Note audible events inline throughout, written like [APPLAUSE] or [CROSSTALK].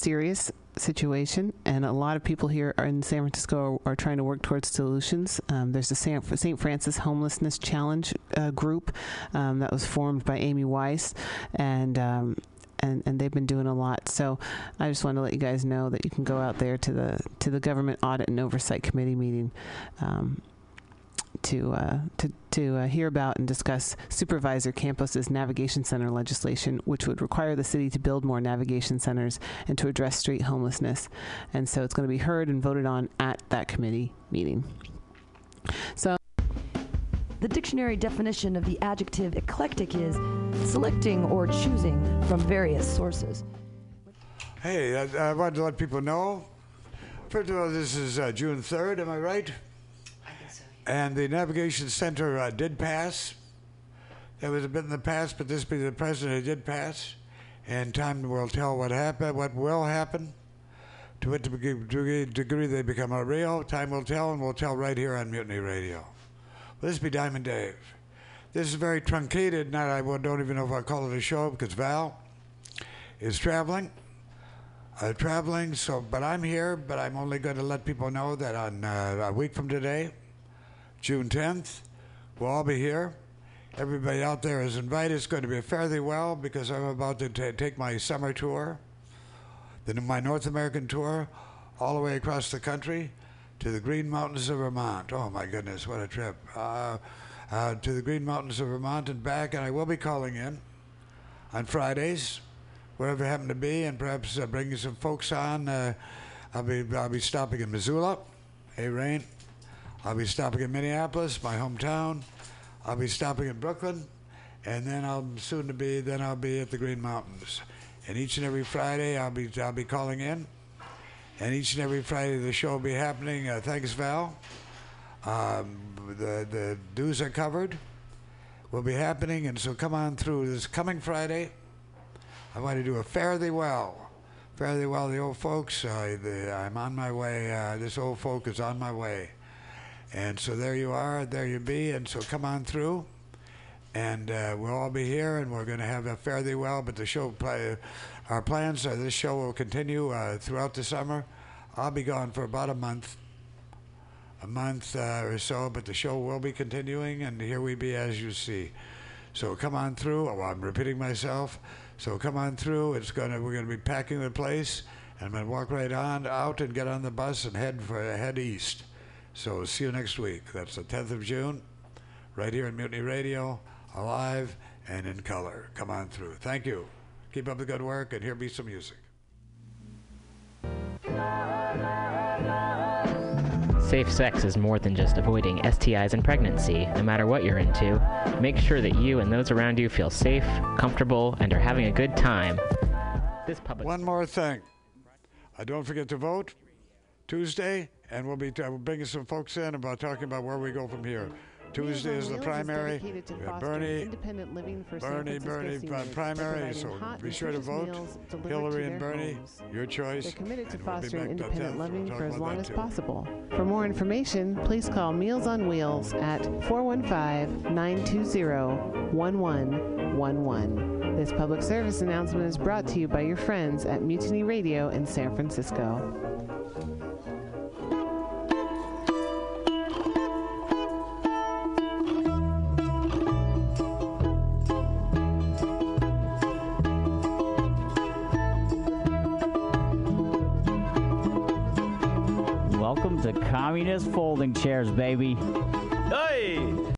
serious situation, and a lot of people here in San Francisco are, are trying to work towards solutions. Um, there's the St. Francis Homelessness Challenge uh, group um, that was formed by Amy Weiss, and um, and, and they've been doing a lot. So I just want to let you guys know that you can go out there to the to the Government Audit and Oversight Committee meeting. To uh, to to uh, hear about and discuss Supervisor Campos's navigation center legislation, which would require the city to build more navigation centers and to address street homelessness. And so it's going to be heard and voted on at that committee meeting. So. The dictionary definition of the adjective eclectic is selecting or choosing from various sources. Hey, I, I wanted to let people know. First of all, this is uh, June 3rd, am I right? And the navigation center uh, did pass. That was a bit in the past, but this being the president, it did pass. And time will tell what happened, what will happen. To what degree, degree they become a real, time will tell, and we'll tell right here on Mutiny Radio. Well, this be Diamond Dave. This is very truncated. Not I don't even know if I call it a show because Val is traveling. Uh, traveling, so but I'm here. But I'm only going to let people know that on uh, a week from today, June 10th. We'll all be here. Everybody out there is invited. It's going to be fairly well because I'm about to t- take my summer tour, then my North American tour, all the way across the country to the Green Mountains of Vermont. Oh my goodness, what a trip! Uh, uh, to the Green Mountains of Vermont and back, and I will be calling in on Fridays, wherever I happen to be, and perhaps uh, bringing some folks on. Uh, I'll be I'll be stopping in Missoula. Hey, Rain. I'll be stopping in Minneapolis, my hometown. I'll be stopping in Brooklyn, and then I'll soon to be then I'll be at the Green Mountains. And each and every Friday I'll be I'll be calling in, and each and every Friday the show will be happening. Uh, thanks, Val. Um, the the dues are covered. Will be happening, and so come on through this coming Friday. I want to do a thee well. Thee well, the old folks. Uh, the, I'm on my way. Uh, this old folk is on my way. And so there you are, there you be, and so come on through, and uh, we'll all be here, and we're going to have a fare thee well. But the show, play, our plans are this show will continue uh, throughout the summer. I'll be gone for about a month, a month uh, or so, but the show will be continuing, and here we be as you see. So come on through. Oh, I'm repeating myself. So come on through. It's gonna we're gonna be packing the place, and gonna walk right on out and get on the bus and head for head east. So see you next week. That's the 10th of June, right here on Mutiny Radio, alive and in color. Come on through. Thank you. Keep up the good work, and here be some music. Safe sex is more than just avoiding STIs and pregnancy, no matter what you're into. Make sure that you and those around you feel safe, comfortable, and are having a good time. This public One more thing. Uh, don't forget to vote Tuesday, and we'll be t- uh, bringing some folks in about talking about where we go from here. Tuesday is the primary. have Bernie, independent living for Bernie, Bernie, seniors primary. So hot, be sure to vote. meals delivered to Hillary and Bernie, homes. your choice. They're committed to we'll fostering back independent 10th. We'll living for as long as too. possible. For more information, please call Meals on Wheels at 415-920-1111. This public service announcement is brought to you by your friends at Mutiny Radio in San Francisco. Communist Folding Chairs, baby. Hey!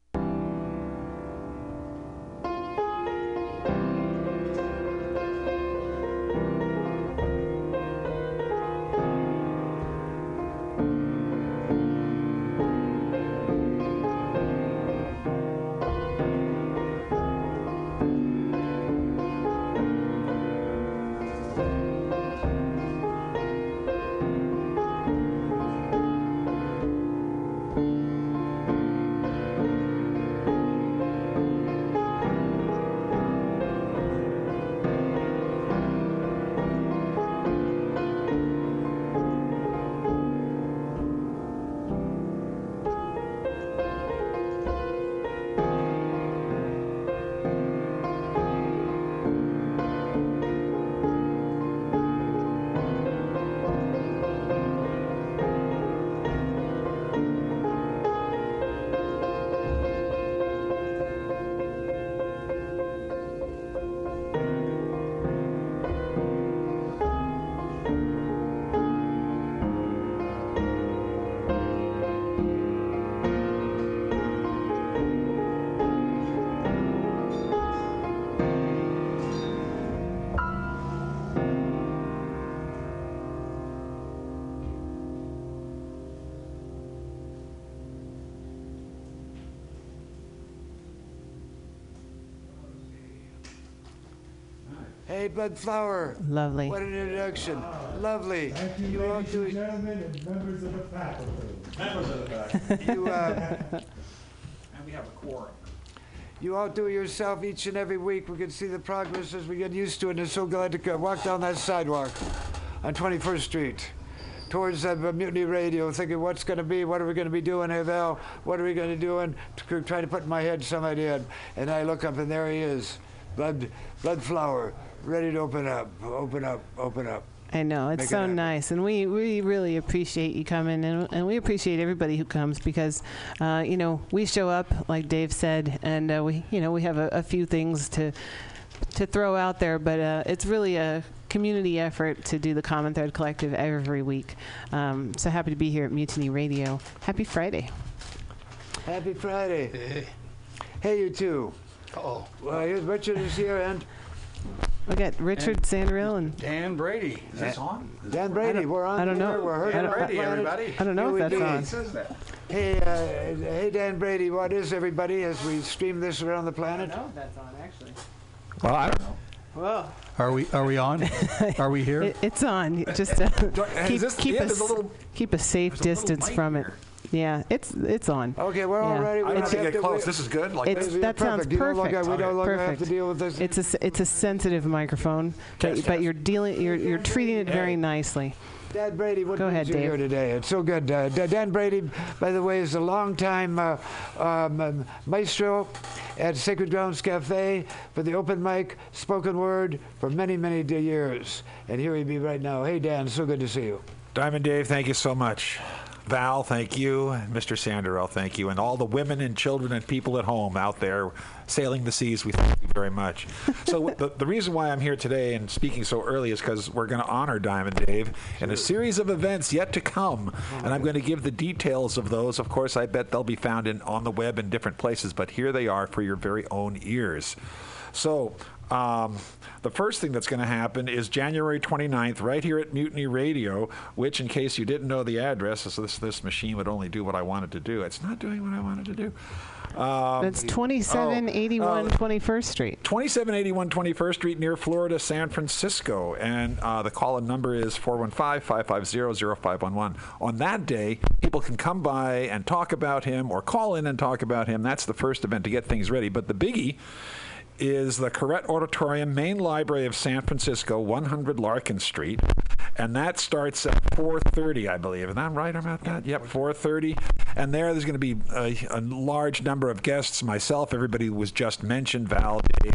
Hey, Bud Flower. Lovely. What an introduction. Lovely. Thank You all do it. gentlemen and members of the faculty. You, uh, [LAUGHS] And we have a quorum. you all do it yourself each and every week. We can see the progress as we get used to it. And so glad to walk down that sidewalk on 21st Street towards uh, Mutiny Radio, thinking what's going to be, what are we going to be doing, hey Val, what are we going to do, and trying to put in my head some idea. And I look up, and there he is, blood, blood flower, ready to open up, open up, open up. I know it's Make so happen. nice, and we we really appreciate you coming, and and we appreciate everybody who comes because, uh, you know, we show up like Dave said, and uh, we you know we have a, a few things to to throw out there, but uh, it's really a community effort to do the Common Thread Collective every week. Um, so happy to be here at Mutiny Radio. Happy Friday. Happy Friday. Hey, you two. Oh, Well, here's Richard is here, and We got Richard Sandrill and Dan Brady. Is this on? Dan Brady. We're on I don't know. We're heard I on don't- the Brady, everybody. I don't know if that's on. That. Hey, uh, hey, Dan Brady. What is everybody as we stream this around the planet? know if that's on actually. Well, I don't know. Well, Are we are we on? Are we here? [LAUGHS] it, it's on. Just uh, [LAUGHS] keep this- keep yeah, a there's little- keep a safe there's a little distance from it. here. Yeah, it's it's on. Okay, we're all Yeah. ready. We I don't don't have to get close. wait- This is good. Like It's- this? Yeah, that sounds perfect. You no longer- perfect. we no longer have to Perfect. deal with this. It's a s- it's a sensitive microphone, but Test, but test. you're dealing you're you're treating it very nicely. Dan Brady, what Go brings ahead, you Dave. here today? It's so good. Uh, D- Dan Brady, by the way, is a longtime uh, um, um, maestro at Sacred Grounds Cafe for the open mic, spoken word for many, many d- years. And here he be right now. Hey, Dan, so good to see you. Diamond Dave, thank you so much. Val, thank you. Mr. Sanderell, thank you. And all the women and children and people at home out there sailing the seas, we thank you very much. so, [LAUGHS] the, the reason why I'm here today and speaking so early is because we're going to honor Diamond Dave in a series of events yet to come. And I'm going to give the details of those. Of course, I bet they'll be found in, on the web in different places, but here they are for your very own ears. So, um, the first thing that's going to happen is January 29th, right here at Mutiny Radio, which, in case you didn't know the address, is this, this machine would only do what I wanted to do. It's not doing what I wanted to do. Um, That's 2781 oh. 21st Street. 2781 21st Street near Florida, San Francisco. And uh, the call in number is 415 550 0511. On that day, people can come by and talk about him or call in and talk about him. That's the first event to get things ready. But the biggie is the Koret Auditorium, Main Library of San Francisco, 100 Larkin Street. And that starts at 4:30, I believe. Am I right about that? Yep, 4:30. And there, there's going to be a, a large number of guests. Myself, everybody was just mentioned, Val, Dave,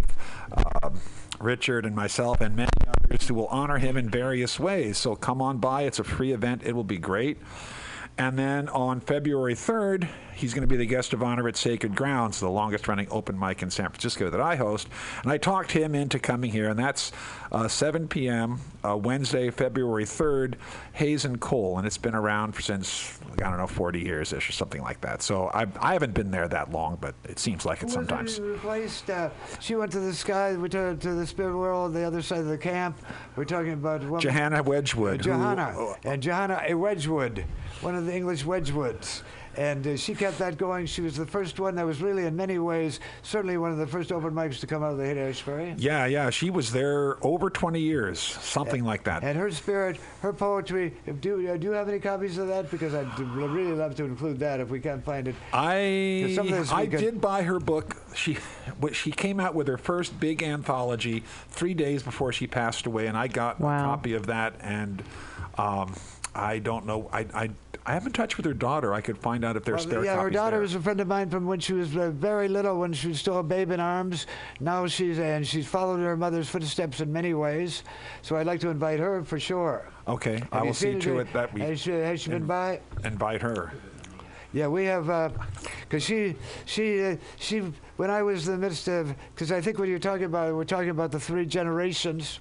um, Richard, and myself, and many others who will honor him in various ways. So come on by. It's a free event. It will be great. And then on February 3rd, he's going to be the guest of honor at Sacred Grounds, the longest running open mic in San Francisco that I host. And I talked him into coming here, and that's uh, 7 p.m. Uh, Wednesday, February 3rd, Hayes and Cole. And it's been around for since, I don't know, 40 years ish or something like that. So I, I haven't been there that long, but it seems like it sometimes. replaced? Uh, she went to the sky, we to, to the spirit world, the other side of the camp. We're talking about woman- Johanna Wedgwood. who- Johanna and Johanna a Wedgwood, one of the English Wedgwoods, and uh, she kept that going. She was the first one that was really, in many ways, certainly one of the first open mics to come out of the Haight Ashbury. yeah, yeah. She was there over 20 years, something like that. And her spirit, her poetry. Do uh, do you have any copies of that? Because I'd really love to include that if we can't find it. I some of this we I could- did buy her book. She she came out with her first big anthology three days before she passed away, and I got Wow. a copy of that. And um, I don't know. I, I I have in touch with her daughter. I could find out if there's Well, there are yeah, her daughter there. was a friend of mine from when she was uh, very little, when she was still a babe in arms. Now she's and she's followed her mother's footsteps in many ways. So I'd like to invite her for sure. okay, I Have you will see to it that we Has she, has she been by? invite her. Yeah, we have, because she, she, uh, she. When I was in the midst of, because I think what you're talking about, we're talking about the three generations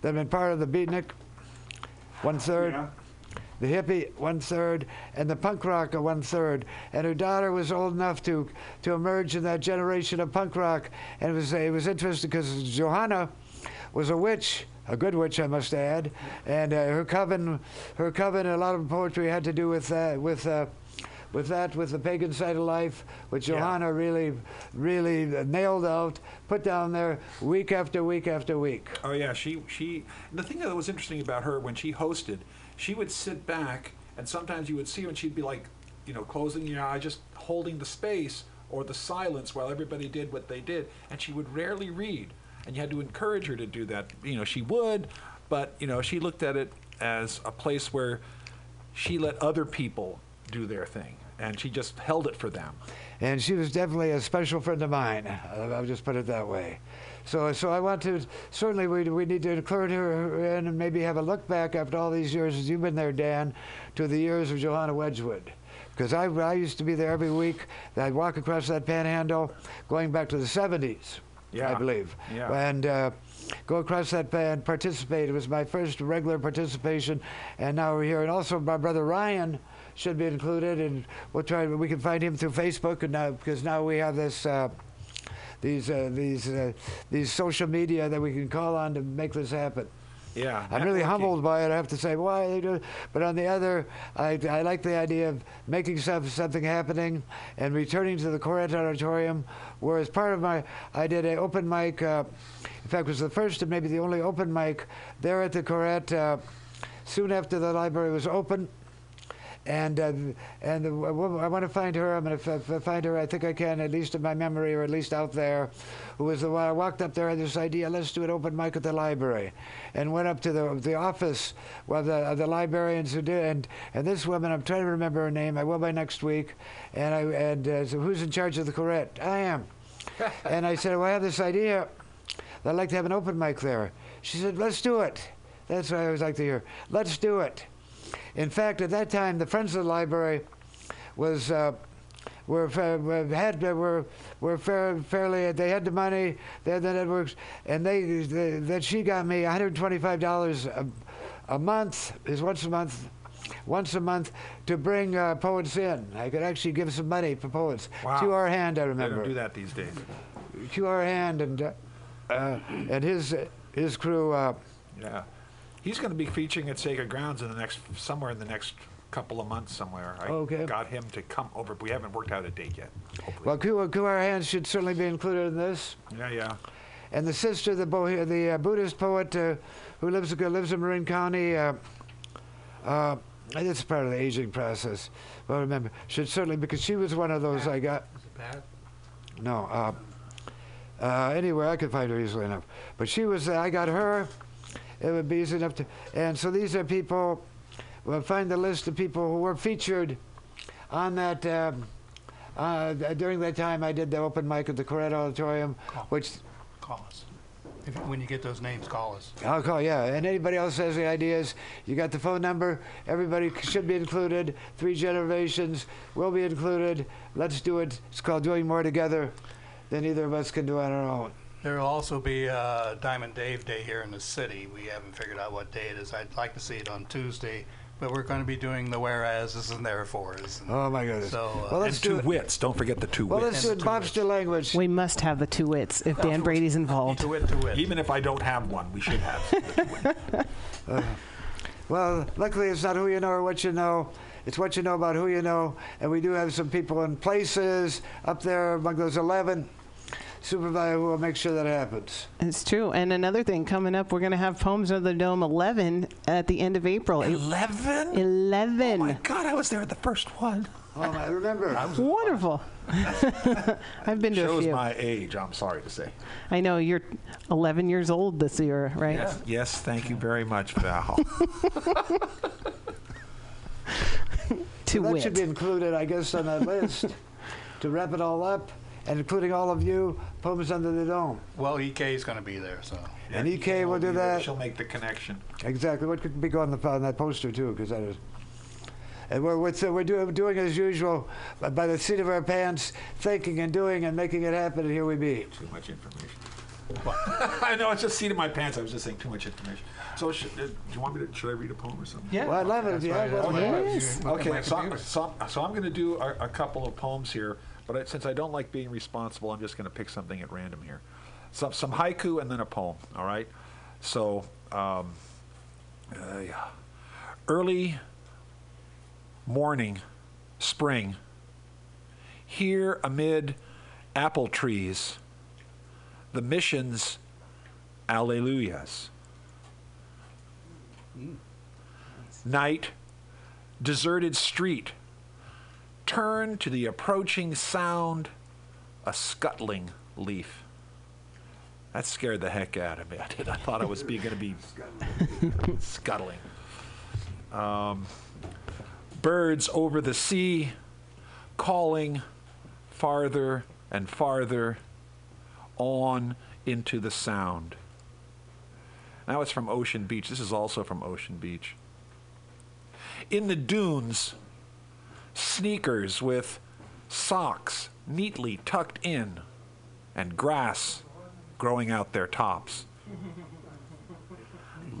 that have been part of the beatnik, one third, the hippie, one third, and the punk rock, a one third. And her daughter was old enough to to emerge in that generation of punk rock, and it was it was interesting because Johanna was a witch. A good witch, I must add, and uh, her coven, her coven, a lot of poetry had to do with uh, with uh, with that, with the pagan side of life, which Yeah. Johanna really, really nailed out, put down there week after week after week. Oh yeah, she she. The thing that was interesting about her when she hosted, she would sit back, and sometimes you would see her, and she'd be like, you know, closing your eye, just holding the space or the silence while everybody did what they did, and she would rarely read, and you had to encourage her to do that. You know, she would, but you know, she looked at it as a place where she let other people do their thing, and she just held it for them. and she was definitely a special friend of mine. I'll just put it that way. So, so I want to certainly we, we need to include her in and maybe have a look back after all these years as you've been there, Dan, to the years of Johanna Wedgwood. Because I, I used to be there every week. I'd walk across that panhandle, going back to the 70s, yeah. I believe. Yeah. And uh, go across that and participate. It was my first regular participation, and now we're here. And also, my brother Ryan should be included, and we'll try. We can find him through Facebook, and now because now we have this. Uh, these uh, these uh, these social media that we can call on to make this happen. Yeah, I'm really humbled by it. I have to say, why they do. But on the other, I, I like the idea of making some, something happening and returning to the Koret Auditorium, where as part of my, I did an open mic. Uh, in fact, it was the first and maybe the only open mic there at the Koret. Uh, soon after the library was open. And uh, and the, woman, I want to find her. I'm going to find her. I think I can, at least in my memory, or at least out there. Who was the one? I walked up there I had this idea. Let's do an open mic at the library, and went up to the the office of the of the librarians who did. And and this woman, I'm trying to remember her name. I will by next week. And I and uh, so who's in charge of the Koret? I am. [LAUGHS] and I said, well, I have this idea. I'd like to have an open mic there. She said, let's do it. That's what I always like to hear. Let's do it. In fact, at that time, the Friends of the Library was uh, were were- had were were fair, fairly. They had the money. They had the networks, and they, they that she got me 125 dollars a, month is once a month. Once a month to bring uh, poets in. I could actually give some money for poets. Wow. QR Hand, I They remember. don't do that these days. QR Hand and uh, uh, and his his crew. Uh, Yeah. He's going to be featuring at Sacred Grounds in the next, somewhere in the next couple of months somewhere. I Okay. got him to come over, but we haven't worked out a date yet. Hopefully. well, QR, QR hands should certainly be included in this. yeah, yeah. And the sister, the Bo- the uh, Buddhist poet uh, who lives lives in Marin County. Uh, uh, it's part of the aging process. But Well, remember, should certainly because she was one of those I got. No. Uh, uh, anyway, I could find her easily enough. But she was. I got her. It would be easy enough to. And so these are people. We'll find the list of people who were featured on that. Um, uh, during that time, I did the open mic at the Koret Auditorium, which Call us. If, when you get those names, call us. I'll call, yeah. And anybody else has any ideas, you got the phone number. Everybody should be included. Three generations will be included. Let's do it. It's called doing more together than either of us can do on our own. There will also be uh, Diamond Dave Day here in the city. We haven't figured out what day it is. I'd like to see it on Tuesday, but we're going to be doing the whereas and therefores. And Oh my goodness. So, uh, well, And let's do two it. wits. Don't forget the two Well, wits. let's do it Bobster language. We must have the two wits if Dan Brady's involved. to it, to it. Even if I don't have one, we should have. [LAUGHS] Well, luckily it's not who you know or what you know. It's what you know about who you know. And we do have some people in places up there among those 11 supervisor who will make sure that happens. It's true. And another thing coming up, we're going to have Poems of the Dome 11 at the end of April. Eleven. 11. Oh my God! I was there at the first one. Oh, I remember. Wonderful. [LAUGHS] I've been to a Shows few. my age. I'm sorry to say. I know you're 11 years old this year, right? Yes. Yes. Thank you very much, Val. [LAUGHS] To that wit. should be included, I guess, on that list [LAUGHS] to wrap it all up, and including all of you, Poems Under the Dome. Well, EK is going to be there, so. And EK will do that. She'll make the connection. Exactly. What could be on the on that poster too? Because that is. And we're we're, so we're doing doing as usual, by- by the seat of our pants, thinking and doing and making it happen. And here we be. Too much information. [LAUGHS] I know. It's just seat in my pants. I was just saying too much information. So, should, uh, do you want me to? Should I read a poem or something? Yeah. Well, I'd love it if you had one. Yes. Okay, so, I'm- so, I'm- so I'm going to do a, a couple of poems here, but I, since I don't like being responsible, I'm just going to pick something at random here. Some, some haiku and then a poem, all right? So, um, uh, yeah. early morning spring. Here amid apple trees, the mission's alleluias. Night, deserted street, turn to the approaching sound, a scuttling leaf. That scared the heck out of me. [LAUGHS] I, did. I thought I was going to be [LAUGHS] scuttling. Um, birds over the sea, calling farther and farther on into the sound. Now it's from Ocean Beach. This is also from Ocean Beach. In the dunes, sneakers with socks neatly tucked in and grass growing out their tops.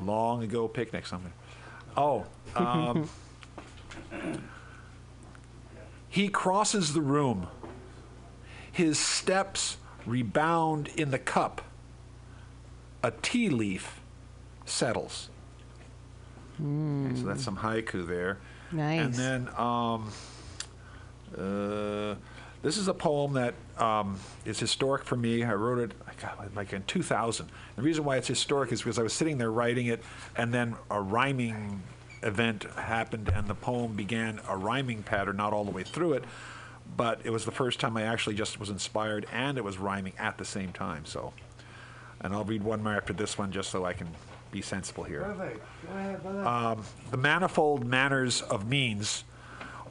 Long ago picnic something. Oh, um, [LAUGHS] he crosses the room. His steps rebound in the cup. A tea leaf settles. Okay, so that's some haiku there. Nice. And then um, uh, this is a poem that um, is historic for me. I wrote it God, like in 2000. The reason why it's historic is because I was sitting there writing it, and then a rhyming event happened, and the poem began a rhyming pattern, not all the way through it, but it was the first time I actually just was inspired, and it was rhyming at the same time. So, and I'll read one more after this one, just so I can be sensible here. Perfect. Go ahead, brother. Um, the manifold manners of means,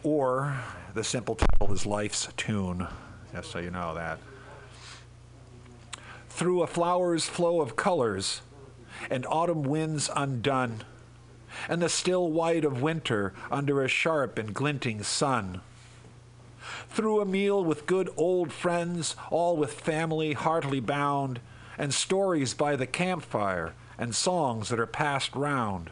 or the simple title is Life's Tune, just so you know that. Through a flower's flow of colors, and autumn winds undone, and the still white of winter under a sharp and glinting sun. Through a meal with good old friends, all with family heartily bound, and stories by the campfire, and songs that are passed round.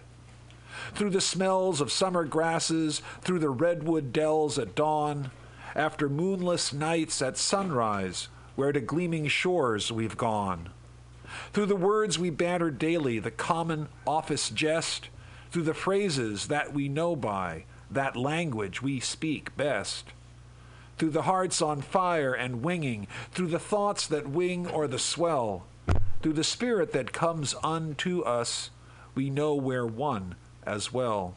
Through the smells of summer grasses, through the redwood dells at dawn, after moonless nights at sunrise, where to gleaming shores we've gone. Through the words we banter daily, the common office jest, through the phrases that we know by, that language we speak best. Through the hearts on fire and winging, through the thoughts that wing or the swell, through the spirit that comes unto us, we know we're one as well.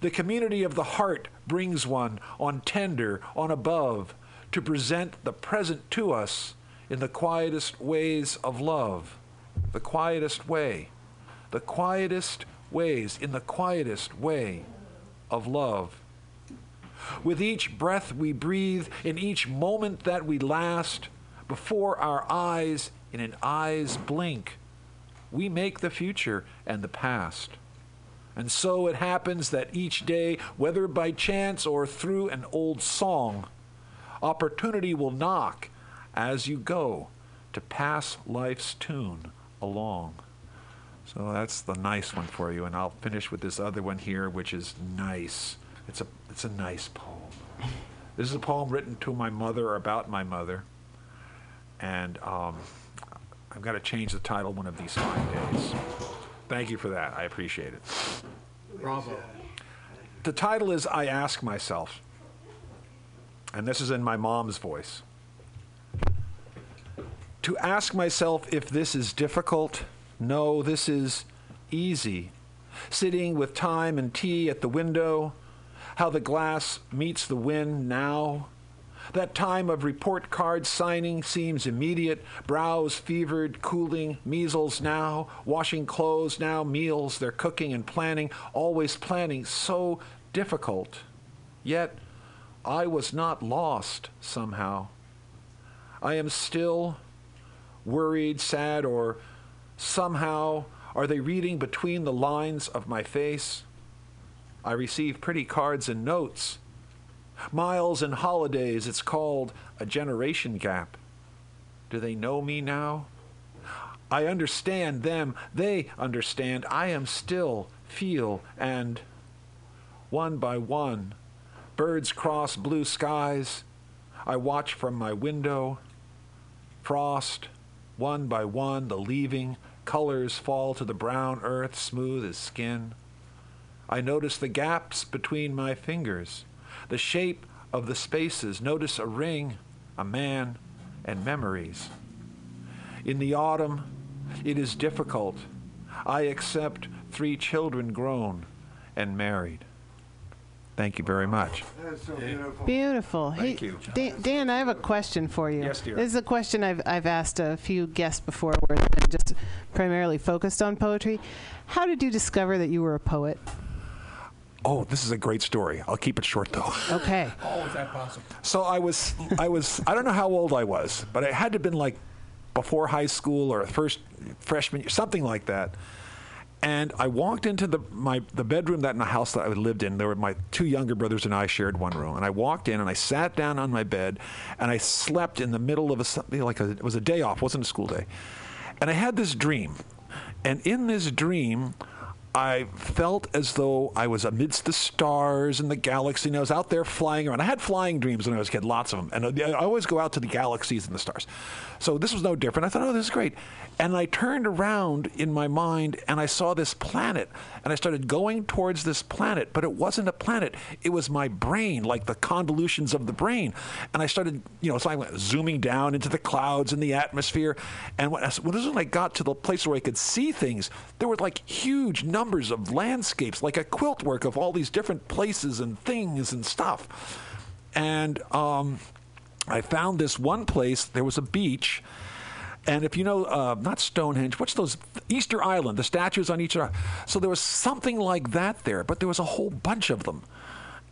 The community of the heart brings one on tender, on above, to present the present to us in the quietest ways of love. The quietest way. The quietest ways, in the quietest way of love. With each breath we breathe, in each moment that we last, before our eyes, in an eye's blink, we make the future and the past. And so it happens that each day, whether by chance or through an old song, opportunity will knock as you go to pass life's tune along. So that's the nice one for you, and I'll finish with this other one here, which is nice. It's a it's a nice poem. This is a poem written to my mother or about my mother, and um, I've got to change the title one of these fine days. Thank you for that. I appreciate it. Bravo. The title is I Ask Myself, and this is in my mom's voice. To ask myself if this is difficult, no, this is easy. Sitting with time and tea at the window, how the glass meets the wind now. That time of report card signing seems immediate, brows fevered, cooling, measles now, washing clothes now, meals they're cooking and planning, always planning, so difficult. Yet I was not lost somehow. I am still worried, sad, or somehow are they reading between the lines of my face? I receive pretty cards and notes. Miles and holidays, it's called a generation gap. Do they know me now? I understand them, they understand. I am still, feel, and one by one, birds cross blue skies. I watch from my window. Frost, one by one, the leaving, colors fall to the brown earth, smooth as skin. I notice the gaps between my fingers, The shape of the spaces. Notice a ring, a man, and memories. In the autumn, it is difficult. I accept three children grown and married. Thank you very much. That's so beautiful. Beautiful. Thank hey, you. Dan, Dan, I have a question for you. Yes, dear. This is a question I've, I've asked a few guests before where it's been just primarily focused on poetry. How did you discover that you were a poet? Oh, this is a great story. I'll keep it short though. Okay. [LAUGHS] Oh, is that possible? So I was, I was, I don't know how old I was, but it had to have been like before high school or first freshman, year, something like that. And I walked into the my the bedroom that in the house that I lived in. There were my two younger brothers and I shared one room. And I walked in and I sat down on my bed, and I slept in the middle of a something like a, it was a day off, wasn't a school day, and I had this dream, and in this dream. I felt as though I was amidst the stars and the galaxy, and I was out there flying around. I had flying dreams when I was a kid, lots of them, and uh, I always go out to the galaxies and the stars. So this was no different. I thought, oh, this is great. And I turned around in my mind and I saw this planet, and I started going towards this planet, but it wasn't a planet. It was my brain, like the convolutions of the brain. And I started, you know, so I went zooming down into the clouds and the atmosphere. And when, when I got to the place where I could see things, there were like huge numbers of landscapes, like a quilt work of all these different places and things and stuff. And um, I found this one place, there was a beach. And if you know, uh, not Stonehenge, what's those? Easter Island, the statues on Island. So there was something like that there, but there was a whole bunch of them.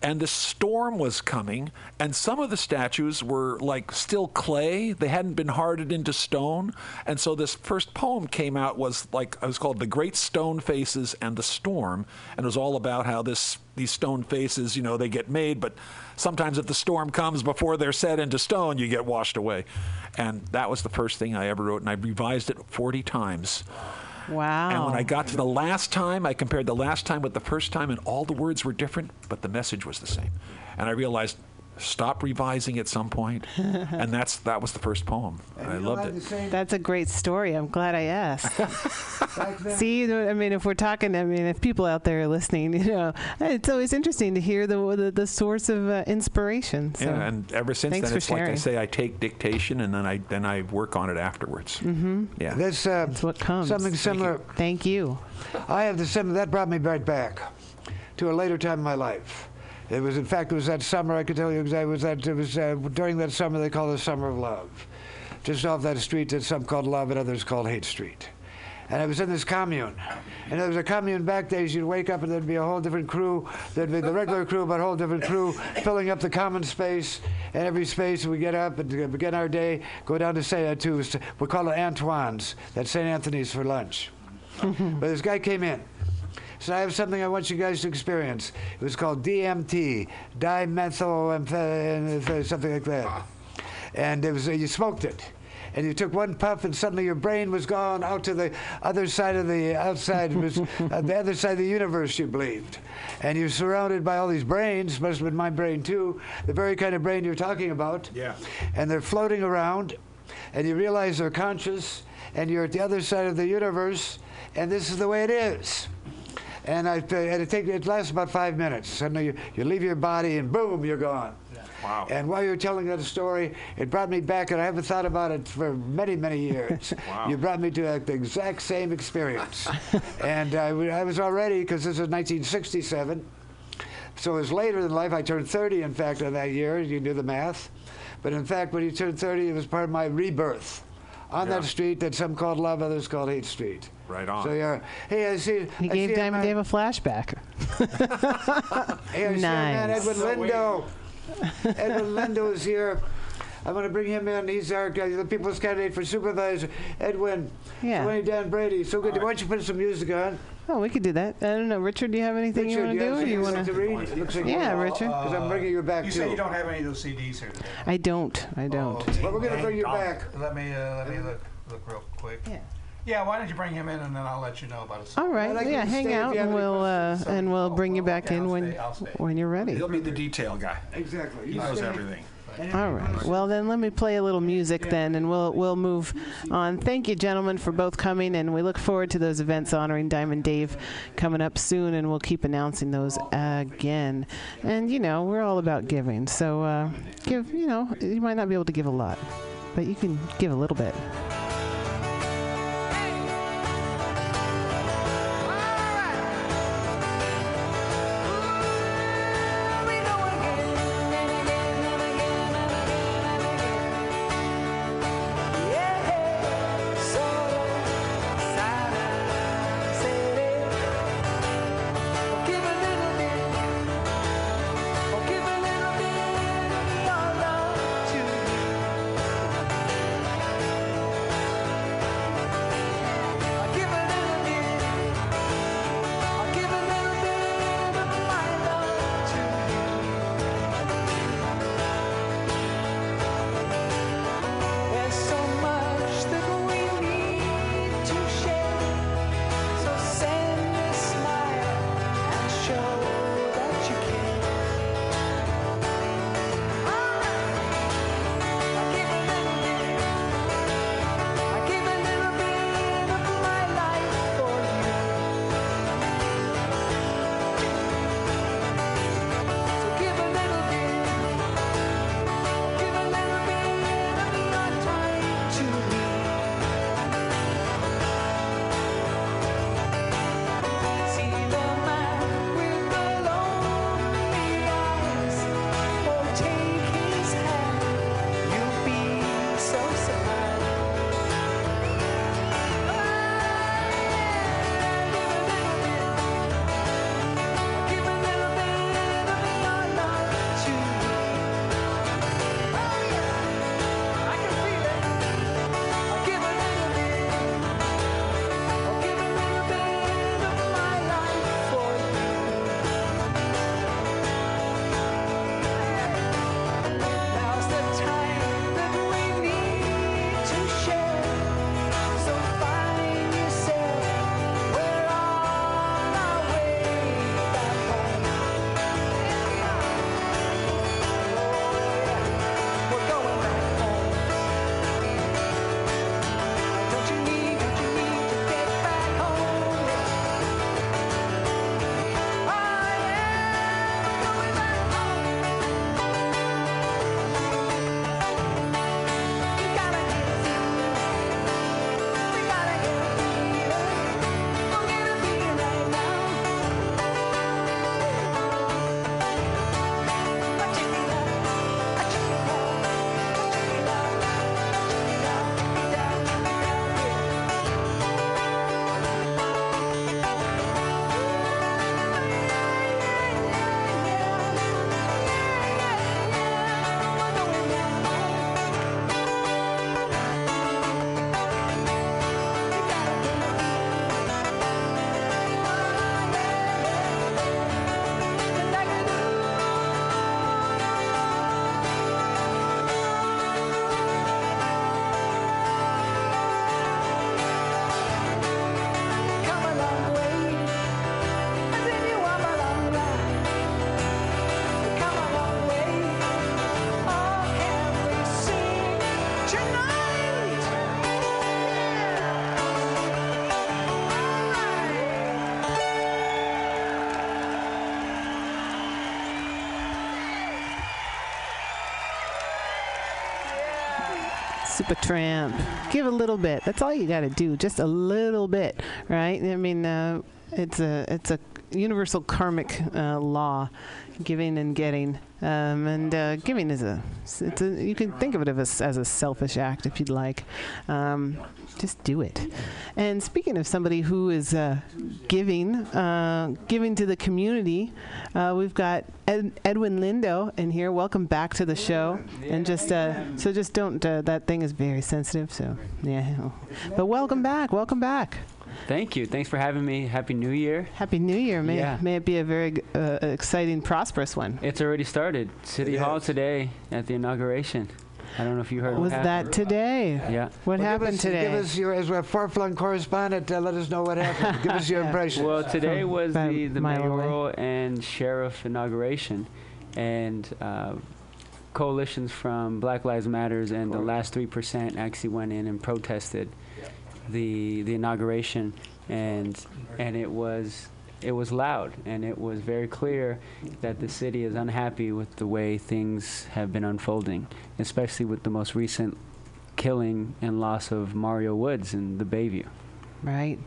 And the storm was coming, and some of the statues were like still clay. They hadn't been hardened into stone. And so this first poem came out was like it was called "The Great Stone Faces and the Storm," and it was all about how this these stone faces, you know, they get made, but sometimes if the storm comes before they're set into stone, you get washed away. And that was the first thing I ever wrote, and I revised it 40 times. Wow. And when I got to the last time, I compared the last time with the first time, and all the words were different, but the message was the same. And I realized, stop revising at some point, [LAUGHS] and that's that was the first poem. And I loved I had the it. same That's a great story. I'm glad I asked. [LAUGHS] See, you know, I mean, if we're talking, I mean, if people out there are listening, [LAUGHS] you know, it's always interesting to hear the the, the source of uh, inspiration. So. Yeah, and ever since Thanks then, for it's like I say, I take dictation, and then I then I work on it afterwards. Mm-hmm. Yeah. This, uh, That's what comes. Something similar. Thank you. I have the same. That brought me right back to a later time in my life. It was, in fact, it was that summer. I could tell you exactly. It was that. It was uh, during that summer they call the summer of love, just off that street that some called Love and others called Hate Street. And I was in this commune, and there was a commune back days. You'd wake up and there'd be a whole different crew. There'd be the regular crew, but a whole different crew filling up the common space. And every space we get up and uh, begin our day, go down to say uh, to we call it Antoine's. That's St. Anthony's for lunch. but this guy came in. So I have something I want you guys to experience. It was called DMT, dimethyl, something like that. And it was you smoked it, and you took one puff, and suddenly your brain was gone out to the other side of the outside, [LAUGHS] was uh, the other side of the universe. You believed, and you're surrounded by all these brains. Must have been my brain too, the very kind of brain you're talking about. Yeah. And they're floating around, and you realize they're conscious, and you're at the other side of the universe, and this is the way it is. And I, and it, take, it lasts about five minutes. Suddenly you, you leave your body and boom, you're gone. Wow. And while you're telling that story, it brought me back, and I haven't thought about it for many, many years. [LAUGHS] Wow. You brought me to uh, the exact same experience. [LAUGHS] and I was already, because this is 1967, so it was later in life. I turned 30, in fact, on that year. You do the math. But in fact, when you turned 30, it was part of my rebirth on Yeah. that street that some called Love, others called Hate Street. Right on. So yeah, hey, I see. He I gave see Diamond Dave a flashback. [LAUGHS] Hey, I see a man, Nice. Edwin Lindo. Edwin Lindo is here. I'm going to bring him in. He's our uh, the people's candidate for supervisor. Edwin. Yeah. Twenty Dan Brady. So good. Why don't you put some music on? Oh, we could do that. I don't know, Richard. Do you have anything you want to do, have or you want to to? read? It looks like Yeah, Richard. Because I'm bringing you back You too. say you don't have any of those CDs here today. I don't. I don't. Oh, But we're going to bring you back. Let me uh, let me look look real quick. Yeah. Yeah, why don't you bring him in and then I'll let you know about it. All right. I'd like yeah, to hang stay if out, you have and any we'll uh, questions. and we'll bring you back okay, in I'll when stay, I'll stay. when you're ready. He'll be the detail guy. Exactly. He You knows stay. everything. All right. Well, then let me play a little music then, and we'll we'll move on. Thank you, gentlemen, for both coming, and we look forward to those events honoring Diamond Dave coming up soon, and we'll keep announcing those again. And you know, we're all about giving, so uh, give. You know, you might not be able to give a lot, but you can give a little bit. Supertramp. Give a little bit. That's all you got to do. Just a little bit, right? I mean, uh, it's a it's a universal karmic uh, law, giving and getting. Um, and uh, giving is a, a you can think of it as, as a selfish act if you'd like. Um, just do it. And speaking of somebody who is uh, giving, uh, giving to the community, uh, we've got Ed, Edwin Lindo in here. Welcome back to the show. And just uh, so just don't. Uh, that thing is very sensitive. So yeah. But welcome back. Welcome back. Thank you. Thanks for having me. Happy New Year. Happy New Year. May Yeah. may it be a very uh, exciting, prosperous one. It's already started. City It Hall is. today at the inauguration. I don't know if you heard Was what was that happened. today? Yeah. What Well, happened give us, today? Give us your, as a far-flung correspondent, uh, let us know what happened. give us your [LAUGHS] impression. Well, today From was the, a the mile away. mayoral and sheriff inauguration, and uh, coalitions from Black Lives Matters and the last three percent actually went in and protested the the inauguration, and and it was it was loud and it was very clear that the city is unhappy with the way things have been unfolding, especially with the most recent killing and loss of Mario Woods in the Bayview. Right.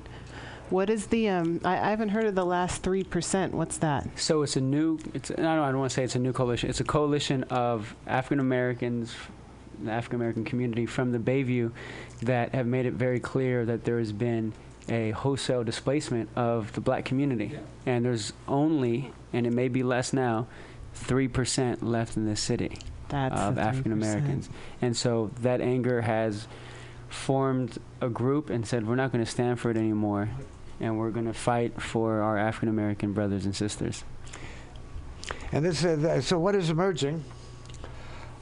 What is the? Um, I, I haven't heard of the last three percent. What's that? So it's a new. It's I don't. I don't want to say it's a new coalition. It's a coalition of African Americans, the African American community from the Bayview, that have made it very clear that there has been a wholesale displacement of the black community, and there's only, and it may be less now, three percent left in this city That's of African Americans. and so that anger has formed a group and said we're not going to stand for it anymore, and we're going to fight for our African American brothers and sisters. And this, uh, th- so what is emerging?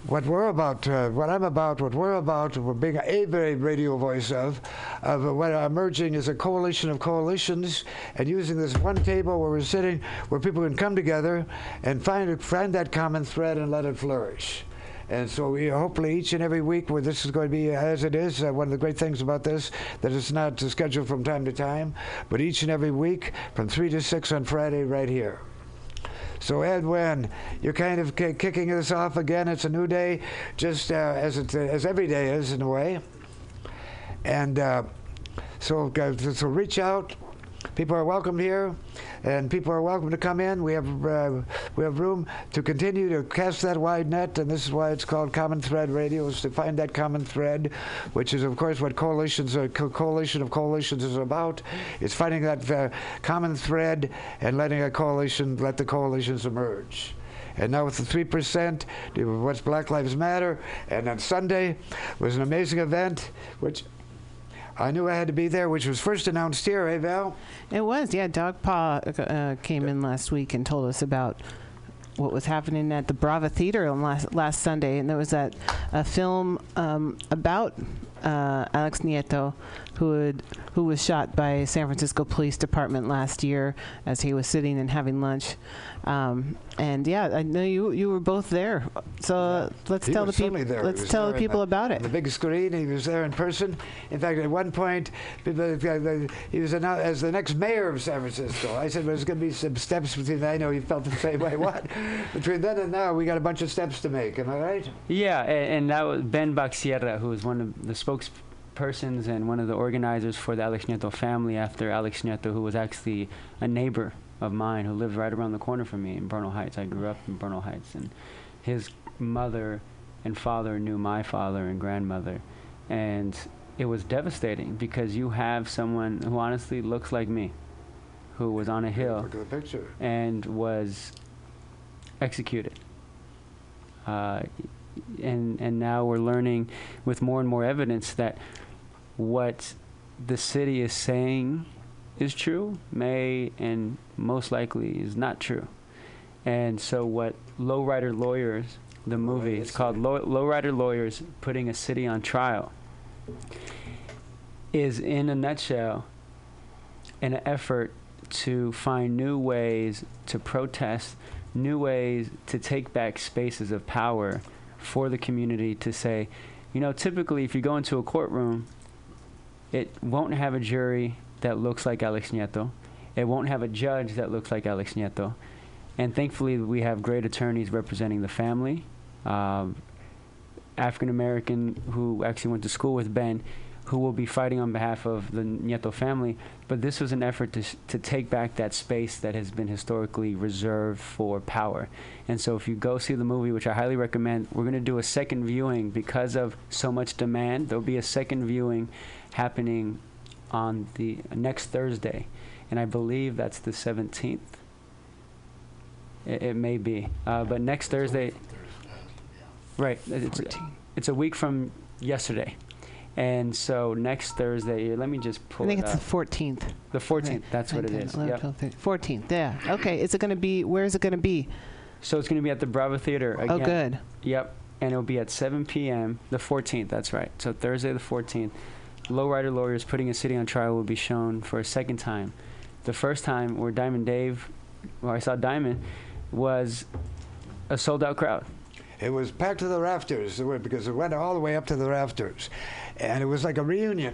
What we're about, uh, what I'm about, what we're about, we're being a very radio voice of, of what emerging is a coalition of coalitions, and using this one table where we're sitting, where people can come together and find find that common thread and let it flourish. And so we hopefully each and every week where this is going to be as it is, uh, one of the great things about this, that it's not scheduled from time to time, but each and every week from 3 to 6 on Friday right here. So Edwin, you're kind of ki- kicking this off again. It's a new day, just uh, as it, as every day is in a way. And uh, so, so reach out. People are welcome here, and people are welcome to come in. We have uh, we have room to continue to cast that wide net, and this is why it's called Common Thread Radio, is to find that common thread, which is of course what coalitions, a co- coalition of coalitions is about. It's finding that uh, common thread and letting a coalition let the coalitions emerge. And now with the three percent, what's Black Lives Matter, and on Sunday was an amazing event, which I knew I had to be there, which was first announced here, eh, Val? It was, yeah. Dog Paw uh, came in last week and told us about what was happening at the Brava Theater on last last Sunday, and there was that a film um, about uh, Alex Nieto, who had, who was shot by San Francisco Police Department last year as he was sitting and having lunch. Um, and yeah, I know you you were both there, so uh, let's He tell the people certainly there. He let's tell the people the- about it. The big screen. He was there in person. In fact, at one point, uh, he was announced as the next mayor of San Francisco. I said, well, "There's going to be some steps between." I know he felt the same way. [LAUGHS] What? between then and now, we got a bunch of steps to make. Am I right? Yeah, and, and that was Ben Bac Sierra, who was one of the spokespersons and one of the organizers for the Alex Nieto family after Alex Nieto, who was actually a neighbor of mine who lived right around the corner from me in Bernal Heights. I grew up in Bernal Heights, and his mother and father knew my father and grandmother, and it was devastating because you have someone who honestly looks like me, who was on a hill Look at the picture. and was executed. Uh, and and now we're learning with more and more evidence that what the city is saying is true may and most likely is not true. And so what Lowrider Lawyers, the movie, it's called Low, Lowrider Lawyers Putting a City on Trial, is in a nutshell an effort to find new ways to protest, new ways to take back spaces of power for the community to say, you know, typically if you go into a courtroom, it won't have a jury that looks like Alex Nieto. It won't have a judge that looks like Alex Nieto. And thankfully, we have great attorneys representing the family. Um, African American who actually went to school with Ben, who will be fighting on behalf of the Nieto family. But this was an effort to, to take back that space that has been historically reserved for power. And so, if you go see the movie, which I highly recommend, we're going to do a second viewing because of so much demand. There'll be a second viewing happening on the next Thursday, and I believe that's the 17th. It, it may be, uh, but next Thursday. Right, it's, it's a week from yesterday, and so next Thursday. Let me just pull. I think it it's up. the 14th. The 14th. That's what it is. Yep. 14th. Yeah. Okay. Is it going to be? Where is it going to be? So it's going to be at the Brava Theater again. Oh, good. Yep, and it'll be at 7 p.m. the 14th. That's right. So Thursday the 14th. Lowrider Lawyers Putting a City on Trial will be shown for a second time. The first time where Diamond Dave, where I saw Diamond, was a sold out crowd. It was packed to the rafters because it went all the way up to the rafters, and it was like a reunion.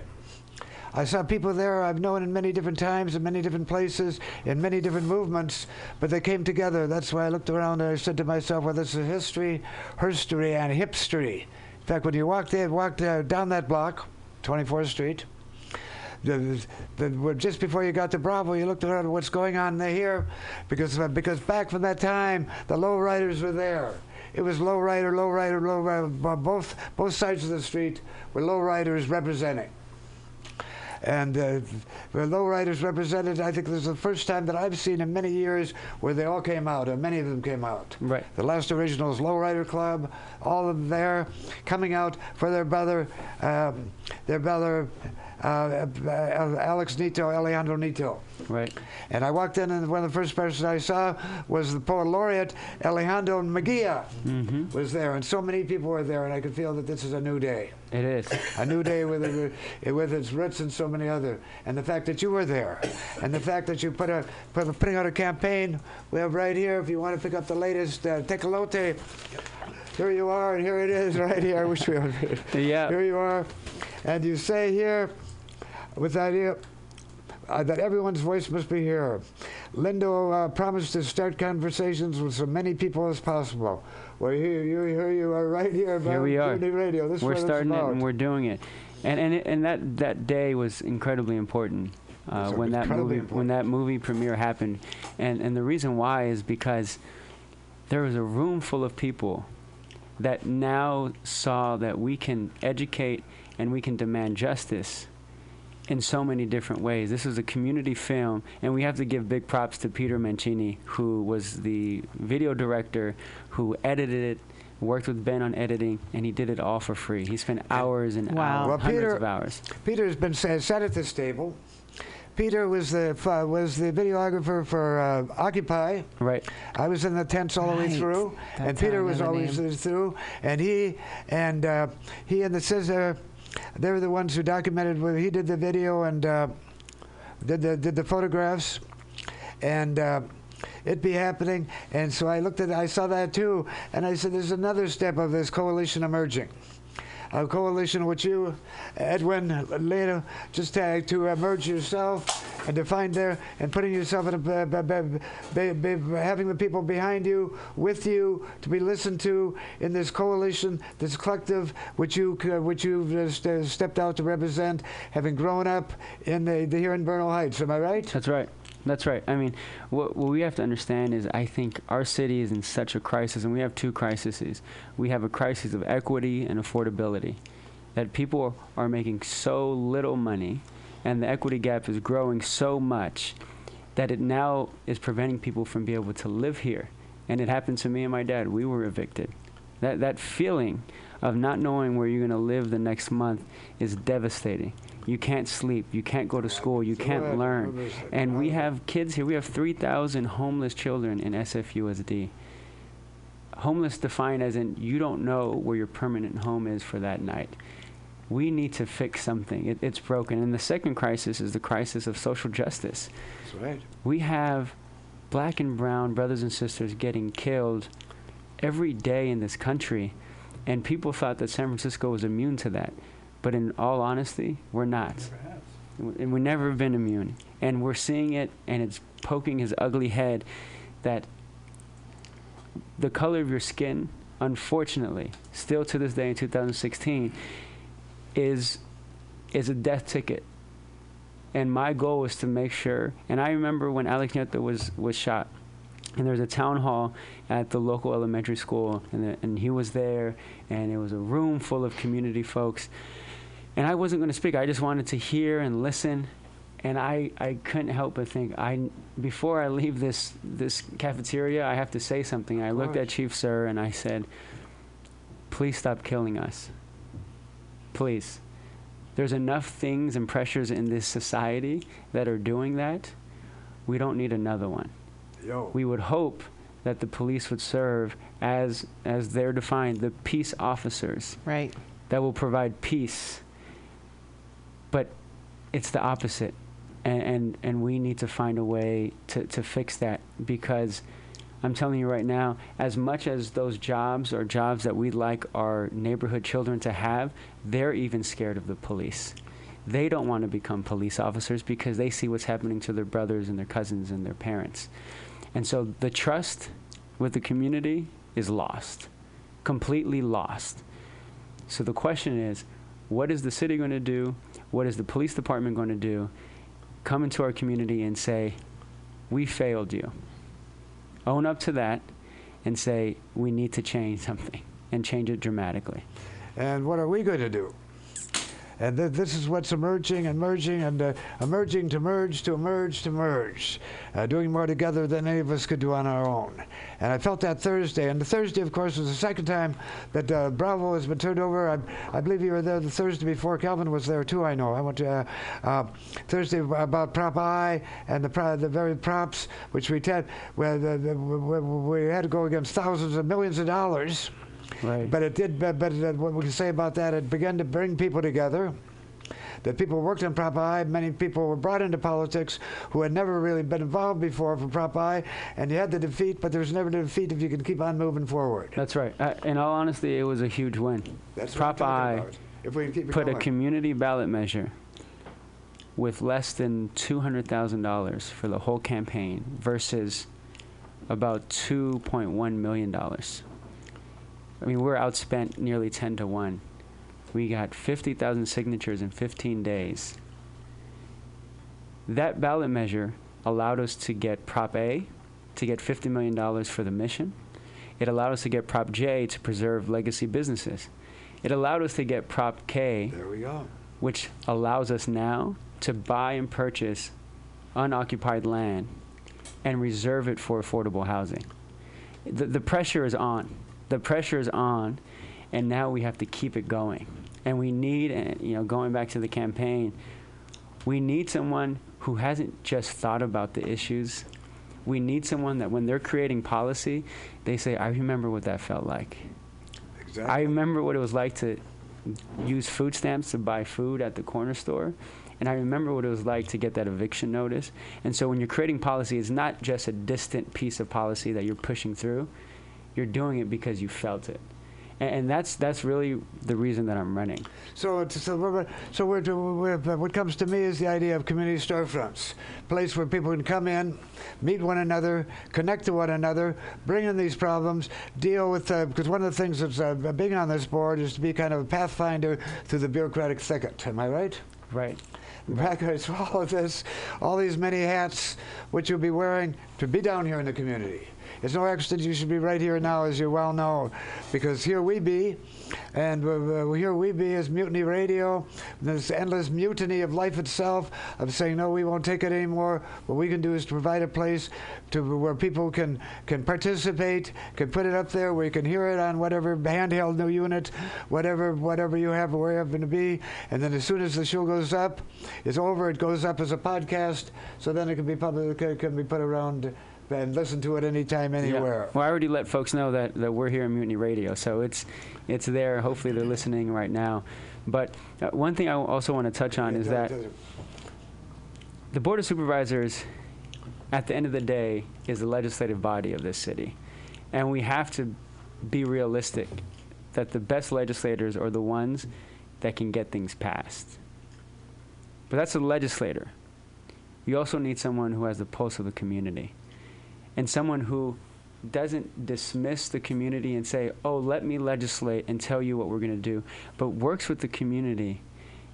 I saw people there I've known in many different times, in many different places, in many different movements, but they came together. That's why I looked around and I said to myself, well, this is history, herstory, and hipstery. In fact, when you walked there, walked uh, down that block, 24th Street, the, the, well, just before you got to Brava, you looked around what's going on here, because uh, because back from that time, the lowriders were there. It was lowrider, lowrider, lowrider. bo- Both both sides of the street were lowriders representing. And uh, the lowriders represented. I think this is the first time that I've seen in many years where they all came out, or many of them came out. Right. The last originals, Lowrider Club, all of them there, coming out for their brother, um, their brother, uh, uh, Alex Nieto, Alejandro Nieto. Right. And I walked in, and one of the first persons I saw was the poet laureate Alejandro Murguía Mm-hmm. was there, and so many people were there, and I could feel that this is a new day, It is. a new day with it, [LAUGHS] with its roots and so many other, and the fact that you were there, and the fact that you put a put a, putting out a campaign. We have right here, if you want to pick up the latest uh, Tecolote. Here you are, and here it is, right here. I wish we it. [LAUGHS] Yeah. Here you are, and you say here, with the idea uh, that everyone's voice must be heard. Lindo uh, promised to start conversations with as many people as possible. Well, here you, here you are, right here. Here we are. Community Radio. This we're starting it and we're doing it, and and it, and that that day was incredibly important uh, when that movie when that movie premiere happened, and and the reason why is because there was a room full of people that now saw that we can educate and we can demand justice in so many different ways. This is a community film, and we have to give big props to Peter Mancini, who was the video director, who edited it, worked with Ben on editing, and he did it all for free. He spent hours and Wow. hours, Well, hundreds Peter- of hours. Peter's been sa- sat at this table. Peter was the uh, was the videographer for uh, Occupy. Right. I was in the tents all the way through, and That's how Peter was always name. through. And he and uh, he and the scissor, they were the ones who documented. where He did the video and uh, did the did the photographs, and. Uh, it be happening, and so I looked at, I saw that too, and I said, "There's another step of this coalition emerging, a coalition which you, Edwin, later just uh, to emerge yourself and to find there and putting yourself in a, b- b- b- having the people behind you, with you, to be listened to in this coalition, this collective which you c- which you've uh, st- stepped out to represent, having grown up in the, the here in Bernal Heights. Am I right? That's right. That's right. I mean, what, what we have to understand is I think our city is in such a crisis, and we have two crises. We have a crisis of equity and affordability, that people are making so little money, and the equity gap is growing so much that it now is preventing people from being able to live here. And it happened to me and my dad. We were evicted. That, that feeling of not knowing where you're going to live the next month is devastating. You can't sleep. You can't go to school. You can't learn. And we have kids here. We have 3,000 homeless children in SFUSD. Homeless defined as in you don't know where your permanent home is for that night. We need to fix something. It, it's broken. And the second crisis is the crisis of social justice. That's right. We have black and brown brothers and sisters getting killed every day in this country, and people thought that San Francisco was immune to that. But in all honesty, we're not. And we've never been immune. And we're seeing it, and it's poking his ugly head that the color of your skin, unfortunately, still to this day in 2016, is is a death ticket. And my goal was to make sure. And I remember when Alex Nieto was was shot, and there was a town hall at the local elementary school, and the, and he was there, and it was a room full of community folks. And I wasn't going to speak. I just wanted to hear and listen. And I, I couldn't help but think I before I leave this this cafeteria I have to say something. I looked at Chief Suhr and I said, "Please stop killing us. Please. There's enough things and pressures in this society that are doing that. We don't need another one. Yo. We would hope that the police would serve as as they're defined, the peace officers Right. that will provide peace. But it's the opposite. And, and, and we need to find a way to, to fix that because I'm telling you right now, as much as those jobs are jobs that we'd like our neighborhood children to have, they're even scared of the police. They don't want to become police officers because they see what's happening to their brothers and their cousins and their parents. And so the trust with the community is lost, completely lost. So the question is, what is the city going to do? What is the police department going to do? Come into our community and say, we failed you. Own up to that and say, we need to change something and change it dramatically. And what are we going to do? And th- this is what's emerging and merging and uh, emerging to merge to emerge to merge, uh, doing more together than any of us could do on our own. And I felt that Thursday. And the Thursday, of course, was the second time that uh, Brava has been turned over. I, I believe you were there the Thursday before. Calvin was there too. I know. I went to uh, uh, Thursday about Prop I and the pro- the very props which we the, we, we had to go against thousands of millions of dollars. Right. But it did. But, but it, what we can say about that, it began to bring people together. That people worked on Prop I. Many people were brought into politics who had never really been involved before for Prop I, and you had the defeat. But there's never a defeat if you can keep on moving forward. That's right. Uh, in all honesty, it was a huge win. That's Prop I about. If we keep put a community ballot measure with less than $200,000 for the whole campaign versus about $2.1 million. I mean, we're outspent nearly 10 to 1. We got 50,000 signatures in 15 days. That ballot measure allowed us to get Prop A, to get $50 million for the mission. It allowed us to get Prop J to preserve legacy businesses. It allowed us to get Prop K, There we go. which allows us now to buy and purchase unoccupied land and reserve it for affordable housing. The, the pressure is on. The pressure is on, and now we have to keep it going. And we need, uh, you know, going back to the campaign, we need someone who hasn't just thought about the issues. We need someone that when they're creating policy, they say, I remember what that felt like. Exactly. I remember what it was like to use food stamps to buy food at the corner store. And I remember what it was like to get that eviction notice. And so when you're creating policy, it's not just a distant piece of policy that you're pushing through. You're doing it because you felt it. And, and that's, that's really the reason that I'm running. So, uh, uh, uh, so, we're, so we're, we're, what comes to me is the idea of community storefronts, place where people can come in, meet one another, connect to one another, bring in these problems, deal with. Because one of the things that's uh, being on this board is to be kind of a pathfinder through the bureaucratic thicket. Am I right? Right. Backwards, [LAUGHS] all of this, all these many hats which you'll be wearing to be down here in the community. It's no accident you should be right here now, as you well know, because here we be, and uh, uh, here we be is Mutiny Radio, this endless mutiny of life itself, of saying, no, we won't take it anymore. What we can do is to provide a place to where people can, can participate, can put it up there, where you can hear it on whatever handheld new unit, whatever, whatever you have, where you happen to be, and then as soon as the show goes up, it's over, it goes up as a podcast, so then it can be public, it can be put around and listen to it anytime, anywhere. Well, I already let folks know that, that we're here in Mutiny Radio, so it's it's there. Hopefully, they're listening right now. But uh, one thing I also want to touch on is that the Board of Supervisors, at the end of the day, is the legislative body of this city, and we have to be realistic that the best legislators are the ones that can get things passed. But that's a legislator. You also need someone who has the pulse of the community and someone who doesn't dismiss the community and say, oh, let me legislate and tell you what we're going to do, but works with the community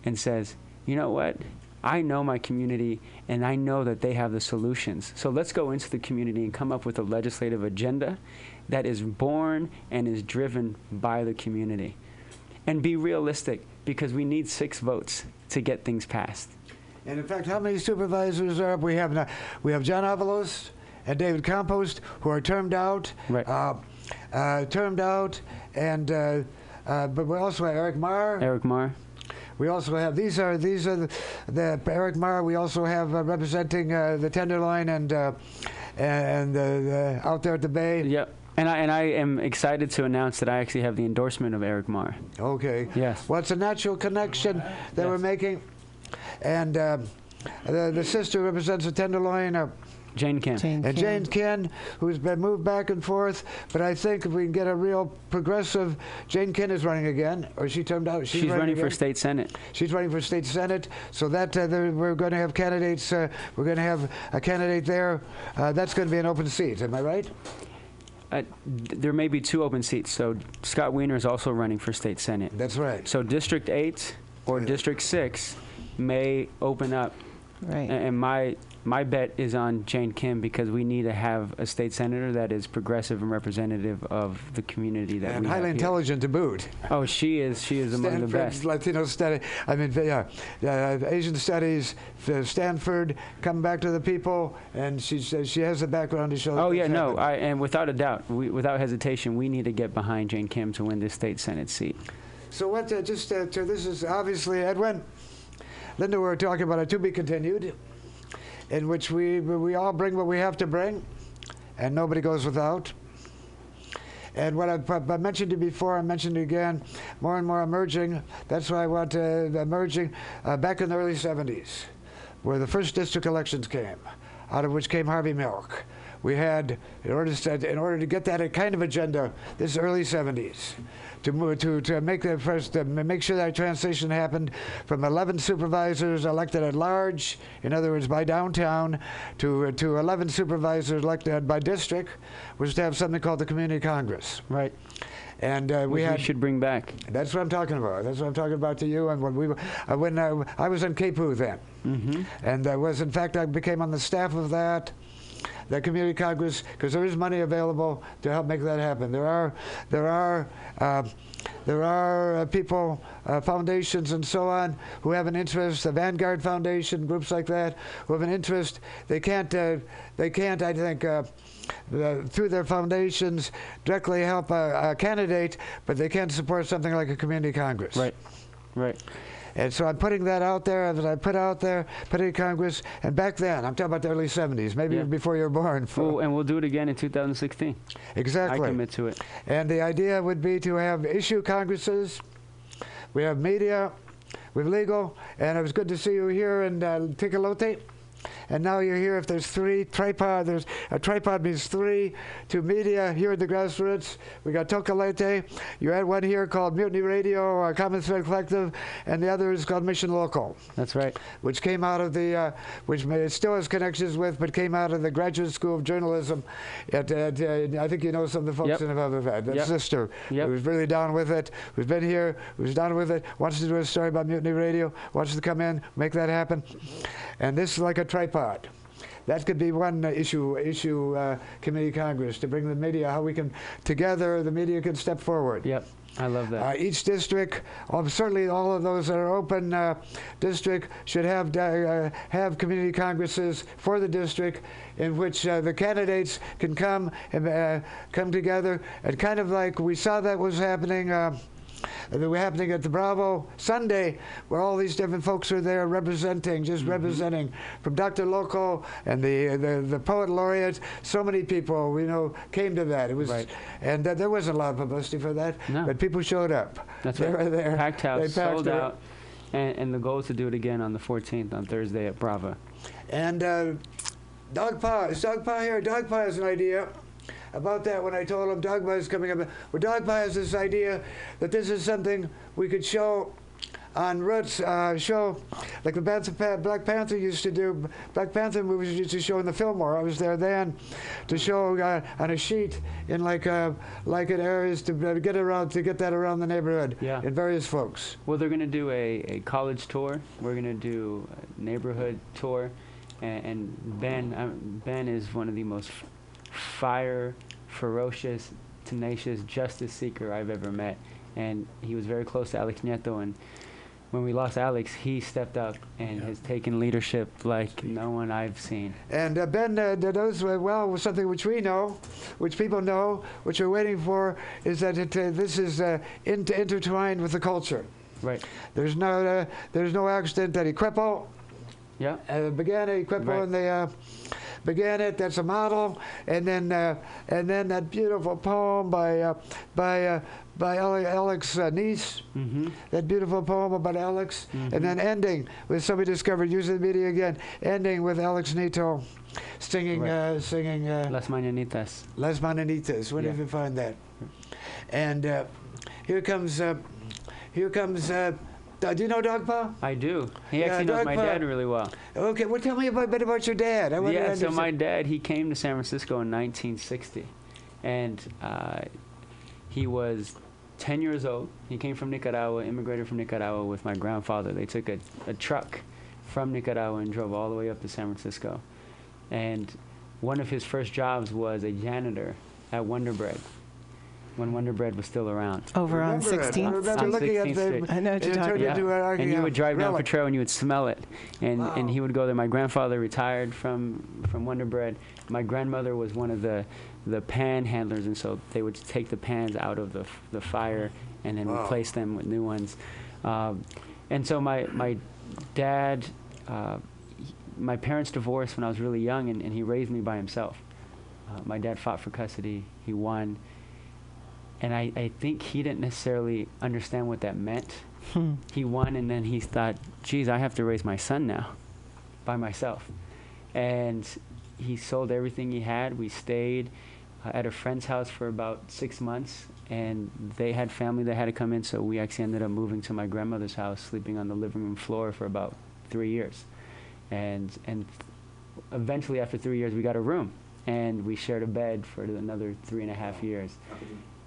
and says, you know what? I know my community and I know that they have the solutions. So let's go into the community and come up with a legislative agenda that is born and is driven by the community. And be realistic because we need six votes to get things passed. And in fact, how many supervisors are up? We have now, we have John Avalos and David Campos who are termed out. Right. Uh, uh, termed out, and uh, uh, but we also have Eric Marr. Eric Marr. We also have these are these are the, the Eric Marr. We also have uh, representing uh, the Tenderloin and uh, and uh, the, out there at the Bay. Yep. And I, and I am excited to announce that I actually have the endorsement of Eric Marr. Okay. Yes. Well, it's a natural connection that we're making, and uh, the, the sister represents the Tenderloin. Jane Kim. Jane and Kim. Jane Kim, who's been moved back and forth. But I think if we can get a real progressive, Jane Kim is running again, or she turned out she's, She's running for state senate. She's running for state senate, so that uh, there, we're going to have candidates. Uh, we're going to have a candidate there. Uh, that's going to be an open seat. Am I right? Uh, there may be two open seats. So Scott Wiener is also running for state senate. That's right. So District 8 or District 6 may open up. Right. A- And my my bet is on Jane Kim because we need to have a state senator that is progressive and representative of the community that and we have highly here. intelligent to boot. Oh, she is. She is among the Stanford best. Latino study. I mean, yeah, uh, Asian studies. Stanford, come back to the people, and she says she has the background to show. that Oh yeah, no. I, and without a doubt, we, without hesitation, we need to get behind Jane Kim to win this state senate seat. So what? Uh, just uh, to, this is obviously Edwin, Linda. We're talking about a to be continued, in which we we all bring what we have to bring, and nobody goes without. And what I've, I mentioned to you before, I mentioned it again, more and more emerging. That's why I want uh, emerging uh, back in the early 70s, where the first district elections came, out of which came Harvey Milk. We had, in order to, in order to get that kind of agenda, this early 70s, to move, to, to make the first, to make sure that transition happened from 11 supervisors elected at large, in other words, by downtown, to to 11 supervisors elected by district, was to have something called the Community Congress. Right. And uh, we had. should bring back. That's what I'm talking about. That's what I'm talking about to you. And when we, were, uh, when uh, I was in KPU then, Mm-hmm. and I was, in fact, I became on the staff of that, that community congress, because there is money available to help make that happen. There are, there are, uh, there are uh, people, uh, foundations, and so on, who have an interest. The Vanguard Foundation, groups like that, who have an interest. They can't, uh, they can't. I think. Uh, uh, through their foundations, directly help a, a candidate, but they can't support something like a community congress. Right. Right. And so I'm putting that out there that I put out there, put it in Congress. And back then, I'm talking about the early 70s, maybe Yeah. even before you were born. Well, [LAUGHS] and we'll do it again in 2016. exactly. I commit to it. And the idea would be to have issue congresses. We have media, we have legal, and it was good to see you here in uh, Tecolote. And now you're here. If there's three tripod, there's a tripod means three. Two media here at the grassroots, we got Tecolote. You had one here called Mutiny Radio, uh, Common Thread Collective, and the other is called Mission Local. That's right. which came out of the, uh, which may, it still has connections with, but came out of the Graduate School of Journalism. At, at, uh, I think you know some of the folks Yep. involved with that. That Yep. sister, Yep. who's really down with it, who's been here, who's down with it, wants to do a story about Mutiny Radio, wants to come in, make that happen. And this is like a tripod. That could be one uh, issue, issue uh, committee Congress to bring the media, how we can together the media can step forward. Yep. I love that. Uh, each district, um, certainly all of those that are open uh, district, should have uh, have community congresses for the district, in which uh, the candidates can come and uh, come together, and kind of like we saw that was happening. That were happening at the Brava Sunday, where all these different folks were there representing, just Mm-hmm. representing, from Dr. Loco and the, the the poet laureate. So many people, you know, came to that. It was, Right. and uh, there wasn't a lot of publicity for that, No. but people showed up. That's they right. were there. Packed house, They packed sold it. out. And, and the goal is to do it again on the 14th, on Thursday at Brava. And uh, Dog Paw, is Dog Paw here? Dog Paw has an idea about that when I told him Dog Paw is coming up. Well, Dog Paw has this idea that this is something we could show on Roots, uh, show like the Panther, Black Panther used to do. Black Panther movies used to show in the Fillmore. I was there then to show uh, on a sheet in like uh, like in areas to uh, get around to get that around the neighborhood Yeah. in various folks. Well, they're going to do a, a college tour. We're going to do a neighborhood tour. And, and Ben, um, Ben is one of the most fire, ferocious, tenacious justice seeker I've ever met. And he was very close to Alex Nieto. And when we lost Alex, he stepped up and has taken leadership like no one I've seen. And uh, Ben uh, d- knows uh, well something which we know, which people know, which we're waiting for, is that it, uh, this is uh, inter- intertwined with the culture. Right. There's no, uh, there's no accident that Equipo Yeah. uh, began it. Equipo Right. and they uh, began it. That's a model, and then uh, and then that beautiful poem by uh, by uh, by Alex uh, Nice. Mm-hmm. That beautiful poem about Alex, and then ending with somebody discovered using the media again, ending with Alex Nieto singing, Right. uh, singing uh, Las Mañanitas. Las Mananitas. Where Yeah. did you find that? And uh, here comes, uh, here comes. Uh, do you know Dogpa? I do. He Yeah, actually knows my dad really well. Okay, well, tell me a bit about your dad. I wanna yeah, so my dad, he came to San Francisco in 1960, and uh, he was 10 years old. He came from Nicaragua, immigrated from Nicaragua with my grandfather. They took a, a truck from Nicaragua and drove all the way up to San Francisco. And one of his first jobs was a janitor at Wonder Bread when Wonder Bread was still around. Over on Remember it. I 16th. remember On looking at 16th the. Street. I know what you're talking turned Yeah. into an and you would drive down relic. Potrero and you would smell it, and Wow. and he would go there. My grandfather retired from from Wonder Bread. My grandmother was one of the the pan handlers, and so they would take the pans out of the f- the fire and then Wow. replace them with new ones. Um, and so my my dad, uh, he- my parents divorced when I was really young, and, and he raised me by himself. Uh, my dad fought for custody. He won. And I, I think he didn't necessarily understand what that meant. Hmm. he won and then he thought geez i have to raise my son now by myself. And he sold everything he had. We stayed uh, at a friend's house for about six months and they had family that had to come in so we actually ended up moving to my grandmother's house sleeping on the living room floor for about three years. And and eventually after three years we got a room and we shared a bed for another three and a half years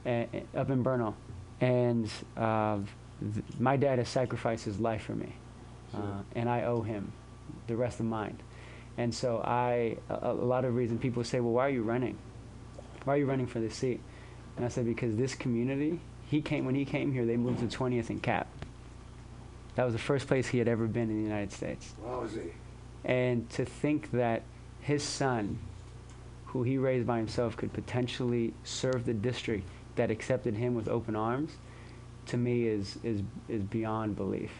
uh, up in Bernal. And uh, th- my dad has sacrificed his life for me, uh, and I owe him the rest of mine. And so I, a, a lot of reason people say, well, why are you running? Why are you running for this seat? And I said, because this community, he came, when he came here, they moved to 20th and Capp. That was the first place he had ever been in the United States. Wowzy. And to think that his son, who he raised by himself, could potentially serve the district that accepted him with open arms, to me is, is, is beyond belief.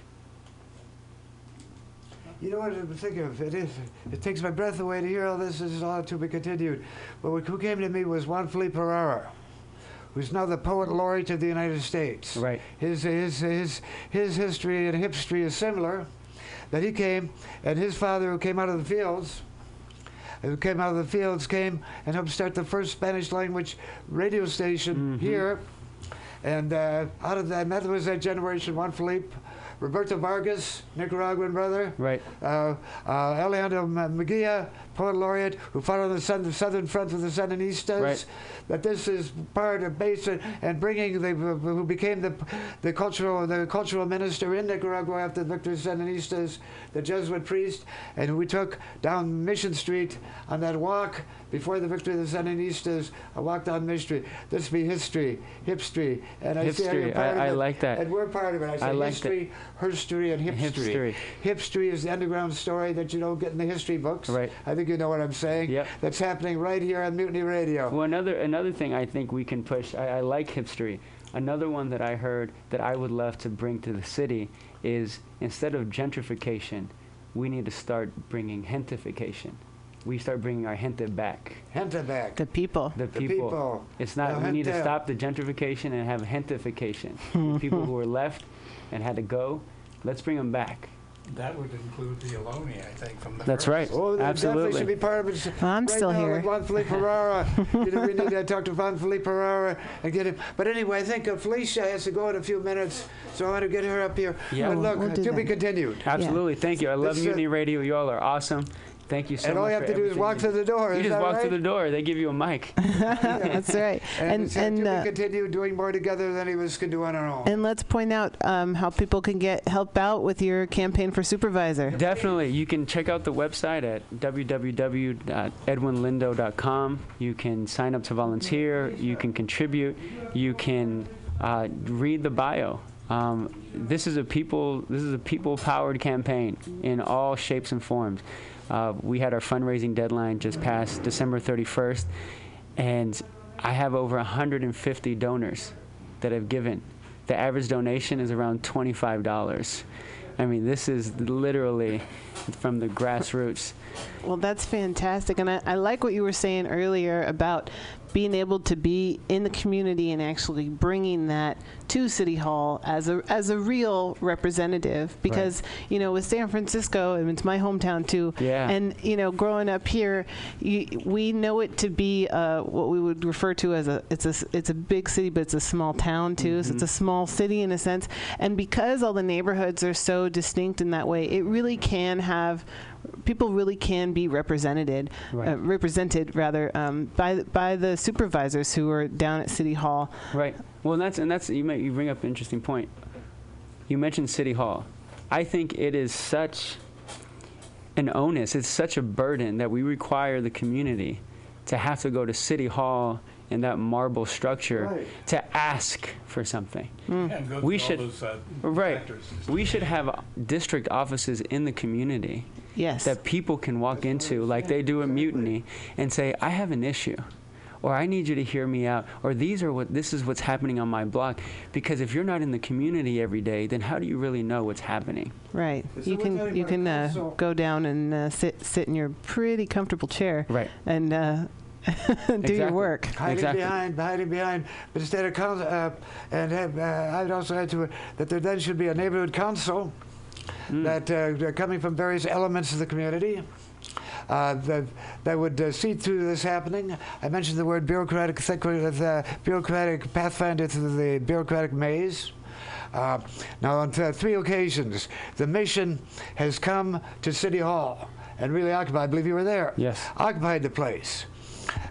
You know what I'm thinking of? It is. It takes my breath away to hear all this. This is all to be continued. But who came to me was Juan Felipe Herrera, who's now the poet laureate of the United States. Right. His his his his history and history is similar. That he came, and his father, who came out of the fields, who came out of the fields, came and helped start the first Spanish language radio station Mhm. here. And uh, out of that, and that was that generation. Juan Felipe, Roberto Vargas, Nicaraguan brother Right. uh, uh, Alejandro M- Mejia, poet laureate, who fought on the, sun, the southern front with the Sandinistas. Right. That this is part of base and, bringing the who became the the cultural the cultural minister in Nicaragua after the victory of the Sandinistas, the Jesuit priest, and we took down Mission Street on that walk before the victory of the Sandinistas. I walked down Mission Street. This be history, hipstery, and I see how you're Hipstery. part I- I like that. And we're part of it. I say I like that. history, herstory, and hipstery. Hipstery. Hipstery is the underground story that you don't get in the history books. Right. I think you know what I'm saying. Yep. That's happening right here on Mutiny Radio. Well, another another thing I think we can push. I, I like hipstery. Another one that I heard that I would love to bring to the city is instead of gentrification, we need to start bringing gentification. We start bringing our gente back. Gente back. The people. The The people. people. It's not. The we need to stop the gentrification and have gentification. [LAUGHS] People who are left and had to go, let's bring them back. That would include the Ohlone, I think, from the That's first. right. Oh, that definitely Absolutely. should be part of it. Well, I'm right still now, here. Like Juan Felipe [LAUGHS] Herrera. you know, we need to talk to Juan Felipe Herrera and get him. But anyway, I think uh, Felicia has to go in a few minutes, so I want to get her up here. Yeah. But look, We'll do to be continued. Absolutely. Thank you. I love This, uh, Radio. You all are awesome. Thank you so and much. all you have to do is walk through the door. You is just that walk right? through the door. They give you a mic. [LAUGHS] That's right. And, And so and uh, be continued doing more together than he was can do on our own. and let's point out um, how people can get help out with your campaign for supervisor. Definitely. You can check out the website at www.edwinlindo.com. You can sign up to volunteer. You can contribute. You can uh, read the bio. Um, this is a people. This is a people-powered campaign in all shapes and forms. Uh, we had our fundraising deadline just past December 31st, and I have over 150 donors that have given. The average donation is around $25. I mean, this is literally from the grassroots. Well, that's fantastic. And I, I like what you were saying earlier about being able to be in the community and actually bringing that to City Hall as a as a real representative. Because you know with San Francisco and it's my hometown too Yeah. and you know growing up here you, we know it to be uh, what we would refer to as a it's a it's a big city but it's a small town too. So it's a small city in a sense. And because all the neighborhoods are so distinct in that way it really can have people really can be represented Right. uh, represented rather um, by by the supervisors who are down at City Hall Right. Well, and that's and that's you, may, you bring up an interesting point. You mentioned City Hall. I think it is such an onus. It's such a burden that we require the community to have to go to City Hall in that marble structure Right. to ask for something. And go We should- all those uh, Right. sectors. We should have district offices in the community yes that people can walk into like they do at Mutiny and say, I have an issue. Or I need you to hear me out. Or these are what this is what's happening on my block. Because if you're not in the community every day, then how do you really know what's happening? right you can you can uh, go down and uh, sit sit in your pretty comfortable chair Right. and uh, [LAUGHS] do your Exactly. work hiding Exactly. behind, hiding behind. But instead of council, uh, and have, uh, I'd also add to it that there then should be a neighborhood council Mm. that uh, they're coming from various elements of the community. Uh, that, that would uh, see through this happening. I mentioned the word bureaucratic, uh, bureaucratic pathfinder through the bureaucratic maze. Uh, now, on th- three occasions, the mission has come to City Hall and really occupied. I believe you were there. Yes. Occupied the place.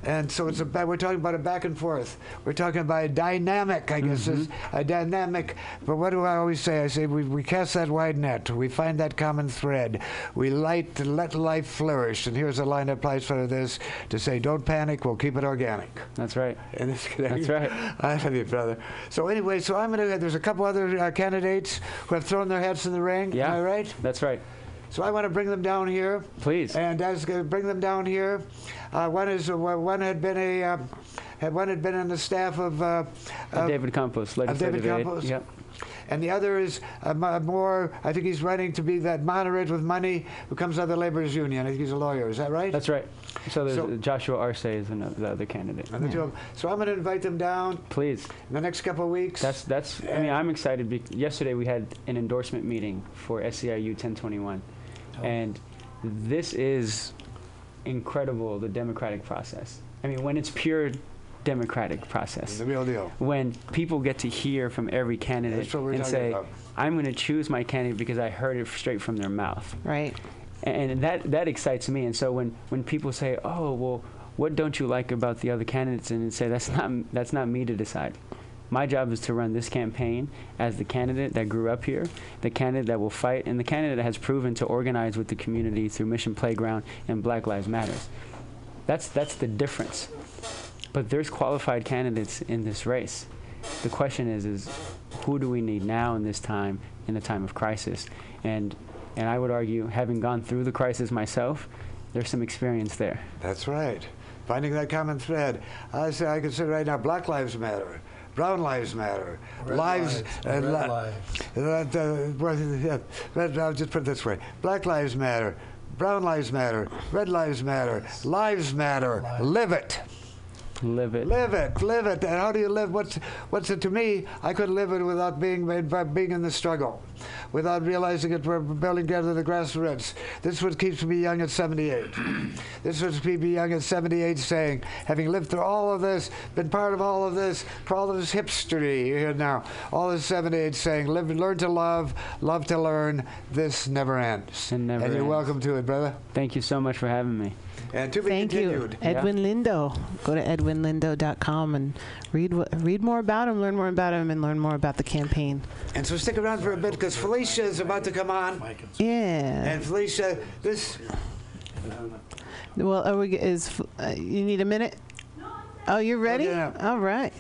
And so it's a, we're talking about a back and forth. We're talking about a dynamic, I guess, is a dynamic. But what do I always say? I say we, we cast that wide net. We find that common thread. We light, let life flourish. And here's a line that applies for this to say, don't panic. We'll keep it organic. That's right. And it's That's right. [LAUGHS] I love you, brother. So anyway, so I'm gonna. There's a couple other uh, candidates who have thrown their hats in the ring. Yeah. Am I right? That's right. So I want to bring them down here. Please. And as uh, bring them down here, uh, one is uh, one had been a uh, had one had been on the staff of, uh, Uh, of- David Campos, legislative David. Campos? Yep. and the other is mo- more. I think he's running to be that moderate with money who comes out of the laborers union. I think he's a lawyer. Is that right? That's right. So there's So- Joshua Arce is another, the other candidate. And the of. So I'm going to invite them down Please. in the next couple of weeks. That's that's. I mean, I'm excited. Yesterday we had an endorsement meeting for SEIU 1021, and this is incredible. The democratic process. I mean, when it's pure democratic process, the real deal. when people get to hear from every candidate That's what we're and say, about. "I'm going to choose my candidate because I heard it straight from their mouth," right and that that excites me. And so when when people say, "Oh, well, what don't you like about the other candidates?" and say, "That's not that's not me to decide." My job is to run this campaign as the candidate that grew up here, the candidate that will fight, and the candidate that has proven to organize with the community through Mission Playground and Black Lives Matters. That's that's the difference. But there's qualified candidates in this race. The question is is who do we need now in this time in a time of crisis? And and I would argue having gone through the crisis myself, there's some experience there. That's right. Finding that common thread. I say I consider right now Black Lives Matter. Brown lives matter. Red lives, lives, red li- lives. uh, uh, red- I'll just put it this way: Black lives matter. Brown lives matter. Red lives matter. Lives matter. Live it. Live it. Live it, live it. And how do you live? What's what's it to me? I couldn't live it without being by being in the struggle, without realizing it. We're building together the grassroots. This is what keeps me young at 78. [CLEARS THROAT] this is what keeps me young at 78, saying, having lived through all of this, been part of all of this, for all of this hipstery here now, all this 78, saying, live, learn to love, love to learn. This never ends. It never and you're welcome to it, brother. Thank you so much for having me. And to be Thank continued. you, Edwin Lindo. Go to edwinlindo.com and read wh- read more about him, learn more about him, and learn more about the campaign. And so stick around for a bit because Felicia is about to come on. Yeah. And Felicia, this Well, are we, is uh, you need a minute? Oh, you're ready? yeah. All right.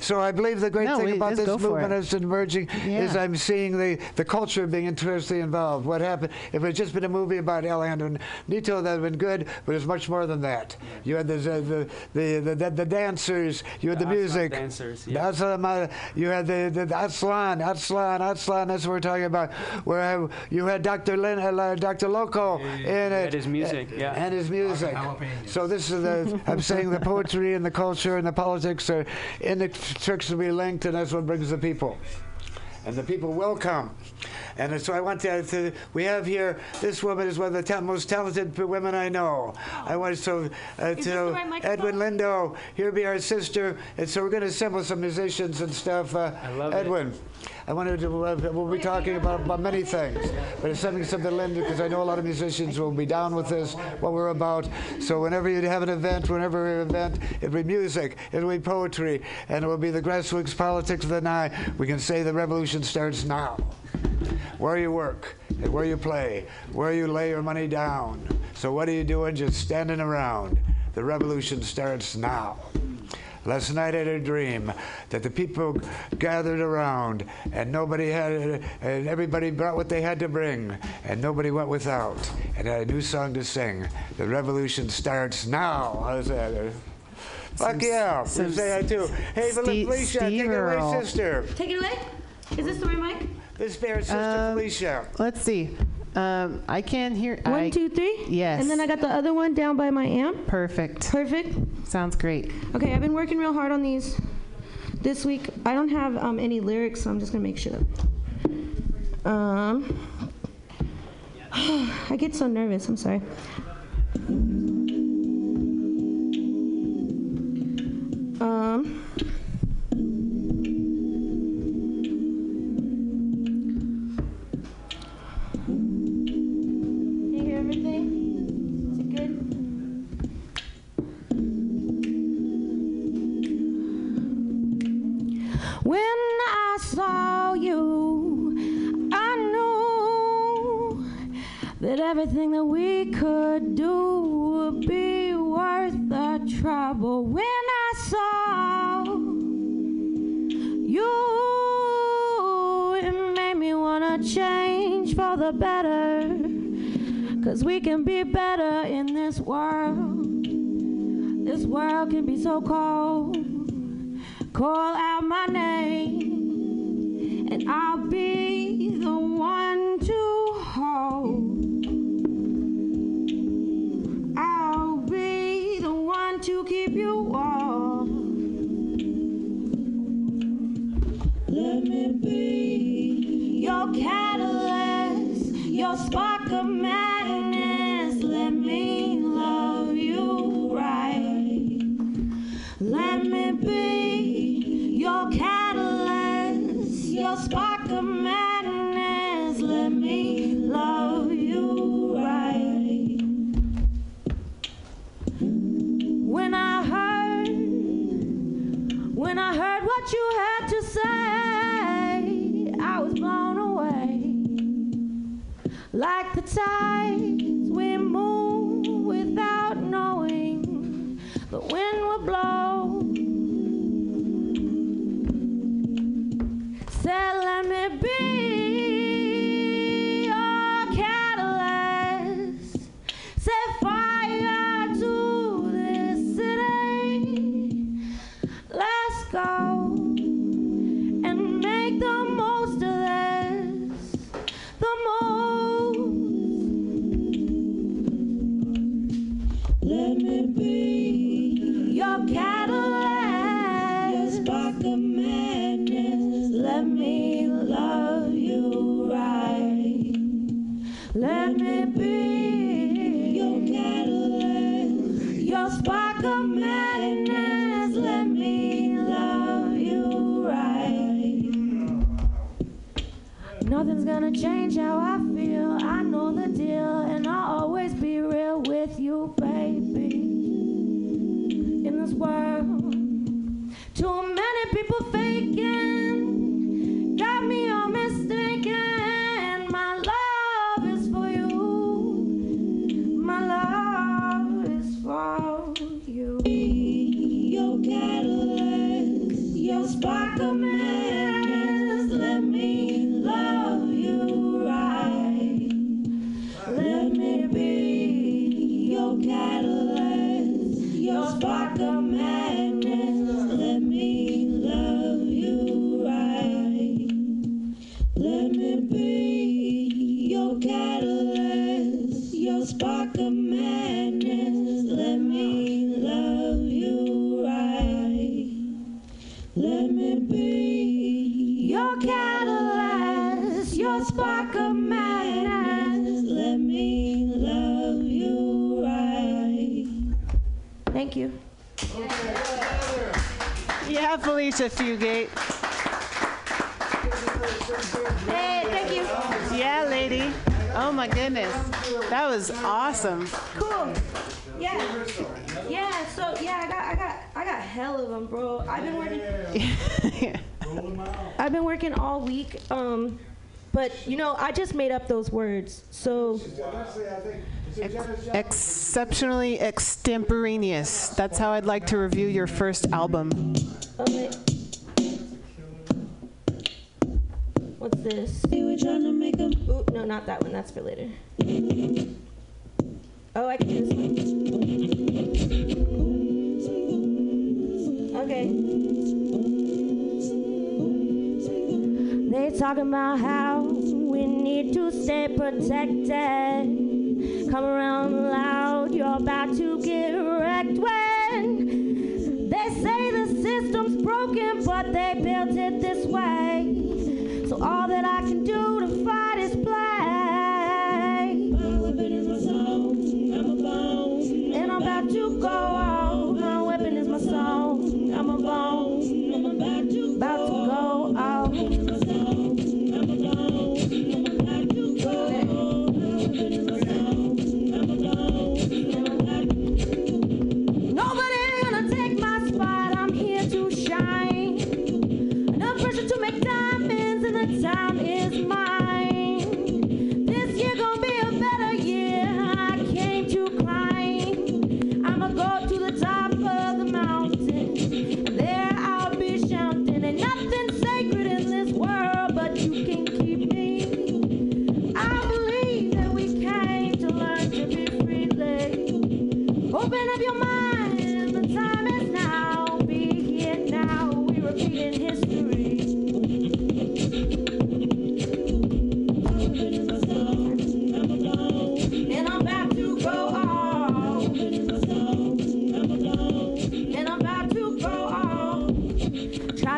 So I believe the great No, thing we- about this movement it. that's emerging is I'm seeing the, the culture being interestingly involved. What happened, if it had just been a movie about Alejandro Nieto, that would have been good, but it's much more than that. You had the, the, the, the, the, the dancers, you had the, The Aslan music. dancers, The yeah. Aslan, uh, you had the, the, the Aslan, Aslan, Aslan, that's what we're talking about. Where you had Dr. Lin, uh, uh Dr. Loco in it. had his music, uh, yeah. And his music. So this is the, I'm saying the poetry and the culture and the politics are inextricably linked, and that's what brings the people. And the people will come. And so I want to, to we have here, this woman is one of the ta- most talented women I know. I want so, uh, to the right? Edwin Lindo, here be our sister. And so we're going to assemble some musicians and stuff. Uh, love it. I wanted to, uh, we'll be talking about, about many things, but it's something, something Linda, because I know a lot of musicians will be down with this, what we're about. So whenever you have an event, whenever an event, it'll be music, it'll be poetry, and it will be the grassroots politics of the night. We can say the revolution starts now. Where you work, where you play, where you lay your money down. So what are you doing? Just standing around. The revolution starts now. Last night I had a dream that the people gathered around and nobody had, and everybody brought what they had to bring, and nobody went without. And I had a new song to sing. The revolution starts now. How's that? Fuck yeah. some We say that too. Hey, Steve- Felicia, take it away, sister. Take it away. Is this the right mic? This is our sister Um, Felicia. Let's see. Um, I can't hear. One, I, two, three. Yes. And then I got the other one down by my amp. Perfect. Perfect. Sounds great. Okay, I've been working real hard on these this week. I don't have um, any lyrics, so I'm just gonna make shit up. Um, [SIGHS] I get so nervous. I'm sorry. Um. That everything that we could do would be worth the trouble. When I saw you, it made me wanna change for the better. Cause we can be better in this world. This world can be so cold. Call out my name, Tides, we move without knowing the wind will blow. You know, I just made up those words. So Exceptionally extemporaneous. That's how I'd like to review your first album. Okay. What's this? We're trying to make them. Ooh, no, not that one. That's for later. Oh, I can do this one. Okay. They talking about how we need to stay protected. Come around loud, you're about to get wrecked when they say the system's broken, but they built it this way. So all that I can do to fight is play. My weapon is my song, I'm a bone, and I'm about to go off. My weapon is my song, I'm a bone, time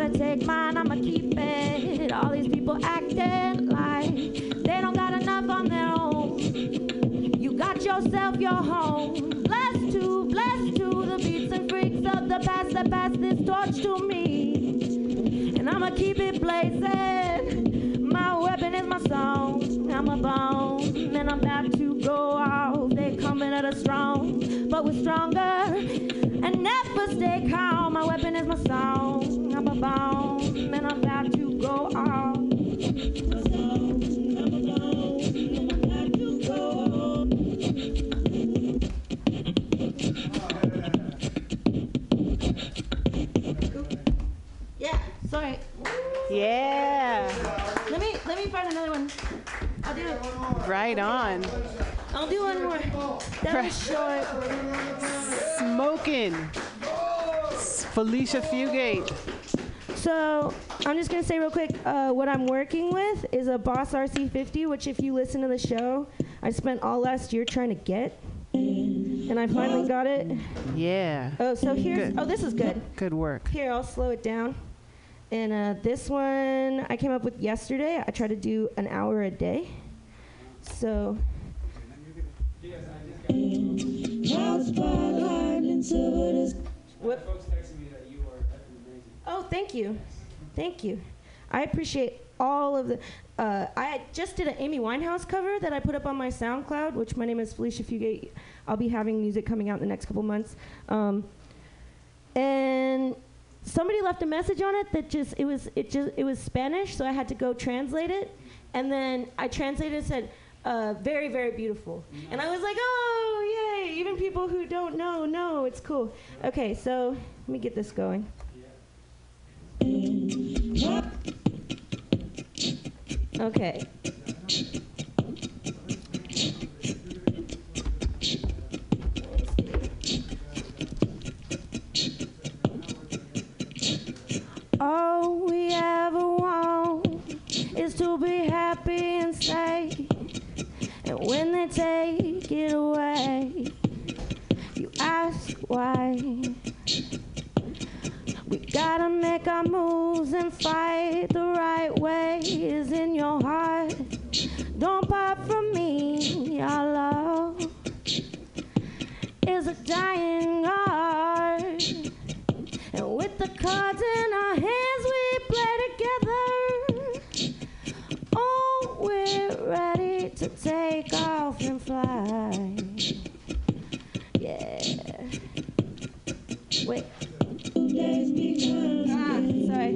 To take mine, I'ma keep it. All these people acting like they don't got enough on their own. You got yourself your home. Blessed to, blessed to the beats and freaks of the past that pass this torch to me. And I'ma keep it blazing. My weapon is my song. I'm a bone, and I'm about to go off. They coming at us strong, but we're stronger. And never stay calm. My weapon is my song. Yeah. Let me let me find another one. I'll do it. Right on. I'll do one more. That was short. Smoking. Felicia Fugate. So I'm just gonna say real quick, uh, what I'm working with is a Boss RC50, which if you listen to the show, I spent all last year trying to get, and I finally got it. Yeah. Oh, so here's, Good. oh, this is good. Good work. Here, I'll slow it down. And uh, this one I came up with yesterday. I try to do an hour a day. So. What? Oh, thank you. Thank you. I appreciate all of the. Uh, I just did an Amy Winehouse cover that I put up on my SoundCloud, which my name is Felicia Fugate. I'll be having music coming out in the next couple months. Um, and somebody left a message on it that just it was it just it was Spanish, so I had to go translate it, and then I translated and said. Uh, very, very beautiful. And I was like, oh, yay. Even people who don't know, know. It's cool. Okay, so let me get this going. Okay. All we ever want is to be happy and safe. And when they take it away, you ask why. We gotta make our moves and fight the right way is in your heart. Don't part from me, our love is a dying art. And with the cards in our hands, we play together. Oh, we're ready to take off and fly. Yeah. Wait. Ah, sorry.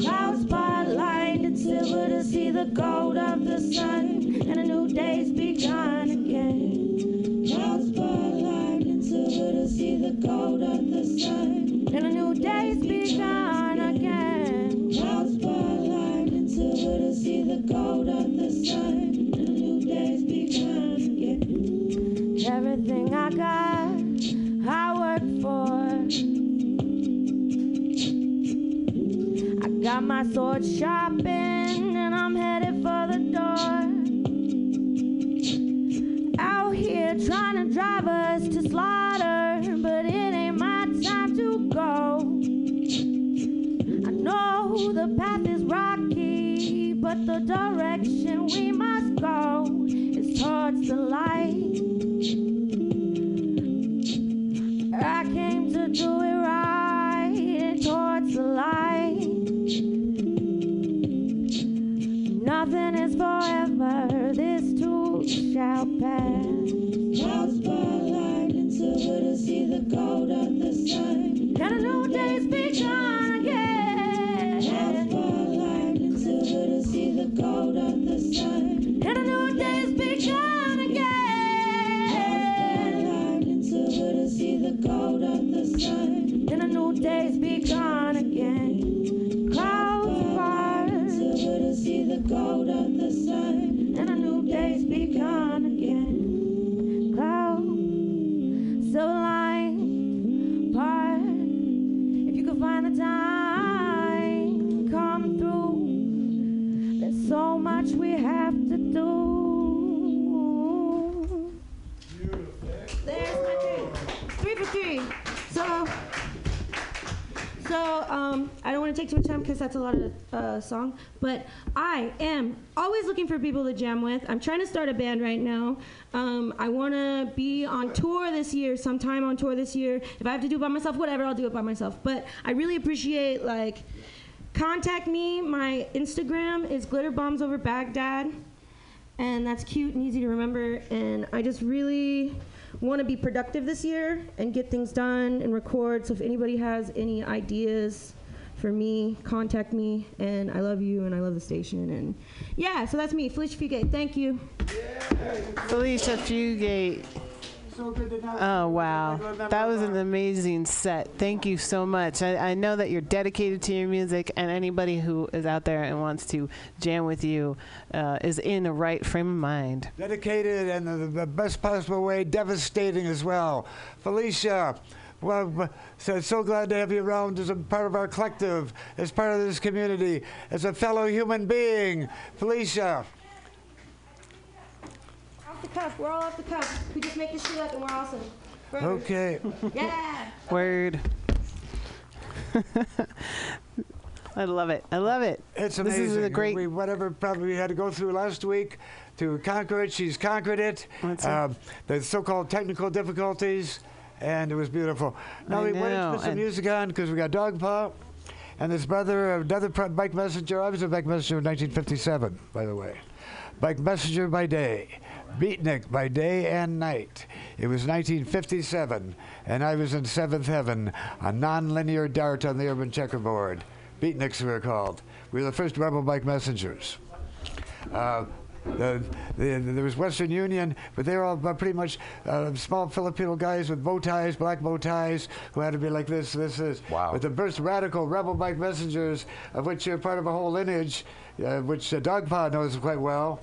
Clouds spotlight, it's silver to see the gold of the sun, and a new day's begun again. Clouds spotlight, got, I worked for. I got my sword sharpened and I'm headed for the door. Out here trying to drive us to slaughter, but it ain't my time to go. I know the path is rocky, but the direction we must go is towards the light. I came to do it right towards the light. Nothing is forever, this shall pass. Clouds spotlight and silver to see the gold of the sun. And a new day's begun again. Clouds spotlight and silver to see the gold of the sun. And a new day's begun again. Clouds spotlight and silver to see the gold of the sun. And a new day's begun again. The gold of the sun. And a new day's begun again. Clouds, silver line, part. If you could find the time, come through. There's so much we have so um, I don't want to take too much time because that's a lot of uh, song. But I am always looking for people to jam with. I'm trying to start a band right now. Um, I want to be on tour this year, sometime on tour this year. If I have to do it by myself, whatever, I'll do it by myself. But I really appreciate like contact me. My Instagram is glitter bombs over Baghdad, and that's cute and easy to remember. And I just really want to be productive this year and get things done and record. So if anybody has any ideas for me, contact me. And I love you and I love the station. And yeah, so that's me, Felicia Fugate. Thank you. Felicia Fugate. Oh, wow. That was an amazing set. Thank you so much. I, I know that you're dedicated to your music, and anybody who is out there and wants to jam with you uh, is in the right frame of mind. Dedicated and the, the best possible way, devastating as well. Felicia, well, b- so, so glad to have you around as a part of our collective, as part of this community, as a fellow human being. Felicia, Off the cuff. We're all off the cuff. We just make this shit up and we're awesome. Forever. okay. Yeah. [LAUGHS] Word. [LAUGHS] I love it. I love it. It's amazing. This is a great. We, whatever problem we had to go through last week to conquer it, she's conquered it. That's it. Um, the so-called technical difficulties, and it was beautiful. Now I we wanted to know, put some and- music on because we got Dog Paw and his brother, another pro- bike messenger. I was a bike messenger in 1957, by the way. Bike messenger by day, beatnik by day and night. It was 1957, and I was in seventh heaven, a non-linear dart on the urban checkerboard. Beatniks we were called. We were the first rebel bike messengers. Uh, the, the, there was Western Union, but they were all pretty much uh, small Filipino guys with bow ties, black bow ties, who had to be like this, this, this. Wow. But the first radical rebel bike messengers, of which you're part of a whole lineage, uh, which uh, Dogpaw knows quite well.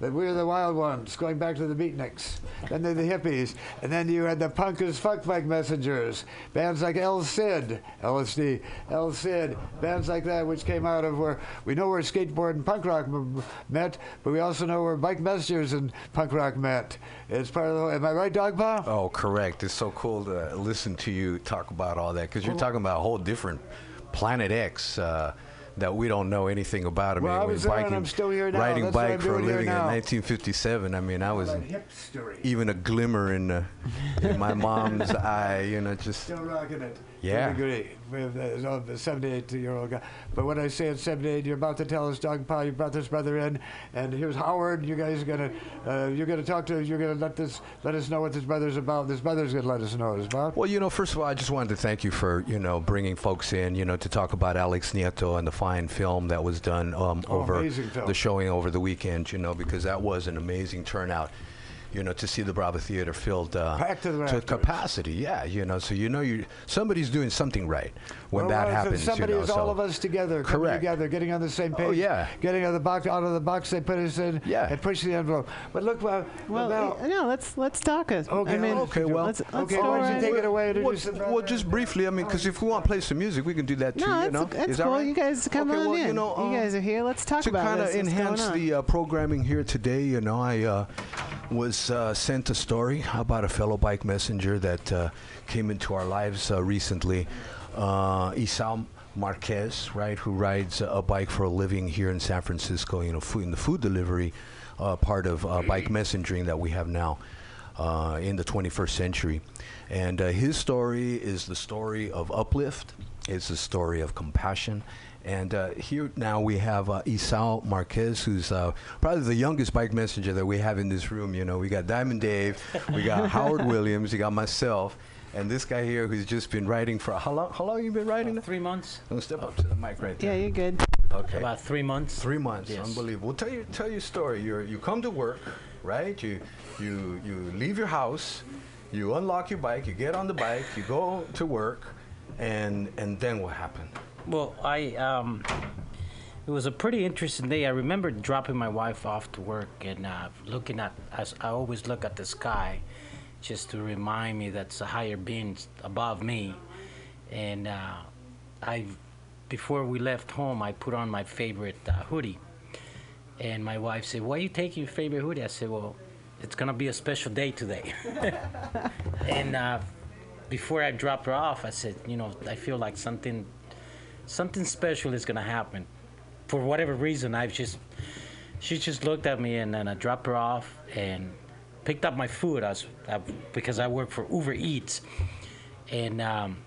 That we're the wild ones, going back to the beatniks. Then they're the hippies. And then you had the punk as fuck bike messengers. Bands like El Cid, LSD, El Cid, bands like that, which came out of where we know where skateboard and punk rock m- met, but we also know where bike messengers and punk rock met. It's part of the. Am I right, Dogpaw? Oh, correct. It's so cool to listen to you talk about all that because you're talking about a whole different planet X uh, that we don't know anything about. I Well, mean, I when was there and I'm still here now. riding That's bike for a living in 1957. I mean, I was even a glimmer in, uh, in my mom's [LAUGHS] eye. You know, just Still rocking it. Yeah. I agree. With uh, the 78 year old guy. But when I say at 78, you're about to tell us, Doug Powell, you brought this brother in, and here's Howard. You guys are gonna, uh, you're gonna talk to, you're gonna let this, let us know what this brother's about. This brother's gonna let us know what it's about. Well, you know, first of all, I just wanted to thank you for you know bringing folks in, you know, to talk about Alex Nieto and the fine film that was done um, Oh, over the showing over the weekend. You know, because that was an amazing turnout. You know, to see the Brava Theater filled uh, to rafters. capacity. Yeah, you know, so you know you somebody's doing something right when Well, that well, happens. Somebody you know, is all of us together, coming Correct. together, getting on the same page. Oh, yeah. Getting out of the box, out of the box they put us in, Yeah. and push the envelope. But look, well, Well, now, uh, no, let's let's talk it. Okay, I mean, okay, well, let's, let's okay, why don't you right- take it away? Well, the well, just briefly, I mean, because if we want to play some music, we can do that too. No, you that's, know, that's is that cool. right? You guys come Okay, on well, in. You, know, um, guys are here. Let's talk about to about kind of this. Enhance the uh, programming here today, you know, I uh, was uh, sent a story about a fellow bike messenger that uh, came into our lives uh, recently, uh, Isao Marquez, right, who rides a bike for a living here in San Francisco, you know, food, in the food delivery uh, part of uh, bike messaging that we have now. Uh, in the 21st century. And uh, his story is the story of uplift, it's the story of compassion. And uh, here now we have uh, Isao Marquez, who's uh, probably the youngest bike messenger that we have in this room. You know, we got Diamond Dave, we got Howard [LAUGHS] Williams, we got myself, and this guy here who's just been riding for how long? How long you been riding? Three months. Don't step up to the mic right there. Yeah, you're good. Okay. About three months. Three months, Yes. unbelievable. Well, tell you tell your story. You you come to work, right? You you you leave your house, you unlock your bike, you get on the bike, you go to work, and and then what happened? Well, I um, it was a pretty interesting day. I remember dropping my wife off to work and uh, looking at. As I always look at the sky, just to remind me that's a higher being above me. And uh, I, before we left home, I put on my favorite uh, hoodie. And my wife said, "Why are you taking your favorite hoodie?" I said, "Well, it's gonna be a special day today." [LAUGHS] and uh, before I dropped her off, I said, "You know, I feel like something, something special is gonna happen." For whatever reason, I've just, she just looked at me, and then I dropped her off and picked up my food. I was I, because I work for Uber Eats, and um,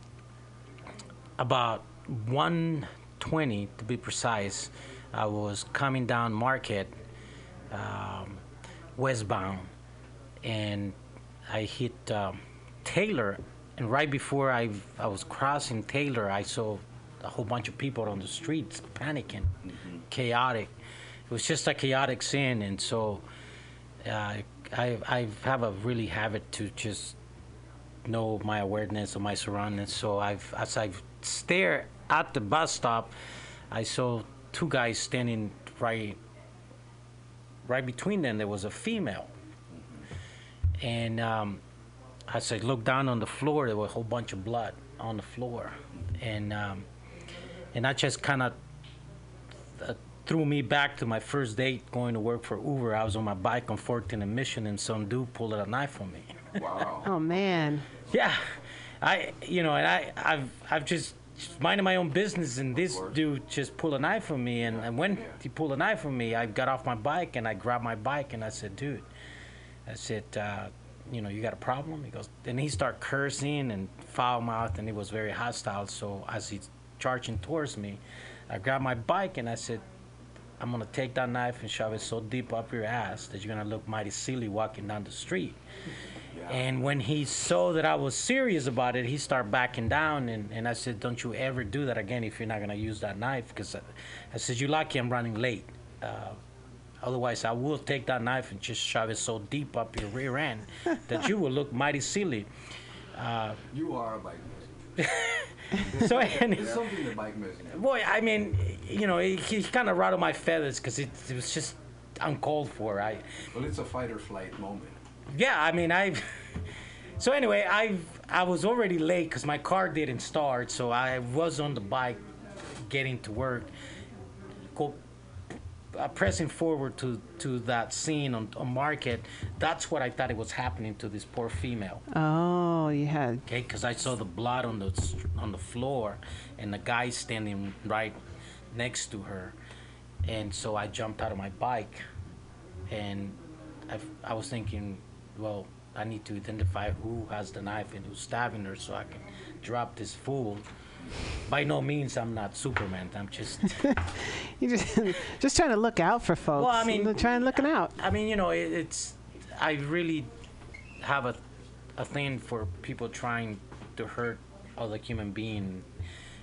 about 120 to be precise, I was coming down Market, um, westbound, and I hit um, Taylor. And right before I I was crossing Taylor, I saw a whole bunch of people on the streets panicking, chaotic. It was just a chaotic scene, and so uh, I I have a really habit to just know my awareness of my surroundings. So I've as I stare at the bus stop, I saw two guys standing right right between them. There was a female, and um, as I looked down on the floor, there was a whole bunch of blood on the floor, and um, and that just kind of uh, threw me back to my first date going to work for Uber. I was on my bike on 14th and Mission, and some dude pulled out a knife on me. Wow. [LAUGHS] Oh man. Yeah, I you know, and I I've I've just minding my own business, and this dude just pulled a knife on me, and, and when he pulled a knife on me, I got off my bike and I grabbed my bike and I said, dude, I said, uh, you know, you got a problem? He goes, and he started cursing and foul mouth, and he was very hostile. So as he's charging towards me, I grabbed my bike and I said, I'm gonna take that knife and shove it so deep up your ass that you're gonna look mighty silly walking down the street. And when he saw that I was serious about it, he started backing down. And, and I said, Don't you ever do that again if you're not to use that knife. Because I, I said, You're lucky I'm running late. Uh, otherwise, I will take that knife and just shove it so deep up your rear end that you will look mighty silly. Uh, You are a bike [LAUGHS] so, and, something the bike messenger. Boy, I mean, you know, he, he kind of rattled my feathers because it, it was just uncalled for. I Well, it's a fight or flight moment. yeah, I mean, I. [LAUGHS] So anyway, I I was already late because my car didn't start, so I was on the bike, getting to work. Go, uh, pressing forward to to that scene on, on Market. That's what I thought it was happening to this poor female. Oh, you had. Okay, because I saw the blood on the on the floor, and the guy standing right next to her, and so I jumped out of my bike, and I, I was thinking, well, I need to identify who has the knife and who's stabbing her, so I can drop this fool. By no means, I'm not Superman. I'm just. [LAUGHS] You just just trying to look out for folks. Well, I mean, trying looking out. I mean, you know, it, it's. I really have a, a thing for people trying to hurt other human being.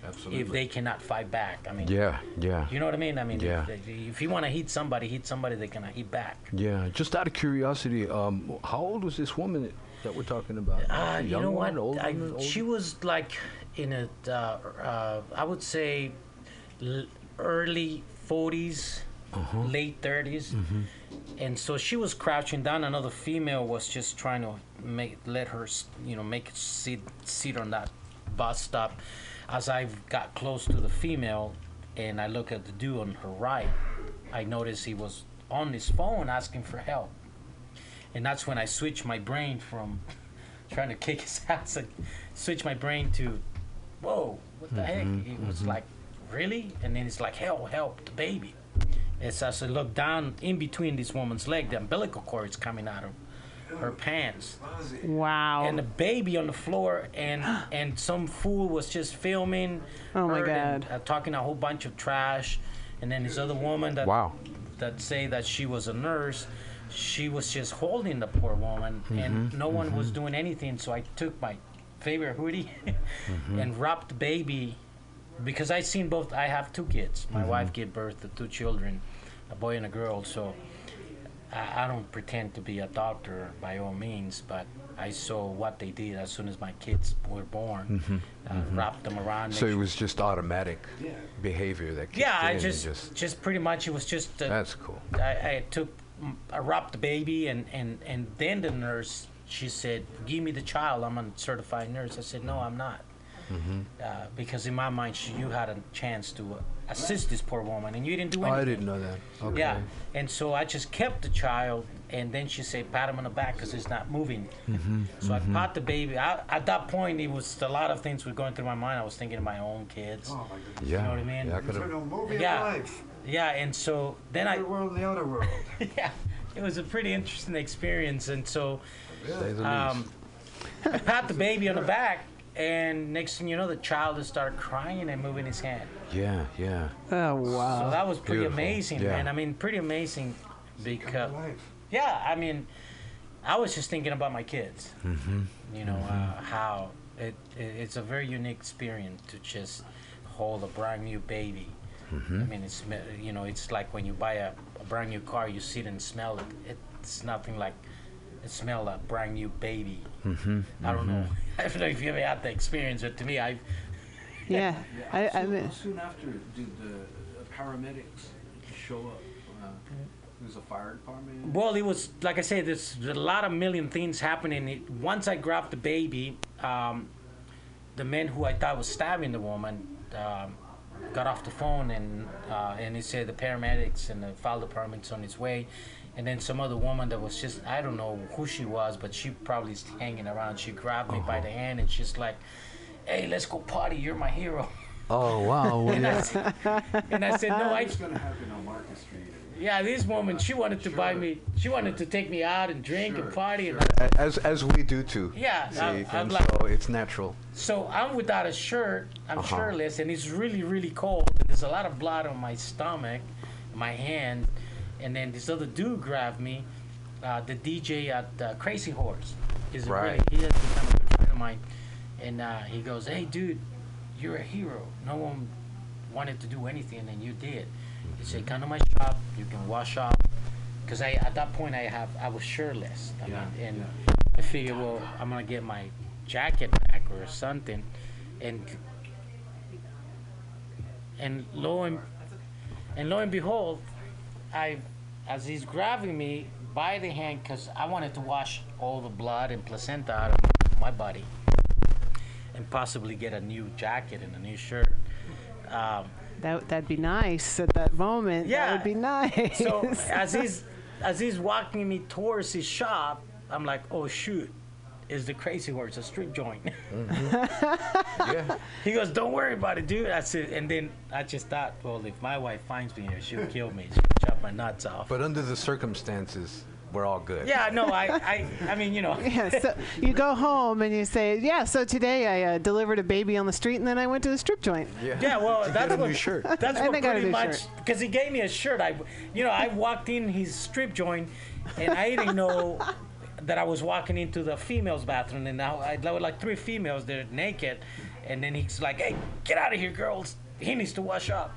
Absolutely. If they cannot fight back, I mean. Yeah, yeah. You know what I mean? I mean, Yeah. if, if you want to hit somebody, hit somebody that cannot hit back. Yeah, just out of curiosity, um, how old was this woman that we're talking about? Uh, you know what? old I, woman, old- she was like in a, uh, uh, I would say, l- early 40s, Uh-huh. late 30s. Mm-hmm. And so she was crouching down. Another female was just trying to make let her, you know, make it sit sit on that bus stop. As I got close to the female, and I look at the dude on her right, I noticed he was on his phone asking for help. And that's when I switched my brain from [LAUGHS] trying to kick his [LAUGHS] ass and switch my brain to, whoa, what the heck? Mhm, He was mhm. like, really? And then it's like, hell, help the baby. As as I look down in between this woman's leg, the umbilical cord is coming out of her pants. Wow. And the baby on the floor, and [GASPS] and some fool was just filming. Oh, my her and, God. uh, talking a whole bunch of trash, and then this other woman that Wow. that say that she was a nurse, she was just holding the poor woman, and Mhm, no one was mhm. doing anything. So I took my favorite hoodie Mhm. [LAUGHS] and wrapped baby because I seen both. I have two kids. My Mhm. wife gave birth to two children, a boy and a girl. So I, I don't pretend to be a doctor by all means, but I saw what they did as soon as my kids were born. Mhm, Uh, mhm. Wrapped them around. So it was just automatic Yeah. behavior that kicked yeah, in I and just, just pretty much it was just. Uh, That's cool. I, I took, I wrapped the baby, and and and then the nurse she said, "Give me the child. I'm a certified nurse." I said, "No, I'm not," Mhm. uh, because in my mind she, you had a chance to uh, assist this poor woman, and you didn't do Oh, anything. I didn't know that. Okay. Yeah, and so I just kept the child, and then she said, "Pat him on the back because it's not moving." Mhm, So mhm. I pat the baby. I, at that point, it was a lot of things were going through my mind. I was thinking of my own kids. Oh my goodness. Yeah, You know what I mean? yeah, I could've- movie yeah. life. Yeah, and so then I. The world, the outer world. yeah, it was a pretty interesting experience, and so. Say Um, I pat the baby on the back, and next thing you know, the child just started crying and moving his hand. Yeah, yeah. Oh wow. So that was pretty Beautiful. amazing, Yeah. man. I mean, pretty amazing because. Yeah, I mean, I was just thinking about my kids. Mm-hmm. You know uh, how it, it it's a very unique experience to just hold a brand new baby. Mhm. I mean, it's you know it's like when you buy a, a brand new car, you sit and smell it. It's nothing like it smell a brand new baby. Mhm, I don't know. mhm. [LAUGHS] I don't know if you ever had the experience, but to me, I've. Yeah. I, I soon, mean, soon after, did the uh, paramedics show up? Uh, it was a fire department. Well, it was like I said. There's a lot of million things happening. It, once I grabbed the baby, um, the man who I thought was stabbing the woman um, got off the phone and uh, and he said the paramedics and the fire department's on its way. And then some other woman that was just I don't know who she was, but she probably is hanging around. She grabbed me by the hand and she's like, "Hey, let's go party. You're my hero." Oh wow. well, [LAUGHS] And I said- and I said, "No, I." What's going to happen on Market Street? Yeah, this woman, she wanted to buy me. She wanted to take me out and drink and party. Sure. And As as we do too. Yeah, See, I'm- I'm like- so it's natural. So I'm without a shirt. I'm Uh-huh. shirtless, and it's really, really cold. There's a lot of blood on my stomach, my hand, and then this other dude grabbed me. Uh, the DJ at uh, Crazy Horse He's a Right. really he has become a good friend of mine, and uh, he goes, "Hey, dude, you're a hero. No one wanted to do anything, and you did." He said, "Come to my shop. You can wash up." Because I at that point I have I was shirtless. I Yeah, mean, and I figured, well, I'm gonna get my jacket back or something, and and lo and and lo and behold, I as he's grabbing me by the hand, because I wanted to wash all the blood and placenta out of my body, and possibly get a new jacket and a new shirt. Um, That that'd be nice at that moment. Yeah. that would be nice. so [LAUGHS] as he's as he's walking me towards his shop, I'm like, oh shoot, is the crazy horse a strip joint? [LAUGHS] yeah. He goes, don't worry about it, dude. I said, and then I just thought, well, if my wife finds me here, she'll kill me. She'll chop my nuts off. But under the circumstances, we're all good. Yeah, no, I, I, I mean, you know. [LAUGHS] yeah, so you go home and you say, "Yeah, so today I uh, delivered a baby on the street, and then I went to the strip joint." Yeah, yeah well, To that's get a what new shirt. [LAUGHS] That's what I got a pretty much because he gave me a shirt. I, you know, I walked in his strip joint, and I didn't know that I was walking into the females' bathroom, and now I, there were like three females there naked, and then he's like, "Hey, get out of here, girls! He needs to wash up."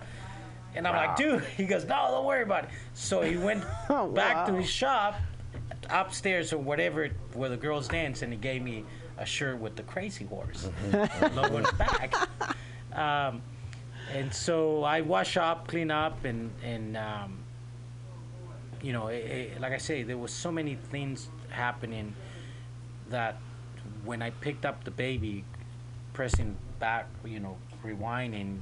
And I'm like, dude, [LAUGHS] he goes, no, don't worry about it. So he went [LAUGHS] back to his shop, upstairs or whatever, where the girls dance, and he gave me a shirt with the crazy horse [LAUGHS] logo on the back. Um, and so I wash up, clean up, and and um, you know, it, it- like I say, there was so many things happening that when I picked up the baby, pressing back, you know, rewinding,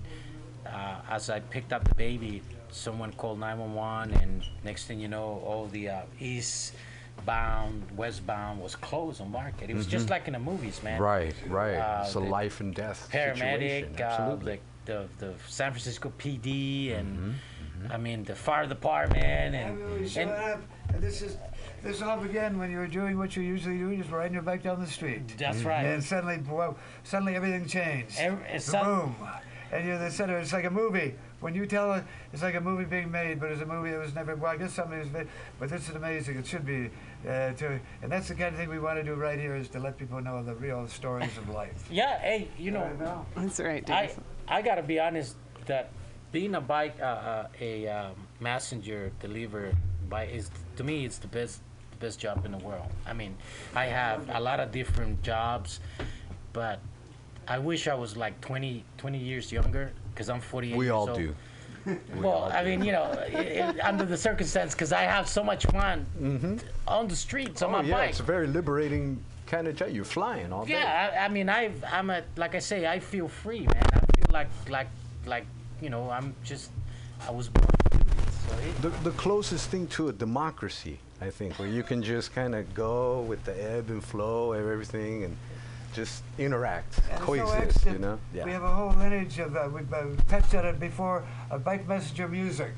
uh, as I picked up the baby, someone called 911, and next thing you know, all the uh, eastbound, westbound was closed on market. It was just Mhm. like in the movies, man. Right, right. Uh, it's a life and death paramedic, situation. uh, Absolutely. the, the the San Francisco PD, and Mm-hmm, I mean the fire department, and, Everybody showed and up, and this is this all began when you were doing what you usually do, just riding your bike down the street. That's right. And suddenly, well, suddenly everything changed. Every- it's some- Boom. And you're the center. It's like a movie. When you tell it, it's like a movie being made, but it's a movie that was never. Well, I guess something was made, but this is amazing. It should be. Uh, to, and that's the kind of thing we want to do right here is to let people know the real stories of life. [LAUGHS] yeah, hey, you know, That's right, I Dave. I gotta be honest that being a bike uh, uh, a um, messenger deliver by is to me it's the best the best job in the world. I mean, I have a lot of different jobs, but I wish I was like 20, 20 years younger because I'm 48 We all old. do. [LAUGHS] well, I mean, you know, i i under the circumstance, because I have so much fun mm-hmm. on the streets on oh, my yeah, bike. it's a very liberating kind of job. You're flying all day. Yeah, I, I mean, I I'm a like I say, I feel free, man. I feel like like like you know, I'm just I was born to do this. So it, The, the closest thing to a democracy, I think, where you can just kind of go with the ebb and flow of everything and just interact, And coexist, excellent. you know? We have a whole lineage of, uh, we've uh, touched on it before, of bike messenger music.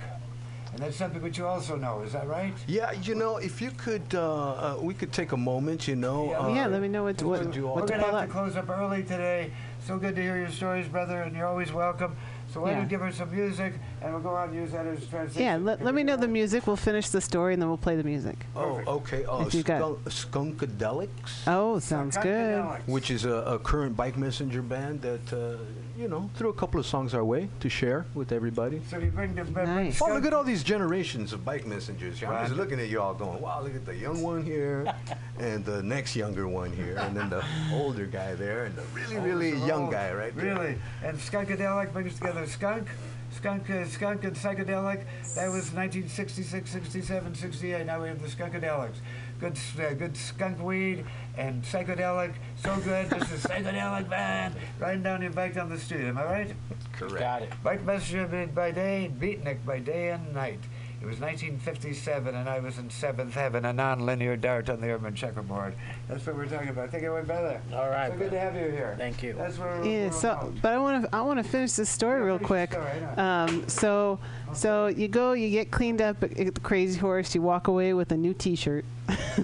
And that's something which you also know, is that right? Yeah, you know, if you could, uh, uh, we could take a moment, you know. Uh, yeah, let me know what to- what, to do what We're to going to have up. to close up early today. So good to hear your stories, brother, and you're always welcome. So why don't you give her some music, and we'll go out and use that as transition. Yeah, let, let me know the music. We'll finish the story and then we'll play the music. Oh, okay. Oh, If you got- Skunk, Skunkadelics, Oh, sounds good. which is a, a current bike messenger band that, uh, you know, threw a couple of songs our way to share with everybody. So you bring the bring Nice. Oh, skunk- look at all these generations of bike messengers. I'm just looking at you all going, wow, look at the young one here, [LAUGHS] and the next younger one here, and then the [LAUGHS] older guy there, and the really, really Oh, young guy right there. Really, and Skunkadelic brings together skunk, skunk, uh, skunk and psychedelic. That was 1966, 67, 68. Now we have the Skunkadelics. Good, uh, good skunk weed and psychedelic. So good. This is psychedelic man riding down your bike down the street. Am I right? Correct. got it. Bike messenger made by day, beatnik by day and night. It was 1957, and I was in seventh heaven, a non-linear dart on the urban checkerboard. That's what we're talking about. Take it away, brother. All right, So good to have you here. Thank you. That's where. Yeah, we're so about. but I want to I want to finish this story real quick. story, Um, so so you go, you get cleaned up at, at the Crazy Horse, you walk away with a new T-shirt.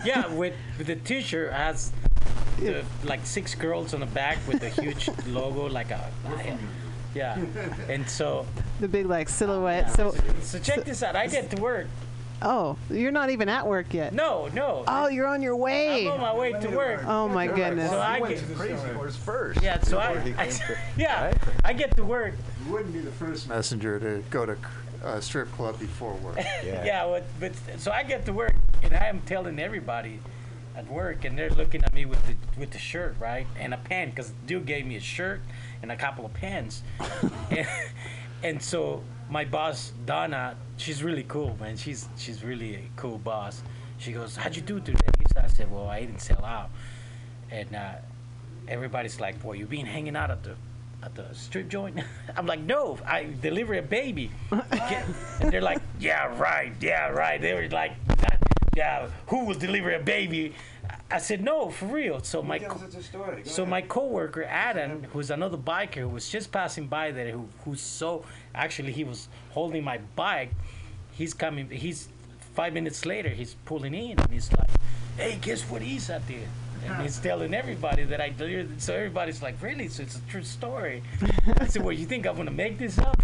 yeah, [LAUGHS] with, with the T-shirt has the, like six girls on the back with a huge logo, like a yeah. And so [LAUGHS] The big like silhouette. So so check this out. I get to work. oh, you're not even at work yet. No, no. Oh, you're on your way. I'm on my way to work. Oh my goodness. So I went get to Crazy Horse first. yeah. So I, he [LAUGHS] I came [LAUGHS] yeah right? I get to work. You wouldn't be the first messenger to go to a uh, strip club before work. Yeah. Yeah, but, but so I get to work and I am telling everybody at work, and they're looking at me with the with the shirt, right, and a pen, because dude gave me a shirt and a couple of pens, [LAUGHS] and, and so my boss Donna, she's really cool, man. She's she's really a cool boss. She goes, "How'd you do today?" I said, "Well, I didn't sell out," and uh, everybody's like, "Boy, you been hanging out at the at the strip joint?" [LAUGHS] I'm like, "No, I deliver a baby," [LAUGHS] and they're like, "Yeah, right, yeah, right." They were like, "Yeah, who will deliver a baby?" I said, "No, for real." So my co- us a story. Go so ahead. my coworker Adam, who's another biker who was just passing by there, who who's so actually he was holding my bike. He's coming. He's five minutes later. He's pulling in and he's like, "Hey, guess what Isa there?" And he's telling everybody that I delivered. So everybody's like, "Really?" So it's a true story. [LAUGHS] I said, "Well, you think I'm gonna make this up?"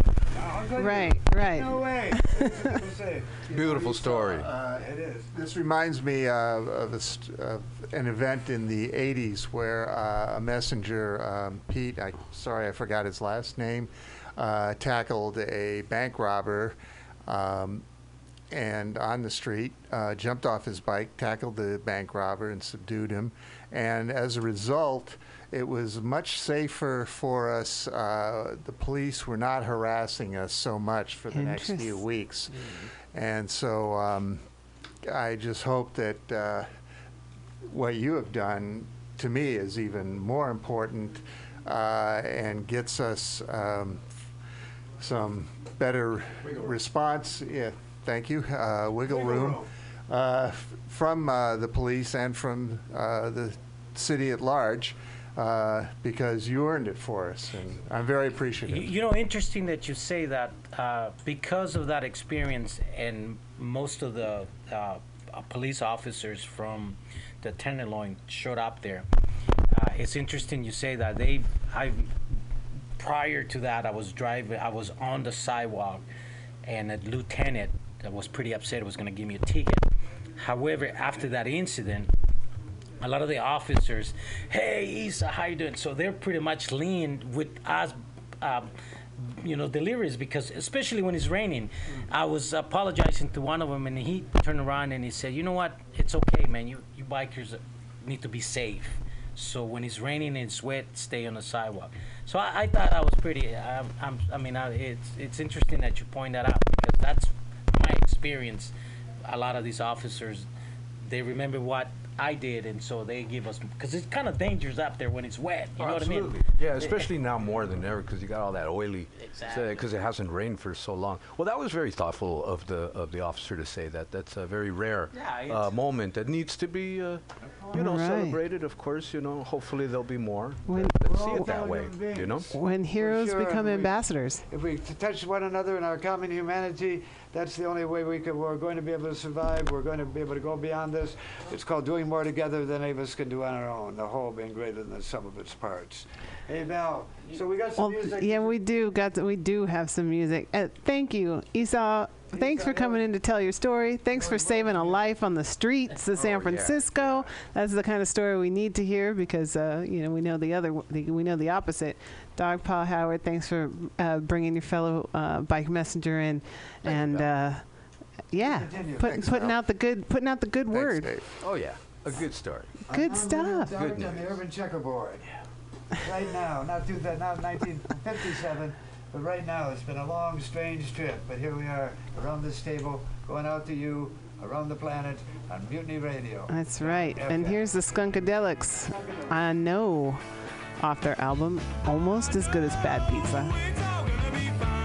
Right, right. No way. [LAUGHS] Beautiful story. Uh, it is. This reminds me uh, of, a st- of an event in the 80s where uh, a messenger, um, Pete, I, sorry I forgot his last name, uh, tackled a bank robber um, and on the street, uh, jumped off his bike, tackled the bank robber, and subdued him. And as a result, it was much safer for us. Uh, the police were not harassing us so much for the next few weeks. And so um, I just hope that uh, what you have done to me is even more important uh, and gets us um, some better response. Yeah, thank you. Uh, wiggle, Wiggle room. room. Uh, f- from uh, the police and from uh, the city at large uh, because you earned it for us, and I'm very appreciative. You, know, interesting that you say that uh, because of that experience, and most of the uh, police officers from the Tenderloin showed up there. Uh, it's interesting you say that they. I prior to that, I was driving. I was on the sidewalk, and a lieutenant that was pretty upset was going to give me a ticket. However, after that incident, a lot of the officers, hey Isa, how you doing? So they're pretty much lean with us, um, you know, deliveries because especially when it's raining. I was apologizing to one of them, and he turned around and he said, "You know what? It's okay, man. You you bikers need to be safe. So when it's raining and it's wet, stay on the sidewalk." So I, I thought I was pretty. I'm, I'm, I mean, I, it's it's interesting that you point that out because that's my experience. A lot of these officers, they remember what I did, and so they give us because it's kind of dangerous up there when it's wet. You Oh, know absolutely. what I mean? Yeah, especially now more than ever because you got all that oily. Exactly. Because it hasn't rained for so long. Well, that was very thoughtful of the of the officer to say that. That's a very rare Yeah, uh, moment that needs to be, uh, you know, Right. celebrated. Of course, you know. Hopefully there'll be more When- that, that see it that way. beings. You know. When heroes sure, become we- ambassadors. If we touch one another in our common humanity, that's the only way we can, we're going to be able to survive. We're going to be able to go beyond this. It's called doing more together than any of us can do on our own, the whole being greater than the sum of its parts. Hey, Val, so we got some Well, music. yeah, we do got we do have some music. Uh, thank you, Esau. Thanks for coming in to tell your story. Thanks for saving a life on the streets of San Oh, Francisco. That's the kind of story we need to hear because uh, you know we know the other the, we know the opposite. Dog Paw Howard, thanks for uh, bringing your fellow uh, bike messenger in, and uh, yeah, Continue. put, Thanks, putting Val. out the good putting out the good word. Dave. Oh yeah, a good story. Good I'm stuff. Robert Good on the news. urban checkerboard. Right now, not, two, not 1957, but right now. It's been a long, strange trip, but here we are around this table, going out to you, around the planet, on Mutiny Radio. That's right. And here's the Skunkadelics. I know off their album, almost as good as Bad Pizza.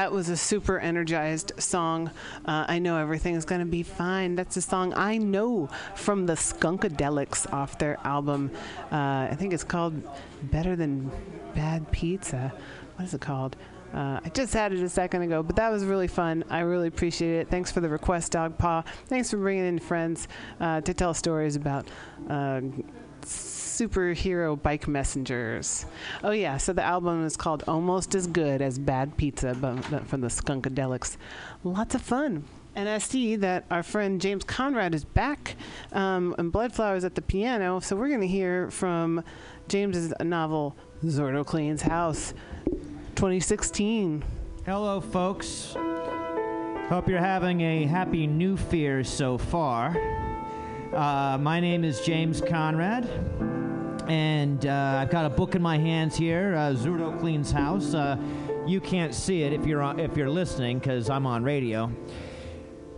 That was a super energized song. Uh, I know everything is going to be fine. That's a song I know from the Skunkadelics off their album. Uh, I think it's called Better Than Bad Pizza. What is it called? Uh, I just had it a second ago, but that was really fun. I really appreciate it. Thanks for the request, Dog Paw. Thanks for bringing in friends uh, to tell stories about uh, superhero bike messengers. Oh yeah, so the album is called Almost as Good as Bad Pizza, but, from the Skunkadelics. Lots of fun. And I see that our friend James Conrad is back, um, and Bloodflowers at the piano. So we're going to hear from James's novel Zurdo Cleans House, 2016. Hello, folks. Hope you're having a happy new fear so far. Uh, my name is James Conrad, and uh, I've got a book in my hands here, uh, Zurdo Cleans House. Uh, you can't see it if you're on, if you're listening, because I'm on radio.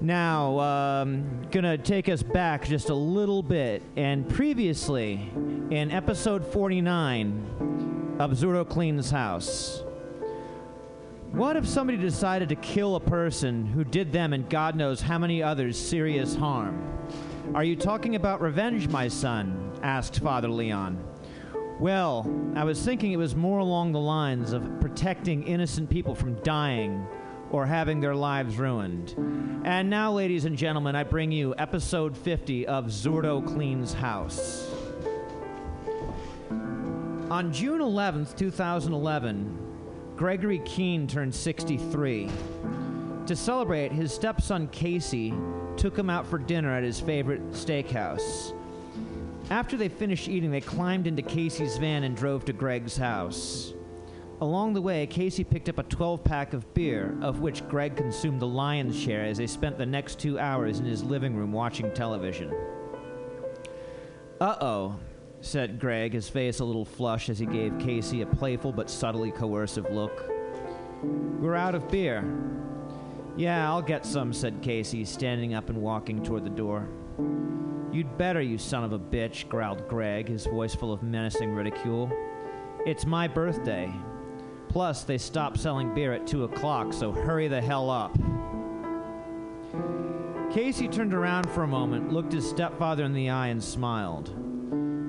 Now, um, gonna take us back just a little bit, and previously, in episode 49 of Zurdo Cleans House. What if somebody decided to kill a person who did them and God knows how many others serious harm? Are you talking about revenge, my son? asked Father Leon. Well, I was thinking it was more along the lines of protecting innocent people from dying or having their lives ruined. And now, ladies and gentlemen, I bring you episode 50 of Zurdo Cleans House. On June 11th, 2011, Gregory Keene turned 63. To celebrate, his stepson Casey took him out for dinner at his favorite steakhouse. After they finished eating, they climbed into Casey's van and drove to Greg's house. Along the way, Casey picked up a 12 pack of beer, of which Greg consumed the lion's share as they spent the next two hours in his living room watching television. Uh oh, said Greg, his face a little flushed as he gave Casey a playful but subtly coercive look. We're out of beer. Yeah, I'll get some, said Casey, standing up and walking toward the door. You'd better, you son of a bitch, growled Greg, his voice full of menacing ridicule. It's my birthday. Plus, they stopped selling beer at 2 o'clock, so hurry the hell up. Casey turned around for a moment, looked his stepfather in the eye, and smiled.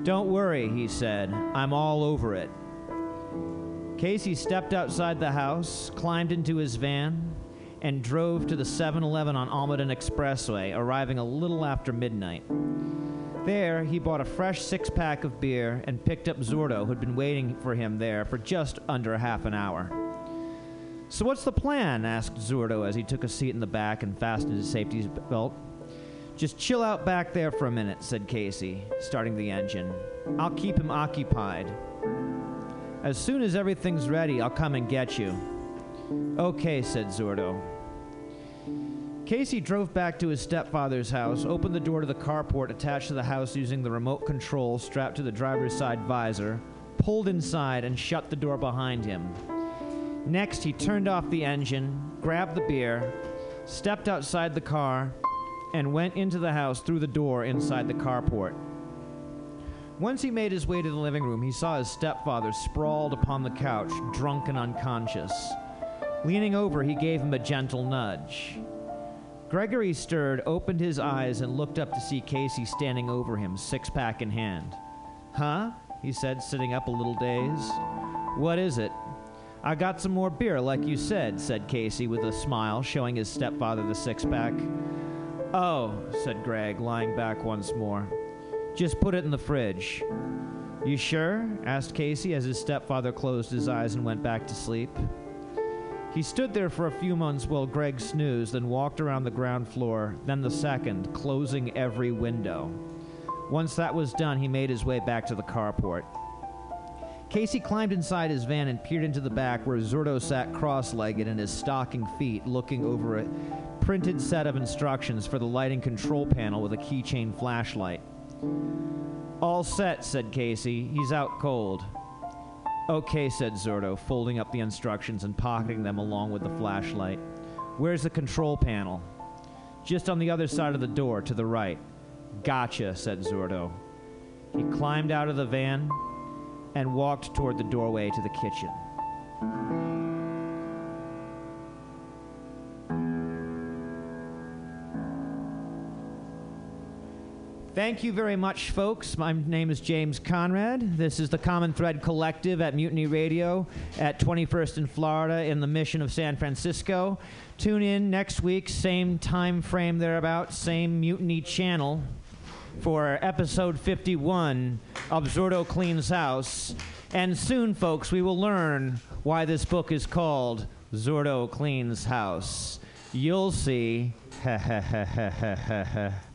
Don't worry, he said. I'm all over it. Casey stepped outside the house, climbed into his van, and drove to the 7 Eleven on Almaden Expressway, arriving a little after midnight. There, he bought a fresh six pack of beer and picked up Zurdo, who'd been waiting for him there for just under half an hour. So, what's the plan? asked Zurdo as he took a seat in the back and fastened his safety belt. Just chill out back there for a minute, said Casey, starting the engine. I'll keep him occupied. As soon as everything's ready, I'll come and get you. Okay, said Zurdo. Casey drove back to his stepfather's house, opened the door to the carport attached to the house using the remote control strapped to the driver's side visor, pulled inside, and shut the door behind him. Next, he turned off the engine, grabbed the beer, stepped outside the car, and went into the house through the door inside the carport. Once he made his way to the living room, he saw his stepfather sprawled upon the couch, drunk and unconscious. Leaning over, he gave him a gentle nudge. Gregory stirred, opened his eyes, and looked up to see Casey standing over him, six pack in hand. Huh? he said, sitting up a little dazed. What is it? I got some more beer, like you said, said Casey with a smile, showing his stepfather the six pack. Oh, said Greg, lying back once more. Just put it in the fridge. You sure? asked Casey as his stepfather closed his eyes and went back to sleep. He stood there for a few months while Greg snoozed, then walked around the ground floor, then the second, closing every window. Once that was done, he made his way back to the carport. Casey climbed inside his van and peered into the back where Zurdo sat cross legged in his stocking feet, looking over a printed set of instructions for the lighting control panel with a keychain flashlight. All set, said Casey. He's out cold. Okay, said Zurdo, folding up the instructions and pocketing them along with the flashlight. Where's the control panel? Just on the other side of the door, to the right. Gotcha, said Zurdo. He climbed out of the van and walked toward the doorway to the kitchen. Thank you very much, folks. My name is James Conrad. This is the Common Thread Collective at Mutiny Radio at 21st in Florida in the Mission of San Francisco. Tune in next week, same time frame thereabouts, same Mutiny channel for episode 51 of Zurdo Cleans House. And soon, folks, we will learn why this book is called Zurdo Cleans House. You'll see. [LAUGHS]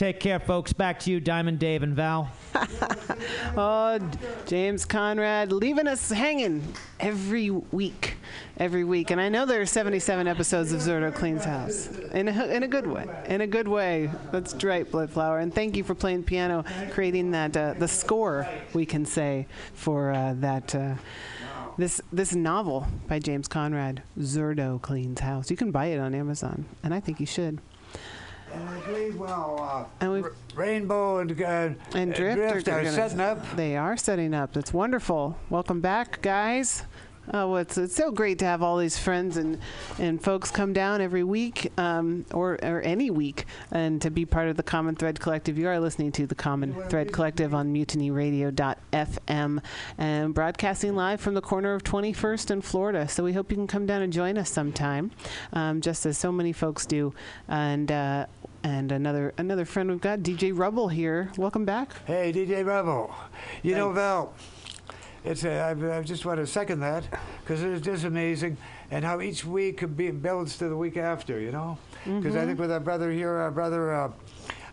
Take care, folks. Back to you, Diamond Dave and Val. [LAUGHS] oh, James Conrad leaving us hanging every week, every week. And I know there are 77 episodes of Zurdo Cleans House in a, in a good way. In a good way. That's right, Bloodflower. And thank you for playing piano, creating that uh, the score we can say for uh, that. Uh, this this novel by James Conrad, Zurdo Cleans House. You can buy it on Amazon, and I think you should. And I believe, well, uh, And we've Rainbow and, uh, and uh, Drift, are, are gonna- setting up. They are setting up. That's wonderful. Welcome back, guys. Oh, it's, it's so great to have all these friends and, and folks come down every week um, or, or any week and to be part of the Common Thread Collective. You are listening to the Common Thread Collective on mutinyradio.fm and broadcasting live from the corner of 21st and Florida. So we hope you can come down and join us sometime, um, just as so many folks do. And uh, and another another friend we've got, DJ Rebel here. Welcome back. Hey, DJ Rebel. You know, Val, it's a, I, I just want to second that because it's just amazing and how each week could be builds to the week after, you know? Because I Mhm. think with our brother here, our brother, uh,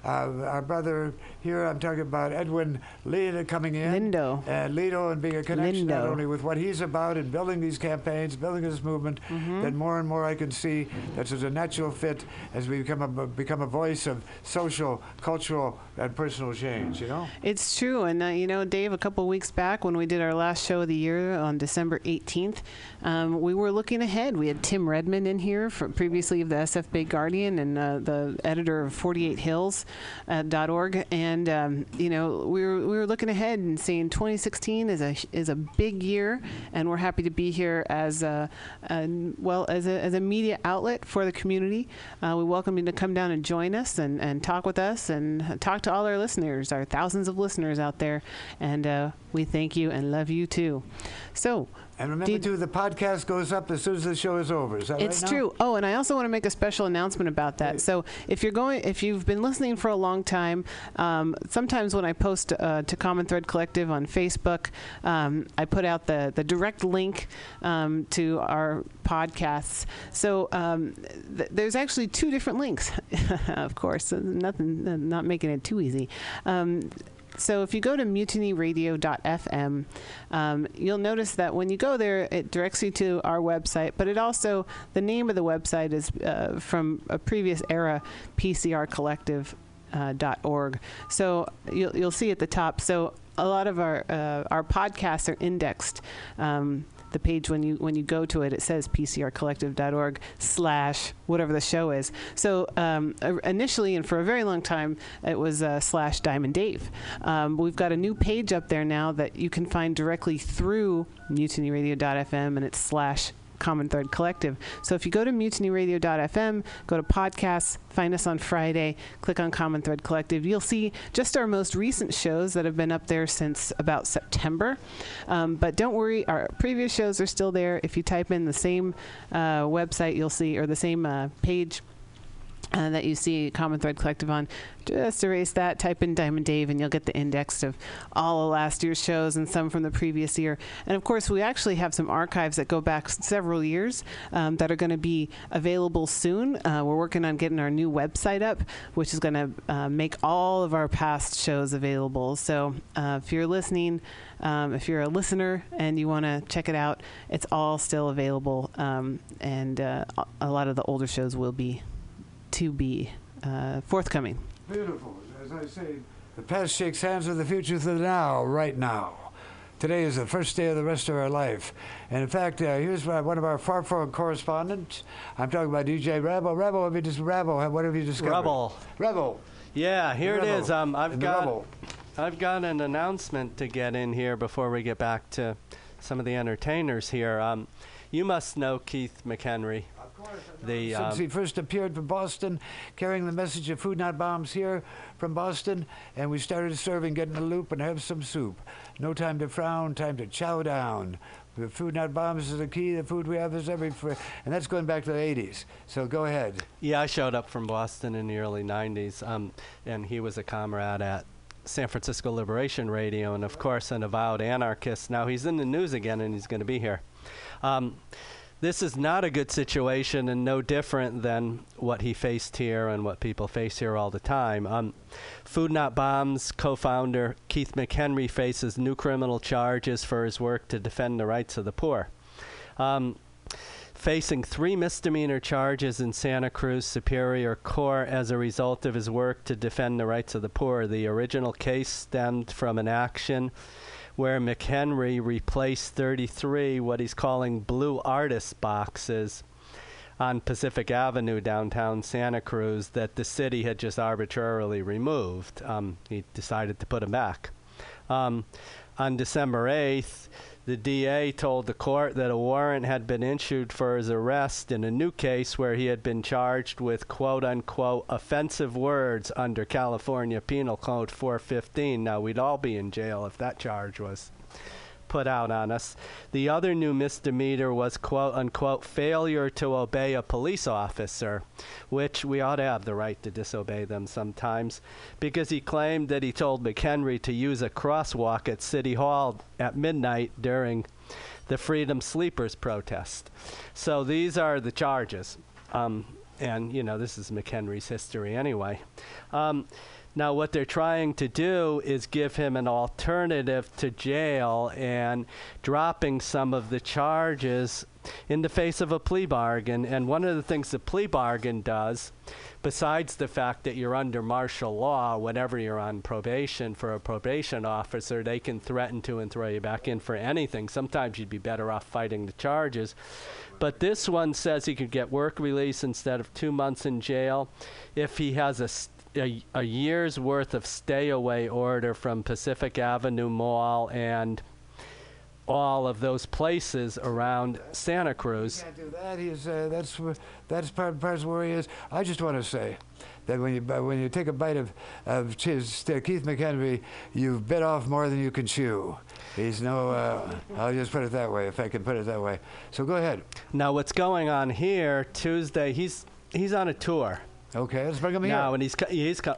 our brother here, I'm talking about Edwin Lindo coming in. Lindo. And Lido and being a connection not only with what he's about and building these campaigns, building this movement, Mhm. that more and more I can see that there's a natural fit as we become a, become a voice of social, cultural, and personal change, you know? It's true, and uh, you know, Dave, a couple weeks back when we did our last show of the year on December 18th, um, we were looking ahead. We had Tim Redmond in here, from previously of the SF Bay Guardian and uh, the editor of 48 Hills uh, dot .org, and um, you know, we were we were looking ahead and saying 2016 is a is a big year, and we're happy to be here as a, a well as a as a media outlet for the community. Uh, we welcome you to come down and join us and, and talk with us and talk to all our listeners, our thousands of listeners out there. And uh, we thank you and love you too. So, And remember, too, the podcast goes up as soon as the show is over. Is that It's right now? true. Oh, and I also want to make a special announcement about that. So, if you're going, if you've been listening for a long time, um, sometimes when I post uh, to Common Thread Collective on Facebook, um, I put out the the direct link um, to our podcasts. So, um, th- there's actually two different links. [LAUGHS] of course, nothing, not making it too easy. So if you go to mutinyradio.fm, um, you'll notice that when you go there, it directs you to our website, but it also, the name of the website is uh, from a previous era, PCRcollective. Uh. So you'll, you'll see at the top. So a lot of our uh, our podcasts are indexed. Um, the page when you when you go to it, it says pcrcollective.org slash whatever the show is. So um, uh, initially and for a very long time, it was uh, slash Diamond Dave. Um, we've got a new page up there now that you can find directly through mutinyradio.fm, and it's slash Common Thread Collective. So if you go to mutinyradio.fm, go to podcasts, find us on Friday, click on Common Thread Collective, you'll see just our most recent shows that have been up there since about September. Um, but don't worry, our previous shows are still there. If you type in the same uh, website, you'll see, or the same uh, page. Uh, that you see Common Thread Collective on. Just erase that, type in Diamond Dave, and you'll get the index of all of last year's shows and some from the previous year. And of course, we actually have some archives that go back several years um, that are going to be available soon. Uh, we're working on getting our new website up, which is going to uh, make all of our past shows available. So uh, if you're listening, um, if you're a listener and you want to check it out, it's all still available. Um, and uh, a- a lot of the older shows will be to be uh, forthcoming. Beautiful. As I say, the past shakes hands with the future of the now, right now. Today is the first day of the rest of our life. And in fact, uh, here's one one of our far flung correspondents. I'm talking about DJ Rebel. Rebel, have you just, Rebel, what have you discovered? Rebel. Rebel. Yeah, here it Rebel. is. Um, I've The got Rebel. I've got an announcement to get in here before we get back to some of the entertainers here. Um, you must know Keith McHenry. The Since um, he first appeared from Boston, carrying the message of food not bombs here from Boston, and we started serving, get in the loop, and have some soup. No time to frown, time to chow down. The food not bombs is the key. The food we have is every, fr- and that's going back to the 80s. So go ahead. Yeah, I showed up from Boston in the early 90s, um, and he was a comrade at San Francisco Liberation Radio, and of course, an avowed anarchist. Now he's in the news again, and he's going to be here. Um, this is not a good situation, and no different than what he faced here and what people face here all the time. Um, Food Not Bombs co founder Keith McHenry faces new criminal charges for his work to defend the rights of the poor. Um, facing three misdemeanor charges in Santa Cruz Superior Court as a result of his work to defend the rights of the poor. The original case stemmed from an action where McHenry replaced 33 what he's calling blue artist boxes on Pacific Avenue downtown Santa Cruz that the city had just arbitrarily removed. Um, he decided to put them back. Um, on December 8th, the DA told the court that a warrant had been issued for his arrest in a new case where he had been charged with quote unquote offensive words under California Penal Code 415. Now, we'd all be in jail if that charge was put out on us. The other new misdemeanor was quote unquote failure to obey a police officer, which we ought to have the right to disobey them sometimes, because he claimed that he told McHenry to use a crosswalk at City Hall at midnight during the Freedom Sleepers protest. So these are the charges. Um, and, you know, this is McHenry's history anyway. Um, now, what they're trying to do is give him an alternative to jail and dropping some of the charges in the face of a plea bargain. And one of the things the plea bargain does, besides the fact that you're under martial law whenever you're on probation for a probation officer, they can threaten to and throw you back in for anything. Sometimes you'd be better off fighting the charges. But this one says he could get work release instead of two months in jail if he has a st- a, a year's worth of stay away order from Pacific Avenue Mall and all of those places around Santa Cruz. Can't do that. He's uh, that's wh- that's part part of where he is. I just want to say that when you bu- when you take a bite of of cheese, uh, Keith McHenry, you've bit off more than you can chew. He's no. Uh, I'll just put it that way, if I can put it that way. So go ahead. Now, what's going on here Tuesday? He's he's on a tour. Okay, let's bring him here. now, and he's co- he's co-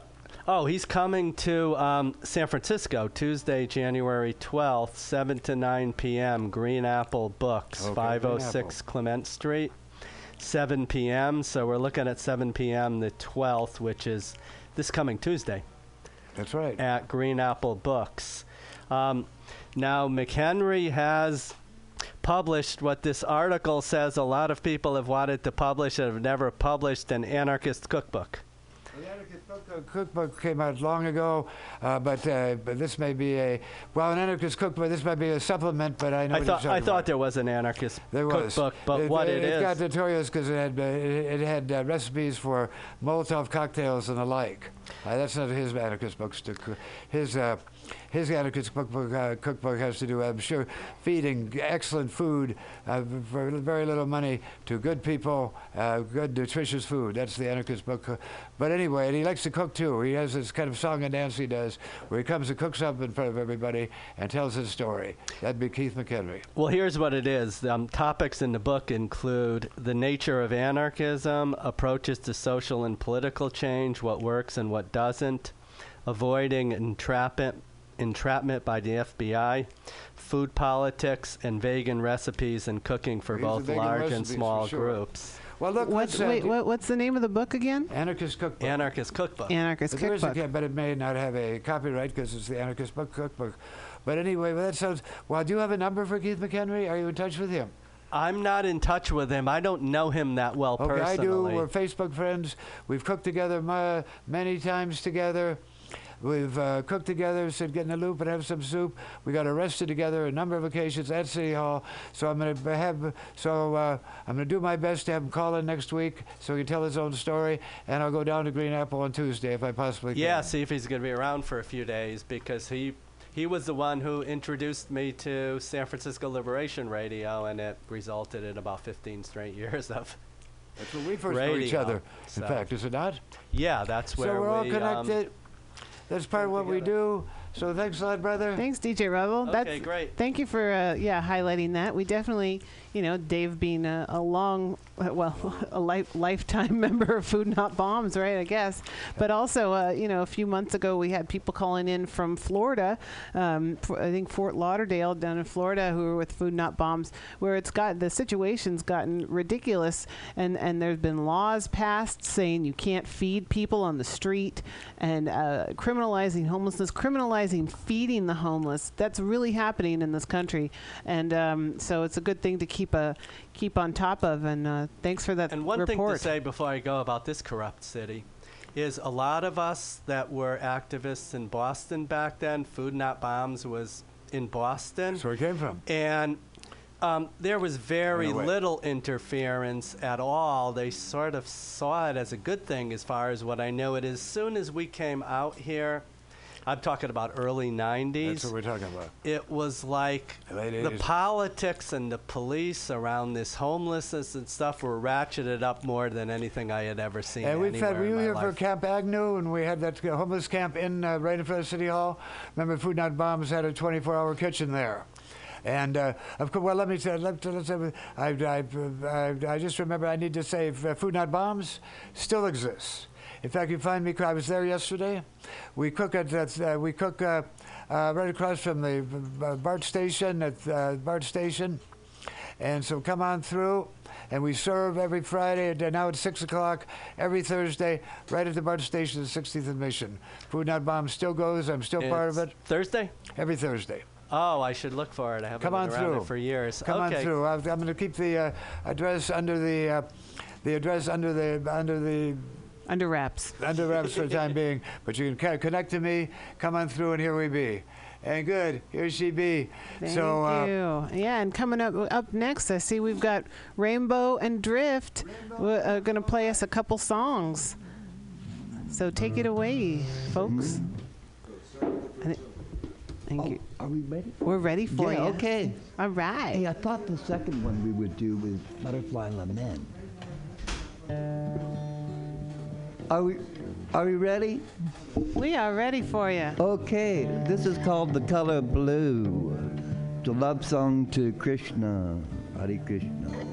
oh he's coming to um, San Francisco Tuesday, January twelfth, seven to nine p.m. Green Apple Books, Okay, five oh Green six Clement Street, seven p.m. So we're looking at seven p.m. the twelfth, which is this coming Tuesday. That's right. At Green Apple Books. Um, now McHenry has published what this article says a lot of people have wanted to publish and have never published an anarchist cookbook. The Anarchist uh, Cookbook came out long ago, uh, but uh, but this may be a well, an Anarchist Cookbook. This might be a supplement, but I know. I thought I thought there was an anarchist There was. cookbook, but what it it is. got notorious because it had uh, it, it had uh, recipes for Molotov cocktails and the like. Uh, that's not his anarchist books. To his uh, his anarchist cookbook uh, cookbook has to do, I'm sure, feeding excellent food uh, for very little money to good people, uh, good nutritious food. That's the anarchist book. But anyway, and he likes to cook too. He has this kind of song and dance he does, where he comes and cooks up in front of everybody and tells his story. That'd be Keith McHenry. Well, here's what it is. Um, topics in the book include the nature of anarchism, approaches to social and political change, what works and what doesn't, avoiding entrapment, entrapment by the FBI, food politics, and vegan recipes and cooking for These both large and small sure. groups. Well, look, What's, let's, uh, wait, do- what, what's the name of the book again? Anarchist Cookbook. Anarchist cookbook. Anarchist But there is a Cookbook. ca- but it may not have a copyright because it's the Anarchist Book Cookbook. But anyway, well, that sounds. Well, do you have a number for Keith McHenry? Are you in touch with him? I'm not in touch with him. I don't know him that well personally. Okay, I do. We're Facebook friends. We've cooked together ma- many times together. We've uh, cooked together, said get in the loop and have some soup. We got arrested together a number of occasions at City Hall. So I'm going to have. So uh, I'm going to do my best to have him call in next week so he can tell his own story. And I'll go down to Green Apple on Tuesday if I possibly can. Yeah, see if he's going to be around for a few days because he he was the one who introduced me to San Francisco Liberation Radio, and it resulted in about 15 straight years of. That's where we first radio. know each other. In So- fact, is it not? Yeah, that's where so we're all we, um, connected. That's part of what we do. So thanks a lot, brother. Thanks, DJ Rebel. Okay, That's, great. Thank you for uh, yeah highlighting that. We definitely, you know, Dave being a, a long, well, [LAUGHS] a life, lifetime [LAUGHS] member of Food Not Bombs, right? I guess. But also, uh, you know, a few months ago we had people calling in from Florida. Um, f- I think Fort Lauderdale down in Florida who were with Food Not Bombs, where it's got the situation's gotten ridiculous, and and there's been laws passed saying you can't feed people on the street, and uh, criminalizing homelessness, criminalizing feeding the homeless. That's really happening in this country, and um, so it's a good thing to keep a keep on top of. And uh, thanks for that And one report. thing to say before I go about this corrupt city is a lot of us that were activists in Boston back then, Food Not Bombs was in Boston. That's where it came from. And um, there was very In a way. little interference at all. They sort of saw it as a good thing, as far as what I know. It as soon as we came out here, I'm talking about early 90s. That's what we're talking about. It was like the 80s. politics and the police around this homelessness and stuff were ratcheted up more than anything I had ever seen. And we've had, were you my here for. Camp Agnos and we had that homeless camp in uh, right in front of City Hall? Remember, Food Not Bombs had a 24-hour kitchen there. And uh, of course, well, let me say, let, let's say, I, I, I, I just remember I need to say, uh, Food Not Bombs still exists. In fact, you find me. I was there yesterday. We cook at uh, we cook uh, uh, right across from the uh, BART station at uh, BART station. And so come on through, and we serve every Friday. And now it's six o'clock every Thursday, right at the BART station, at 60th and Mission. Food Not Bomb still goes. I'm still part of it. Thursday? Every Thursday. Oh, I should look for it. I haven't Come been on around through. it for years. Come okay. on through. I, I'm going to keep the uh, address under the uh, the address under the under the under wraps. Under wraps for the time being. But you can connect to me, come on through, and here we be and good. Here she be. Thank so, uh, you. Yeah, and coming up up next, I see we've got Rainbow and Drift We're uh, going to play us a couple songs. So take it away, folks. Thank oh, you. Are we ready? We're ready for yeah, you. Okay. All right. Hey, I thought the second one we would do was Butterfly Lament. Are we, are we ready? We are ready for you. Okay, this is called The Color Blue. It's a love song to Krishna, Hari Krishna.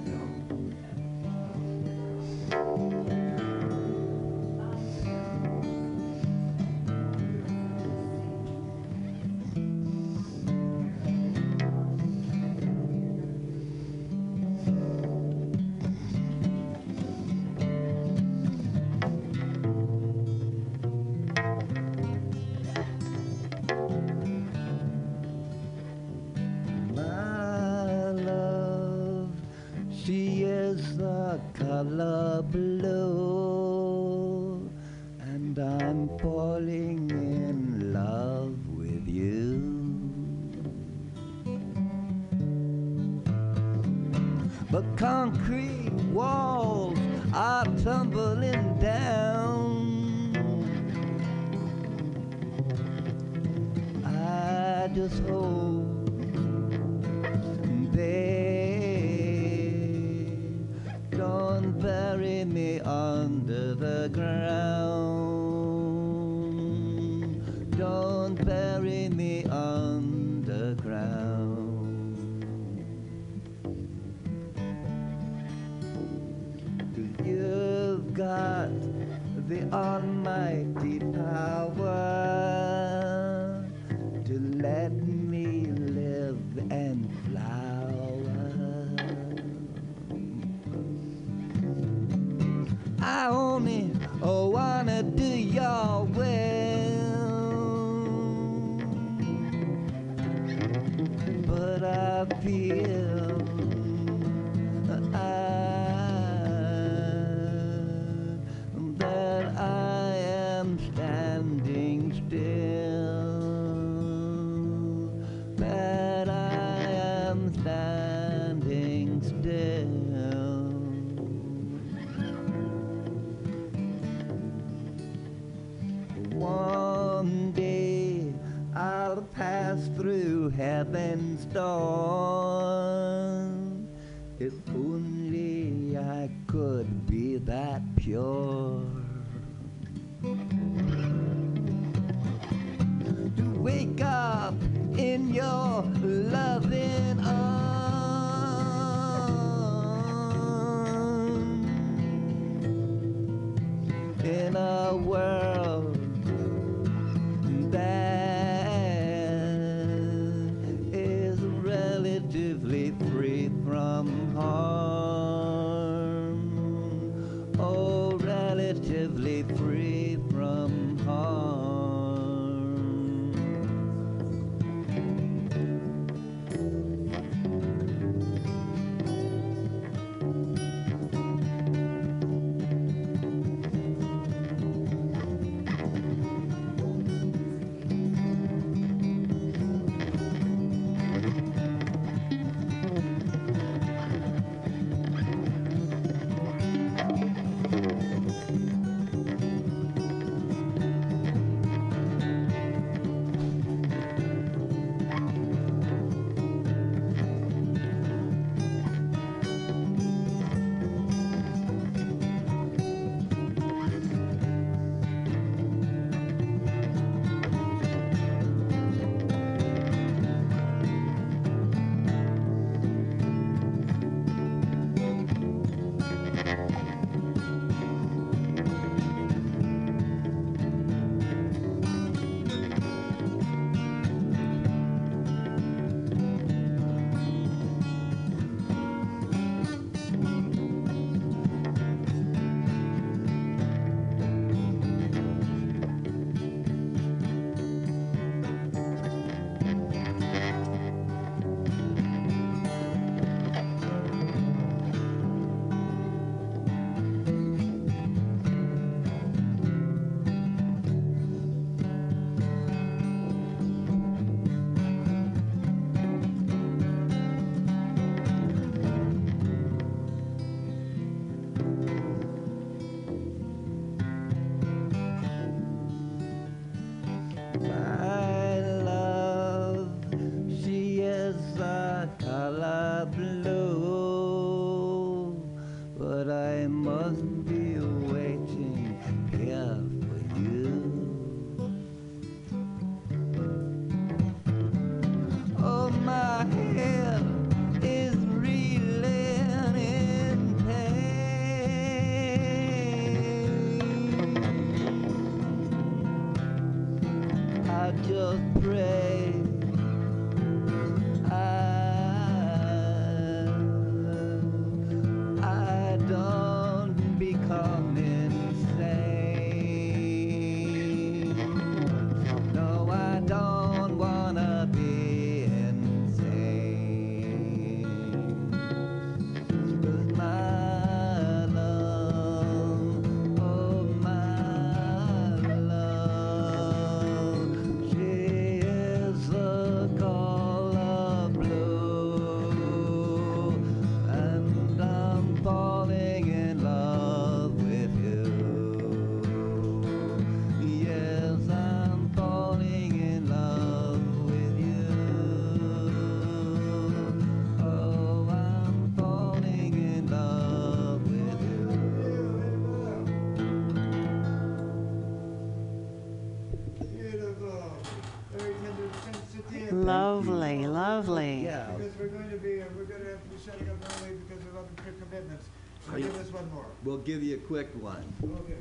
We'll give you a quick one. Okay.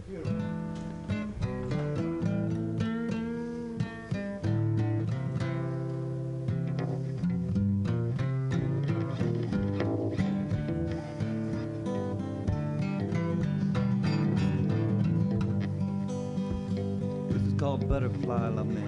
This is called Butterfly Lament.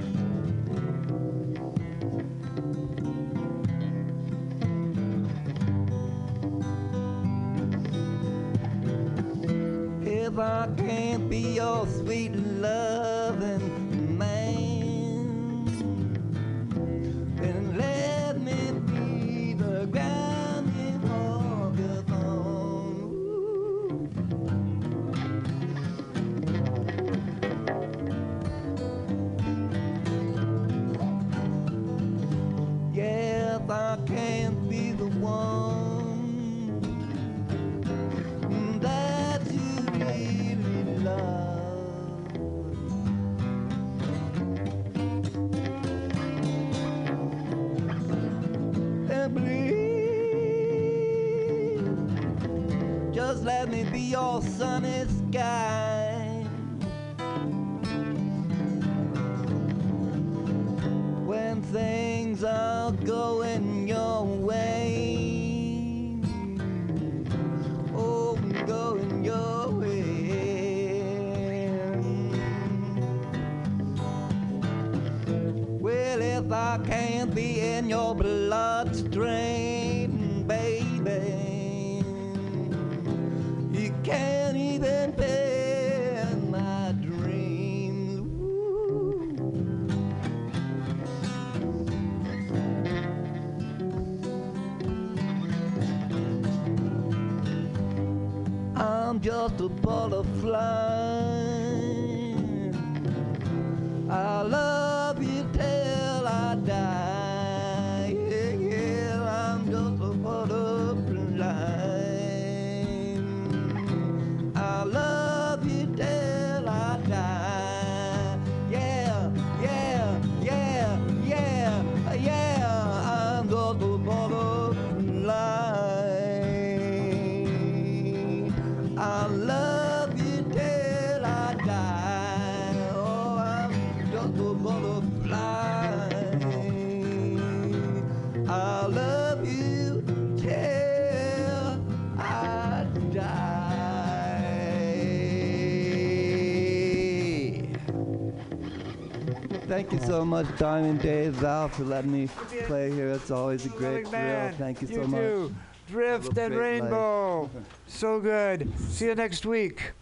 Thank you so much, Diamond Dave Val, for letting me play here. It's always a great thrill. Thank you, you so much. too. Drift and. Rainbow. So good. See you next week.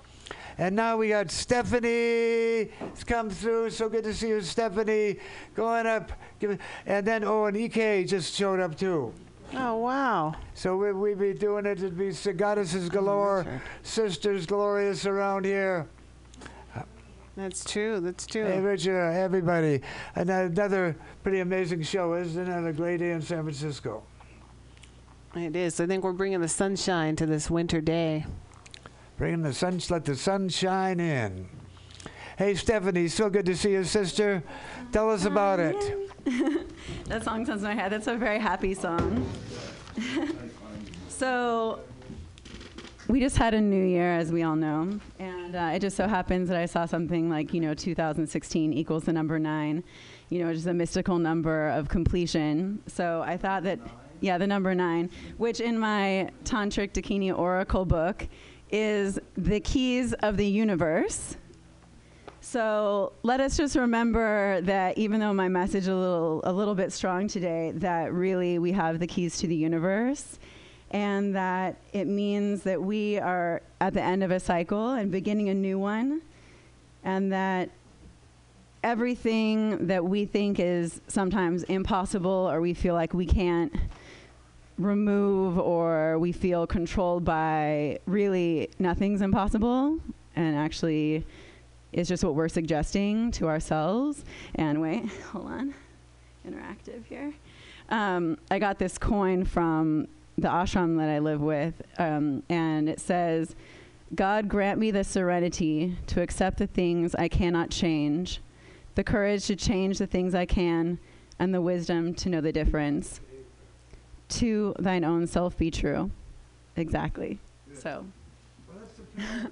And now we got Stephanie. It's come through. So good to see you, Stephanie. Going up. And then, oh, and EK just showed up too. Oh, wow. So we, we be doing it. It'd be s- goddesses oh, galore, sisters glorious around here. That's true. That's true. Hey, Richard, uh, everybody. Uh, another pretty amazing show, isn't it? A great day in San Francisco. It is. I think we're bringing the sunshine to this winter day. Bringing the sun, let the sun shine in. Hey, Stephanie, so good to see you, sister. Tell us about it. [LAUGHS] that song sounds in my head. That's a very happy song. [LAUGHS] so, we just had a new year, as we all know, and uh, it just so happens that I saw something like, you know, 2016 equals the number nine, you know, just a mystical number of completion. So I thought that, yeah, the number nine, which in my Tantric Dakini Oracle book is the keys of the universe. So let us just remember that even though my message a little a little bit strong today, that really we have the keys to the universe, and that it means that we are at the end of a cycle and beginning a new one, and that everything that we think is sometimes impossible or we feel like we can't remove or we feel controlled by really nothing's impossible and actually is just what we're suggesting to ourselves. And wait, [LAUGHS] hold on, interactive here. Um, I got this coin from the ashram that I live with, um, and it says, God grant me the serenity to accept the things I cannot change, the courage to change the things I can, and the wisdom to know the difference. To thine own self be true. Exactly. So. Well, that's the prayer,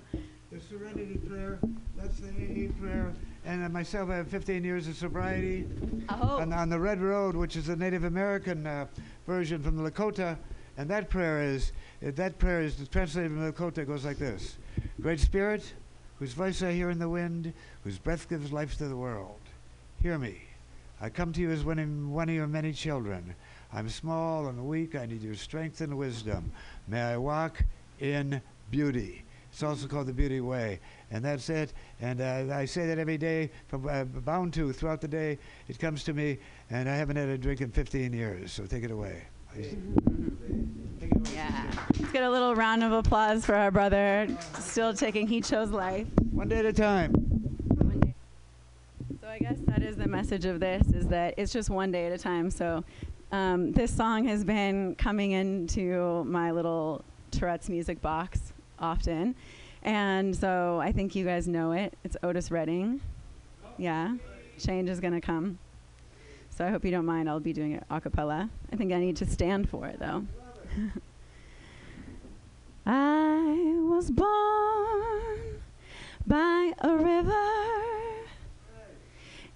the serenity prayer. That's the AA prayer. And uh, myself, I have 15 years of sobriety. And on the Red Road, which is the Native American uh, version from the Lakota, and that prayer is that prayer is translated from the Lakota. Goes like this: Great Spirit, whose voice I hear in the wind, whose breath gives life to the world, hear me. I come to you as one of, one of your many children. I'm small and weak. I need your strength and wisdom. May I walk in beauty. It's also called the Beauty Way. And that's it. And uh, I say that every day, from uh, bound to throughout the day. It comes to me, and I haven't had a drink in 15 years. So take it away. Yeah. Let's get a little round of applause for our brother, still taking He Chose Life. One day at a time. So I guess that is the message of this: is that it's just one day at a time. So um, this song has been coming into my little Tourette's music box often, and so I think you guys know it. It's Otis Redding. Yeah, change is gonna come. So I hope you don't mind. I'll be doing it a cappella. I think I need to stand for it though. [LAUGHS] I was born by a river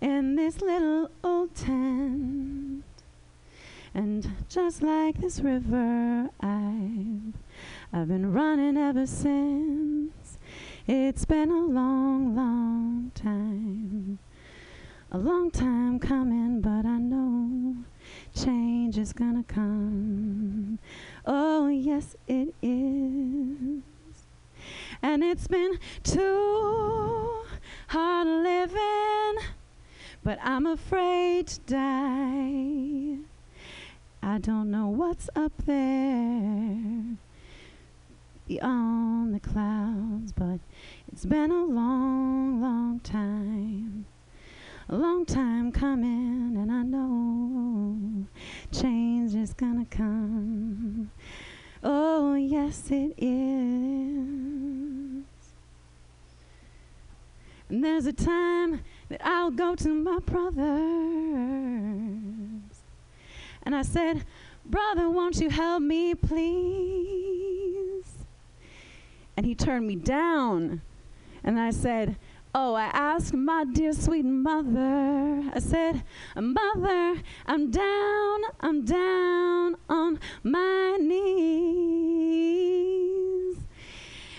in this little old tent. And just like this river, I've, I've been running ever since. It's been a long, long time. A long time coming, but I know change is gonna come. Oh, yes, it is. And it's been too hard living, but I'm afraid to die. I don't know what's up there beyond the clouds, but it's been a long, long time. A long time coming, and I know change is gonna come. Oh, yes, it is. And there's a time that I'll go to my brothers. And I said, Brother, won't you help me, please? And he turned me down. And I said, Oh, I asked my dear sweet mother. I said, Mother, I'm down, I'm down on my knees.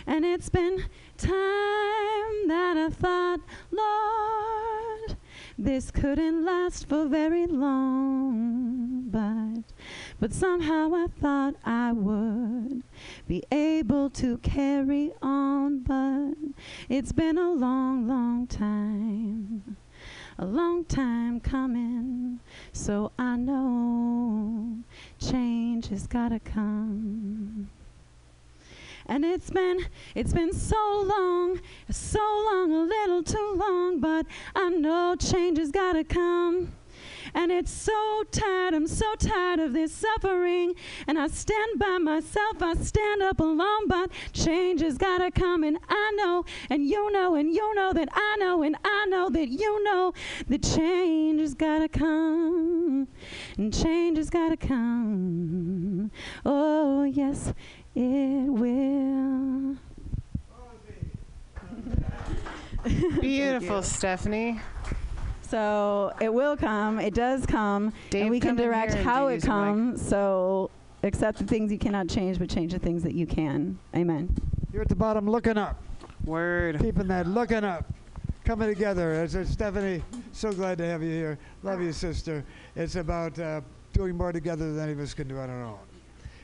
And it's been time that I thought, Lord, this couldn't last for very long. But, but somehow I thought I would be able to carry on. But it's been a long, long time. A long time coming, so I know change has gotta come. And it's been, it's been so long, so long, a little too long, but I know change has gotta come. And it's so tired, I'm so tired of this suffering. And I stand by myself, I stand up alone, but change has gotta come. And I know, and you know, and you know that I know, and I know that you know that change has gotta come. And change has gotta come. Oh, yes, it will. [LAUGHS] Beautiful, Stephanie. So it will come. It does come, Dave, and we can come in direct how it use your comes. So accept the things you cannot change, but change the things that you can. Amen. You're at the bottom looking up. Word. Keeping that looking up. Coming together. As uh, Stephanie, so glad to have you here. Love you, sister. It's about uh, doing more together than any of us can do on our own.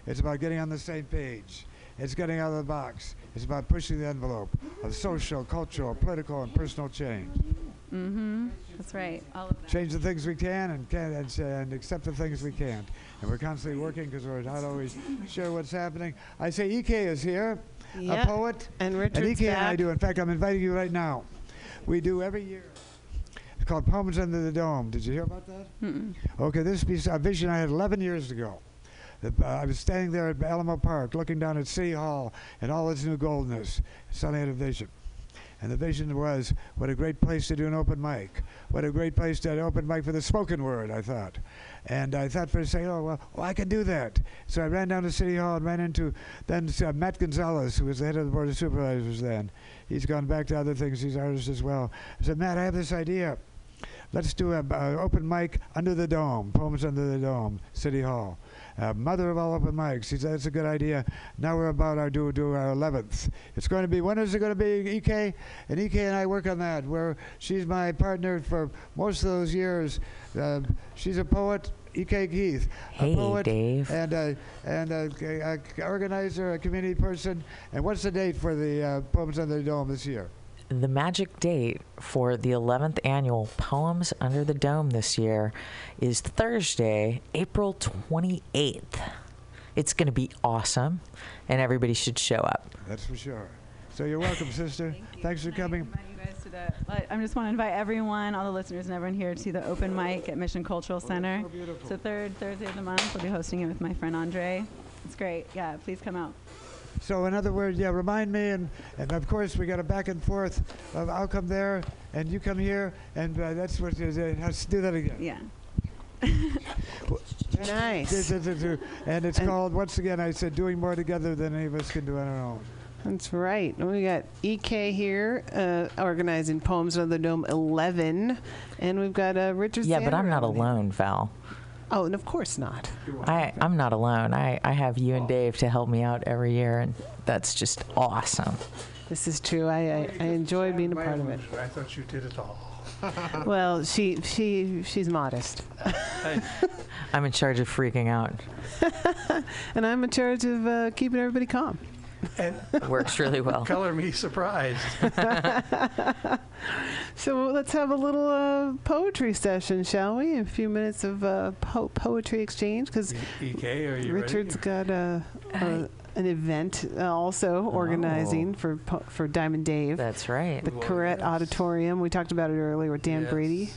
It's about getting on the same page. It's getting out of the box. It's about pushing the envelope of social, cultural, political, and personal change. Mm-hmm. That's right. All of that. Change the things we can and can and, and accept the things we can't. And we're constantly working because we're not always sure what's happening. I say EK is here, Yep. a poet. And Richard. And Richard's Ike and I do. In fact, I'm inviting you right now. We do every year. It's called Poems Under the Dome. Did you hear about that? Mm-mm. Okay, this piece, a vision I had 11 years ago. Uh, I was standing there at Alamo Park looking down at City Hall and all its new goldness. Suddenly I had a vision. And the vision was, what a great place to do an open mic. What a great place to open mic for the spoken word, I thought. And I thought for a second, oh, well, well, I can do that. So I ran down to City Hall and ran into then uh, Matt Gonzalez, who was the head of the Board of Supervisors then. He's gone back to other things. He's artist as well. I said, Matt, I have this idea. Let's do an open mic under the dome, poems under the dome, City Hall. Uh, mother of all open mics. He said, that's a good idea. Now we're about our do, do our 11th. It's going to be, when is it going to be, EK? And EK and I work on that, where she's my partner for most of those years. Uh, she's a poet, EK Keith. Hey, a poet Dave. And, a, and a, a, organizer, a community person. And what's the date for the uh, Poems Under the Dome this year? The magic date for the 11th annual Poems Under the Dome this year is Thursday, April 28th. It's going to be awesome, and everybody should show up. That's for sure. So you're welcome, [LAUGHS] sister. Thanks for coming. you guys to the. like, I just want to invite everyone, all the listeners and everyone here to the open mic at Mission Cultural oh, Center. It's the third Thursday of the month. We'll be hosting it with my friend Andre. It's great. Yeah, please come out. So in other words, yeah, remind me, and, and of course we got a back and forth. Of I'll come there, and you come here, and uh, that's what. Uh, let's do that again. Yeah. [LAUGHS] Nice. And it's called once again. I said doing more together than any of us can do on our own. That's right. We got EK here uh, organizing Poems Under the Dome 11, and we've got uh, Richard. Yeah, but I'm not alone, Val. Oh, and of course not. I, I'm not alone. I, I have you and Dave to help me out every year, and that's just awesome. This is true. I, I, I enjoy being a part of it. I thought you did it all. [LAUGHS] Well, she she she's modest, [LAUGHS] I'm in charge of freaking out. [LAUGHS] and I'm in charge of uh, keeping everybody calm. And Works really well. [LAUGHS] color me surprised. [LAUGHS] So let's have a little uh, poetry session, shall we? A few minutes of uh, po- poetry exchange because EK, are you Richard's got a, a an event uh, also organizing for po- for Diamond Dave. That's right. The Koret Auditorium. We talked about it earlier with Dan Yes. Brady.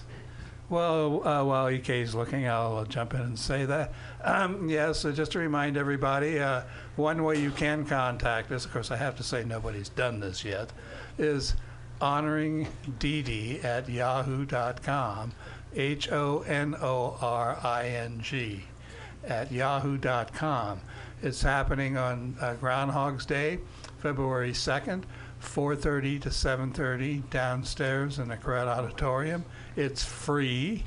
Well, uh, while is looking, I'll jump in and say that. Um, yes, so just to remind everybody, uh, one way you can contact us, of course, I have to say nobody's done this yet, is honoring Dee at yahoo.com, H O N O R I N G, at yahoo.com. It's happening on uh, Groundhog's Day, February 2nd, 4:30 to 7:30 downstairs in the Koret Auditorium. It's free,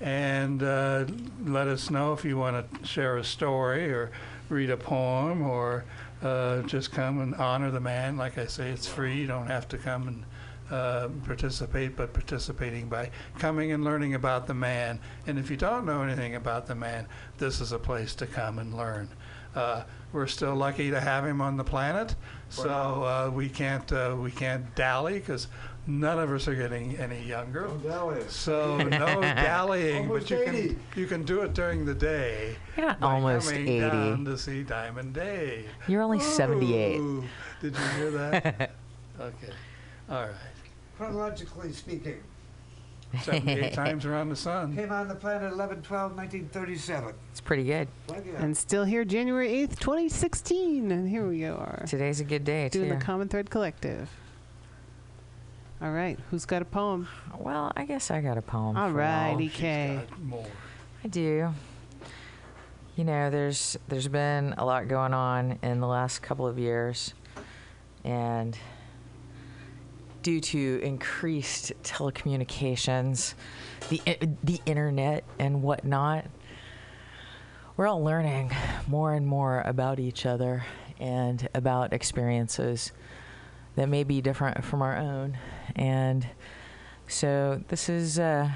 and uh, let us know if you want to share a story or read a poem or uh, just come and honor the man. Like I say, it's free. You don't have to come and uh, participate, but participating by coming and learning about the man. And if you don't know anything about the man, this is a place to come and learn. Uh, we're still lucky to have him on the planet, so uh, we can't uh, we can't dally because none of us are getting any younger. So no [LAUGHS] dallying, but you 80. can you can do it during the day. You're not almost 80. down to see Diamond Dave. You're only 78. Did you hear that? [LAUGHS] okay, all right. Chronologically speaking, 78 [LAUGHS] times around the sun. came on the planet 11 12 1937. It's pretty good. And still here, January 8th, 2016. And here we are. Today's a good day, Doing too. the Common Thread Collective. All right. Who's got a poem? Well, I guess I got a poem. All right, for. EK. I do. You know, there's there's been a lot going on in the last couple of years, and due to increased telecommunications, the the internet and whatnot, we're all learning more and more about each other and about experiences that may be different from our own, and so this is. Uh,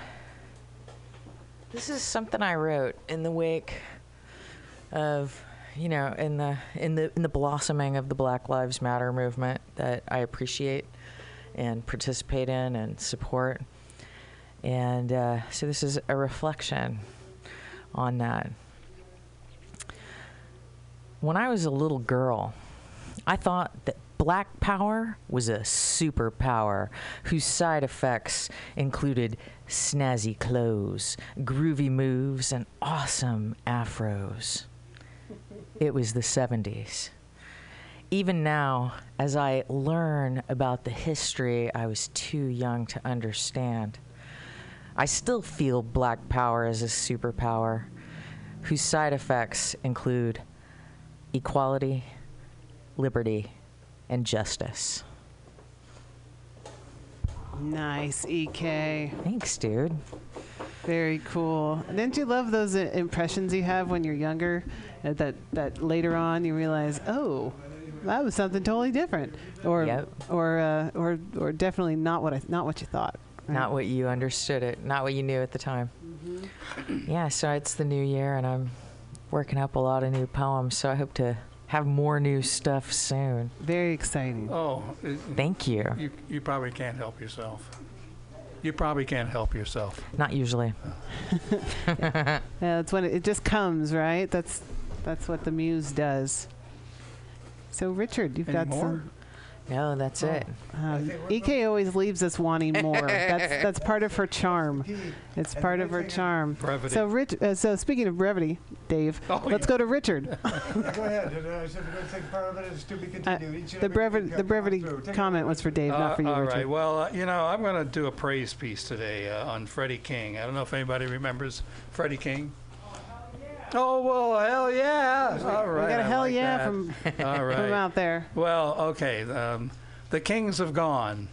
this is something I wrote in the wake of, you know, in the in the in the blossoming of the Black Lives Matter movement that I appreciate and participate in and support. And uh, so this is a reflection on that. When I was a little girl, I thought that black power was a superpower whose side effects included snazzy clothes, groovy moves, and awesome afros. It was the 70s. even now, as I learn about the history I was too young to understand, I still feel black power as a superpower whose side effects include equality, liberty, and justice. Nice, EK. Thanks, dude. Very cool. Didn't you love those uh, impressions you have when you're younger? Uh, that that later on you realize, oh, that was something totally different, or or uh, or or definitely not what I not what you thought. right? Not what you understood it, not what you knew at the time. Yeah, so it's the new year, and I'm working up a lot of new poems, so I hope to have more new stuff soon. Very exciting. Oh, it- Thank you. You, you probably can't help yourself. You probably can't help yourself. Not usually. [LAUGHS] Yeah, that's when it, it just comes, right? That's that's what the muse does. So Richard, you've got more? some. No, that's it. Um, EK always leaves us wanting more. that's [LAUGHS] that's part of her charm. It's part of her charm. Brevity. So Rich. Uh, so speaking of brevity, Dave, let's go to Richard. [LAUGHS] Go ahead. Uh, I said we're going to take part of it as to be Uh, continued. Each the brevity, the brevity through. Take it comment was for Dave, not for you, Uh, all Richard. right. Well, uh, you know, I'm going to do a praise piece today uh, on Freddie King. I don't know if anybody remembers Freddie King. Oh well, hell yeah! All right, got a I hell like yeah that. from- [LAUGHS] All from out there. Well, okay. Um, the kings have gone.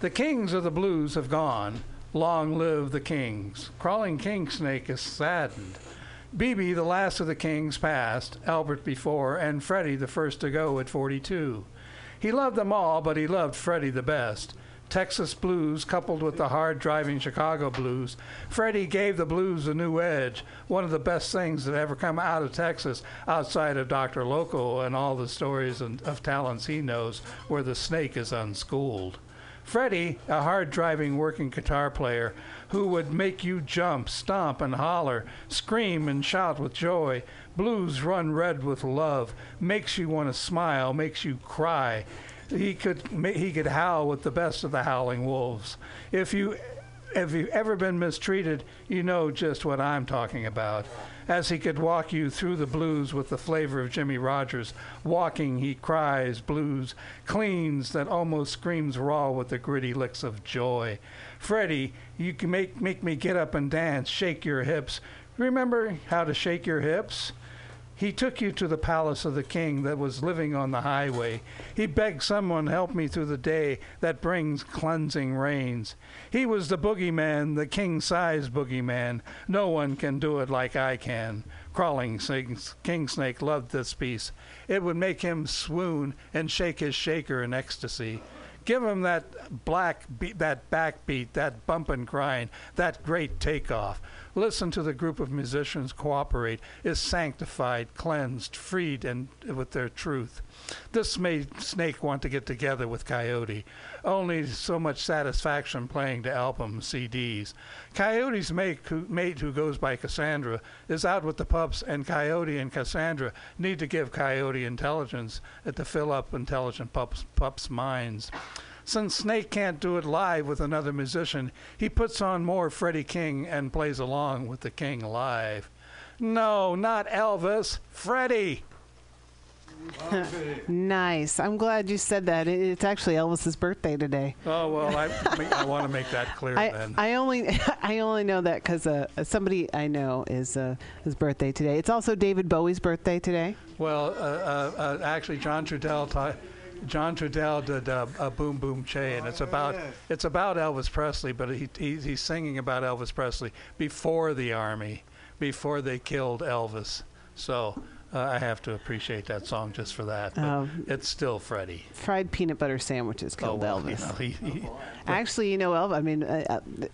The kings of the blues have gone. Long live the kings. Crawling king snake is saddened. BB, the last of the kings, passed, Albert before, and Freddie the first to go at 42. He loved them all, but he loved Freddie the best. Texas blues coupled with the hard driving Chicago blues. Freddie gave the blues a new edge, one of the best things that ever come out of Texas outside of Dr. Loco and all the stories and, of talents he knows where the snake is unschooled. Freddie, a hard driving working guitar player who would make you jump, stomp, and holler, scream and shout with joy. Blues run red with love, makes you want to smile, makes you cry. He could he could howl with the best of the howling wolves. If you if you've ever been mistreated, you know just what I'm talking about. As he could walk you through the blues with the flavor of Jimmy Rogers. Walking, he cries blues, cleans that almost screams raw with the gritty licks of joy. Freddie, you can make, make me get up and dance, shake your hips. Remember how to shake your hips? He took you to the palace of the king that was living on the highway. He begged someone help me through the day that brings cleansing rains. He was the boogeyman, the king size boogeyman. No one can do it like I can. Crawling king snake loved this piece. It would make him swoon and shake his shaker in ecstasy. Give him that black beat, that backbeat, that bump and grind, that great takeoff. Listen to the group of musicians cooperate, is sanctified, cleansed, freed, and with their truth. This made Snake want to get together with Coyote. Only so much satisfaction playing to album CDs. Coyote's mate who, mate, who goes by Cassandra, is out with the pups, and Coyote and Cassandra need to give Coyote intelligence to fill up intelligent pups, pups' minds. Since Snake can't do it live with another musician, he puts on more Freddie King and plays along with the King live. No, not Elvis, Freddie. [LAUGHS] nice. I'm glad you said that. It- It's actually Elvis's birthday today. Oh well, I, I want to make that clear I, then. I only [LAUGHS] I only know that because uh, somebody I know is uh, his birthday today. It's also David Bowie's birthday today. Well, uh, uh, uh, actually, John Trudell, John Trudell did uh, a Boom Boom Che, and it's about it's about Elvis Presley, but he, he he's singing about Elvis Presley before the army, before they killed Elvis. So uh, I have to appreciate that song just for that. But Um, it's still Freddie. Fried peanut butter sandwiches Oh, killed well, Elvis. you know, he- he- Actually, you know, Elvis. I mean, uh,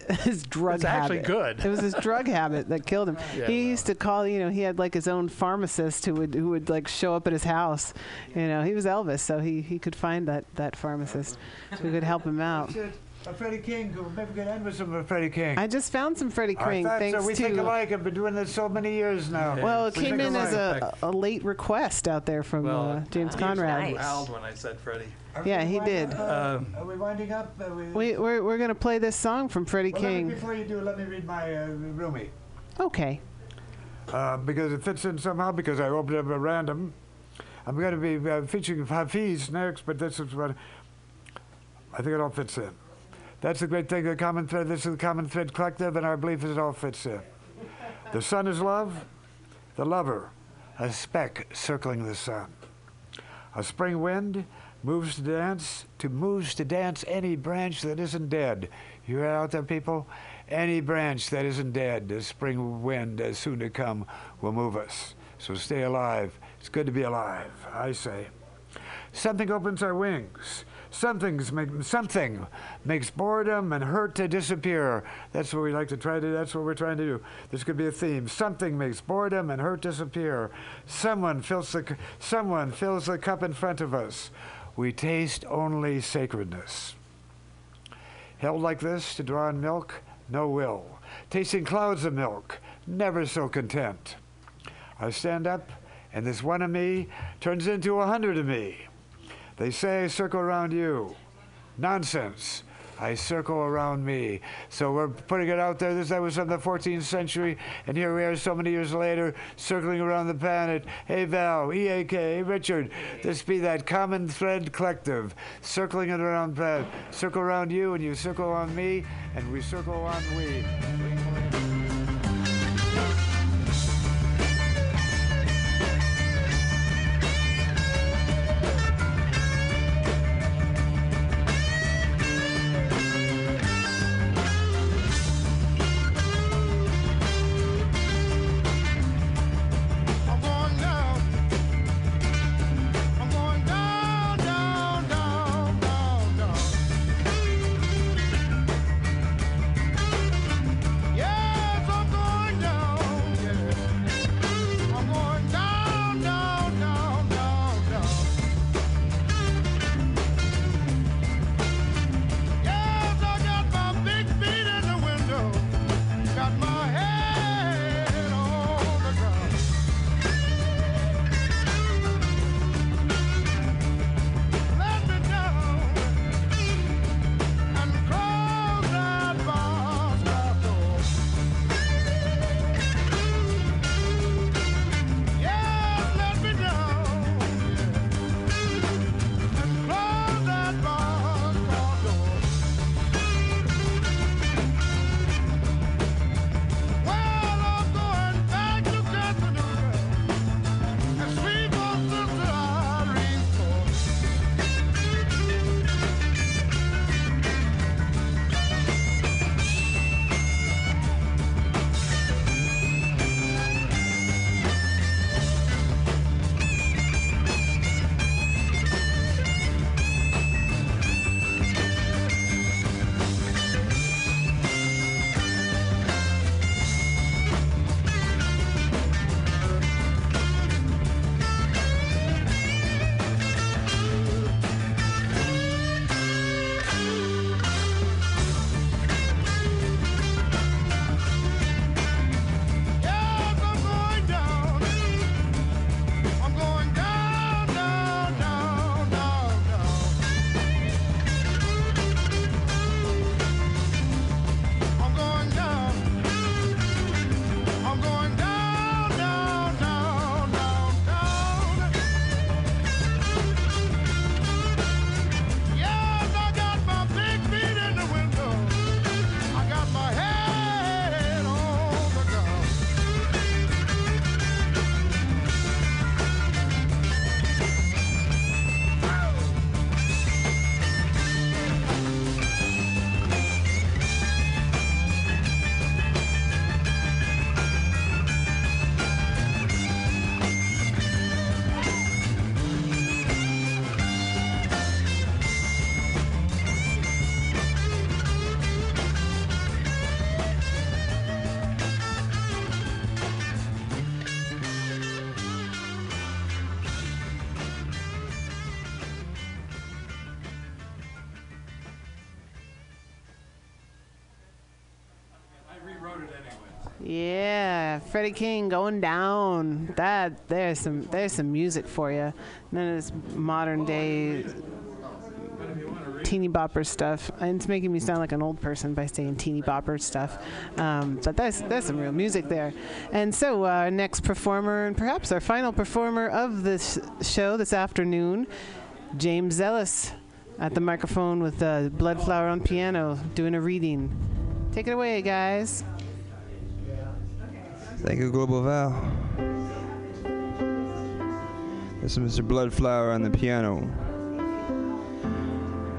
uh, [LAUGHS] his drug It's actually good. It was his drug [LAUGHS] habit that killed him. Yeah, he used to call. You know, he had like his own pharmacist who would who would like show up at his house. You know, he was Elvis, so he he could find that that pharmacist who could help him out. That's it. Uh, Freddie King. Who maybe we could end with some of Freddie King. I just found some Freddie King. I thought thanks so. We to think alike. I've been doing this so many years now. well, it We came think in as a, a late request out there from Well, uh, James he was Conrad. growled when I said Freddie. Are Yeah, he did. up, uh, Um, are we winding up? Are we, We, we're we're gonna play this song from Freddie well, let me- King. before you do, let me read my uh, Rumi. Okay. Uh, because it fits in somehow, because I opened up at random. I'm going to be uh, featuring Hafiz next, but this is what I think it all fits in. That's the great thing, the common thread. This is the common thread collective, and our belief is it all fits in. The sun is love, the lover, a speck circling the sun. A spring wind moves to dance, to moves to dance any branch that isn't dead. You hear out there, people? Any branch that isn't dead, the spring wind as soon to come will move us. So stay alive. It's good to be alive, I say. Something opens our wings. Something's make, something makes boredom and hurt to disappear. That's what we like to try to. That's what we're trying to do. This could be a theme. Something makes boredom and hurt disappear. Someone fills the someone fills the cup in front of us. We taste only sacredness. Held like this to draw in milk, no will. Tasting clouds of milk, never so content. I stand up, and this one of me turns into a hundred of me. They say circle around you. Nonsense. I circle around me. So we're putting it out there. This that was from the 14th century, and here we are so many years later, circling around the planet. Hey Val, EAK, hey Richard. This be that common thread collective, circling it around planet. Circle around you, and you circle on me, and we circle on we. Freddie King going down. That there's some there's some music for you. None of this modern day teeny bopper stuff. And it's making me sound like an old person by saying teeny bopper stuff. Um, but that's that's some real music there. And so uh, our next performer, and perhaps our final performer of this show this afternoon, James Ellis at the microphone with uh, Bloodflower on piano doing a reading. Take it away, guys. Thank you, Global Val. This is Mr. Bloodflower on the piano.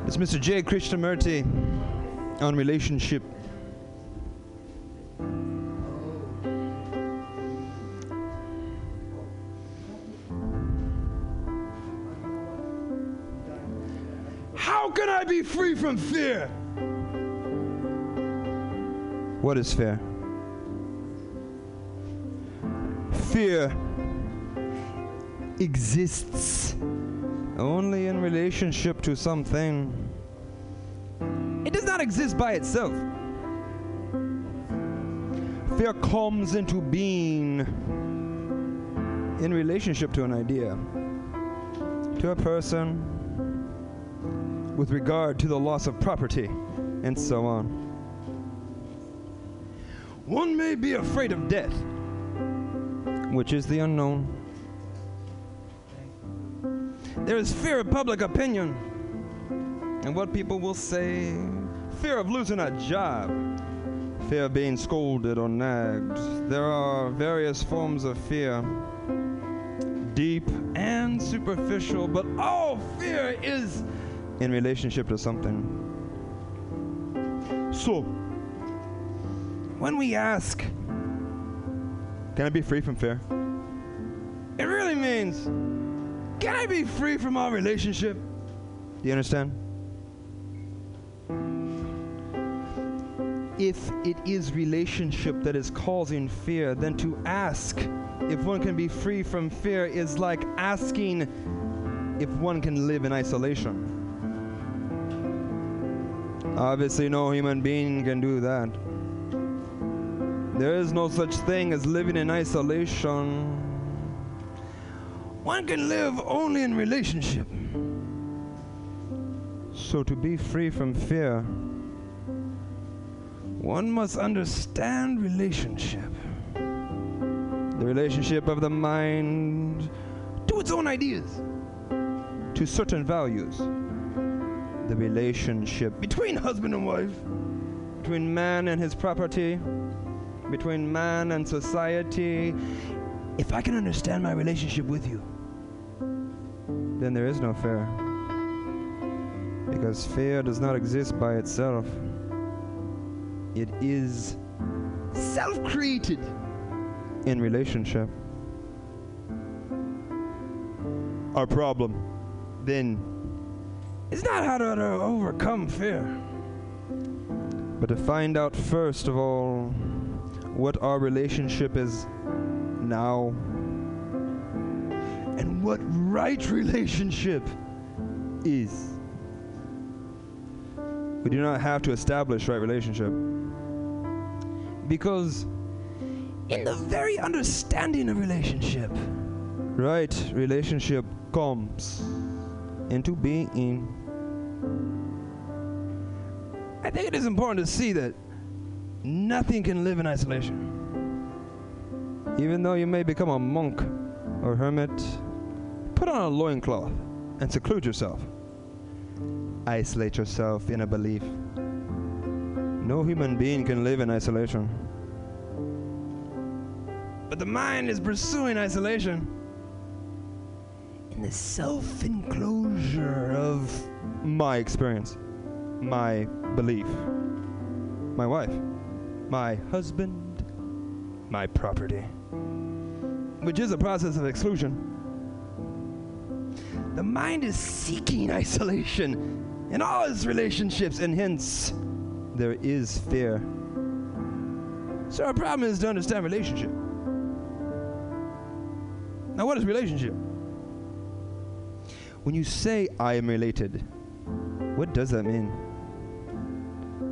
It's Mr. J. Krishnamurti on relationship. How can I be free from fear? What is fear? Fear exists only in relationship to something. It does not exist by itself. Fear comes into being in relationship to an idea, to a person, with regard to the loss of property, and so on. One may be afraid of death, which is the unknown. There is fear of public opinion and what people will say, fear of losing a job, fear of being scolded or nagged. There are various forms of fear, deep and superficial, but all fear is in relationship to something. So, when we ask, Can I be free from fear? It really means, Can I be free from our relationship? Do you understand? If it is relationship that is causing fear, then to ask if one can be free from fear is like asking if one can live in isolation. Obviously, no human being can do that. There is no such thing as living in isolation. One can live only in relationship. So, to be free from fear, one must understand relationship. The relationship of the mind to its own ideas, to certain values. The relationship between husband and wife, between man and his property, between man and society. If I can understand my relationship with you, then there is no fear. Because fear does not exist by itself, it is self created in relationship. Our problem then is not how to, to overcome fear, but to find out first of all what our relationship is now and what right [LAUGHS] relationship is. We do not have to establish right relationship. Because in the very understanding of relationship, right relationship comes into being. I think it is important to see that nothing can live in isolation. Even though you may become a monk or hermit, put on a loincloth and seclude yourself. Isolate yourself in a belief. No human being can live in isolation. But the mind is pursuing isolation in the self enclosure of my experience, my belief, my wife, my husband, my property, which is a process of exclusion. The mind is seeking isolation in all its relationships, and hence there is fear. So our problem is to understand relationship. Now, what is relationship? When you say I am related, what does that mean?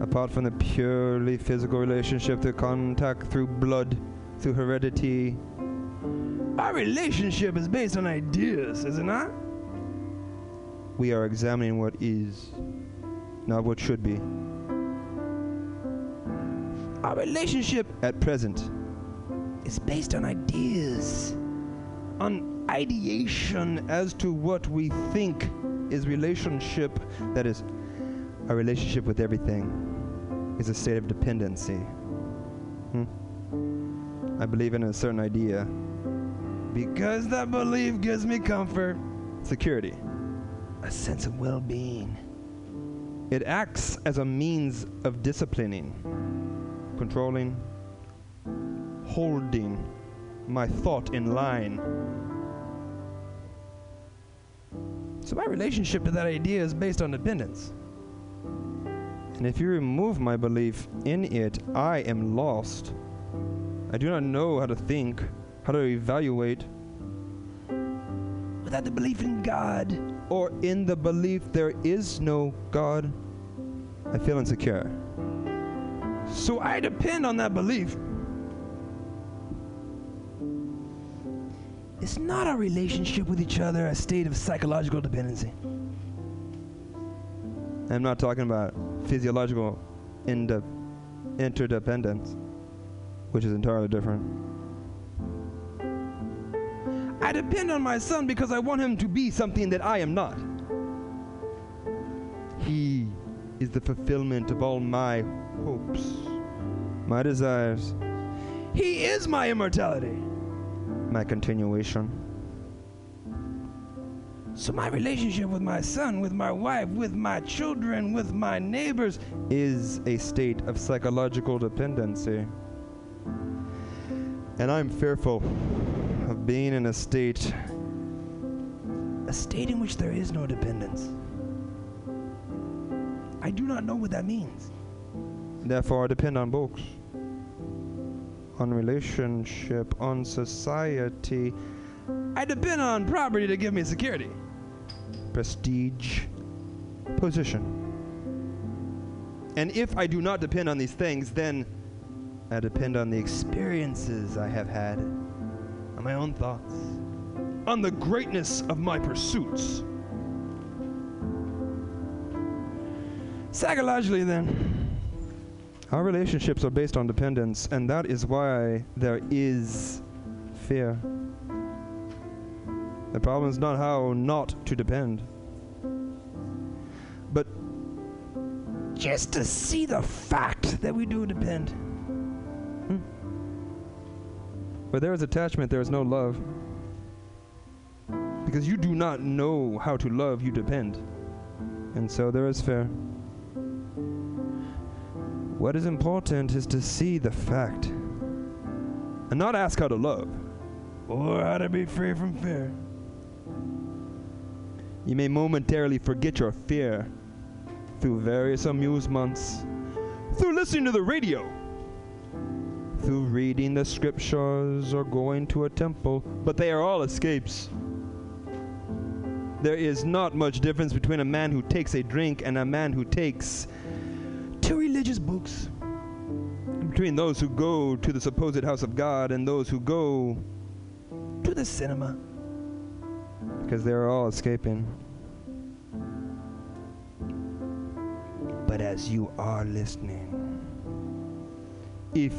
Apart from the purely physical relationship, the contact through blood, through heredity, our relationship is based on ideas, is it not? We are examining what is. not what should be. Our relationship at present is based on ideas, on ideation as to what we think is relationship, that is, a relationship with everything, is a state of dependency. Hmm? I believe in a certain idea because that belief gives me comfort, security, a sense of well being. It acts as a means of disciplining, controlling, holding my thought in line. So, my relationship to that idea is based on dependence. And if you remove my belief in it, I am lost. I do not know how to think, how to evaluate. Without the belief in God, or in the belief there is no God, I feel insecure. So I depend on that belief. It's not our relationship with each other a state of psychological dependency. I'm not talking about physiological interdependence, which is entirely different. I depend on my son because I want him to be something that I am not. He is the fulfillment of all my hopes, my desires. He is my immortality, my continuation. So, my relationship with my son, with my wife, with my children, with my neighbors is a state of psychological dependency. And I'm fearful of being in a state, a state in which there is no dependence. I do not know what that means. Therefore, I depend on books, on relationship, on society. I depend on property to give me security, prestige, position. And if I do not depend on these things, then I depend on the experiences I have had, on my own thoughts, on the greatness of my pursuits. Psychologically, then, our relationships are based on dependence, and that is why there is fear. The problem is not how not to depend, but just to see the fact that we do depend. Hmm. Where there is attachment, there is no love. Because you do not know how to love, you depend. And so there is fear. What is important is to see the fact and not ask how to love or how to be free from fear. You may momentarily forget your fear through various amusements, through listening to the radio, through reading the scriptures or going to a temple, but they are all escapes. There is not much difference between a man who takes a drink and a man who takes two religious books. Between those who go to the supposed house of God and those who go to the cinema. Because they are all escaping. But as you are listening, if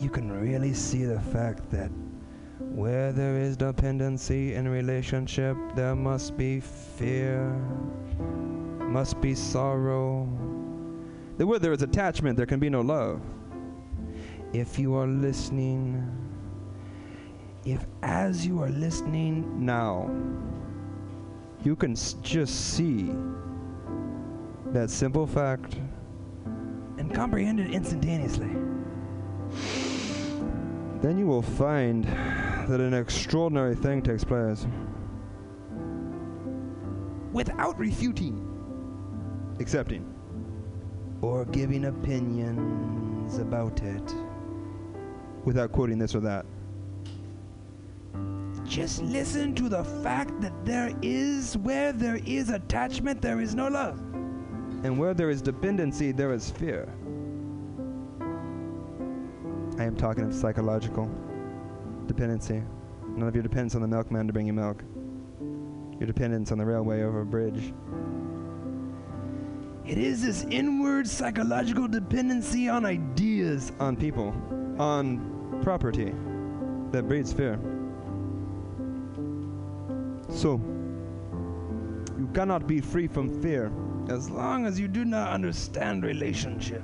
you can really see the fact that where there is dependency in relationship, there must be fear, must be sorrow. That where there is attachment, there can be no love. If you are listening, if as you are listening now, you can s- just see that simple fact and comprehend it instantaneously, then you will find that an extraordinary thing takes place. Without refuting, accepting, or giving opinions about it, without quoting this or that. Just listen to the fact that there is, where there is attachment, there is no love. And where there is dependency, there is fear. I am talking of psychological dependency. None of your dependence on the milkman to bring you milk. Your dependence on the railway over a bridge. It is this inward psychological dependency on ideas, on people, on property that breeds fear. So, you cannot be free from fear as long as you do not understand relationship.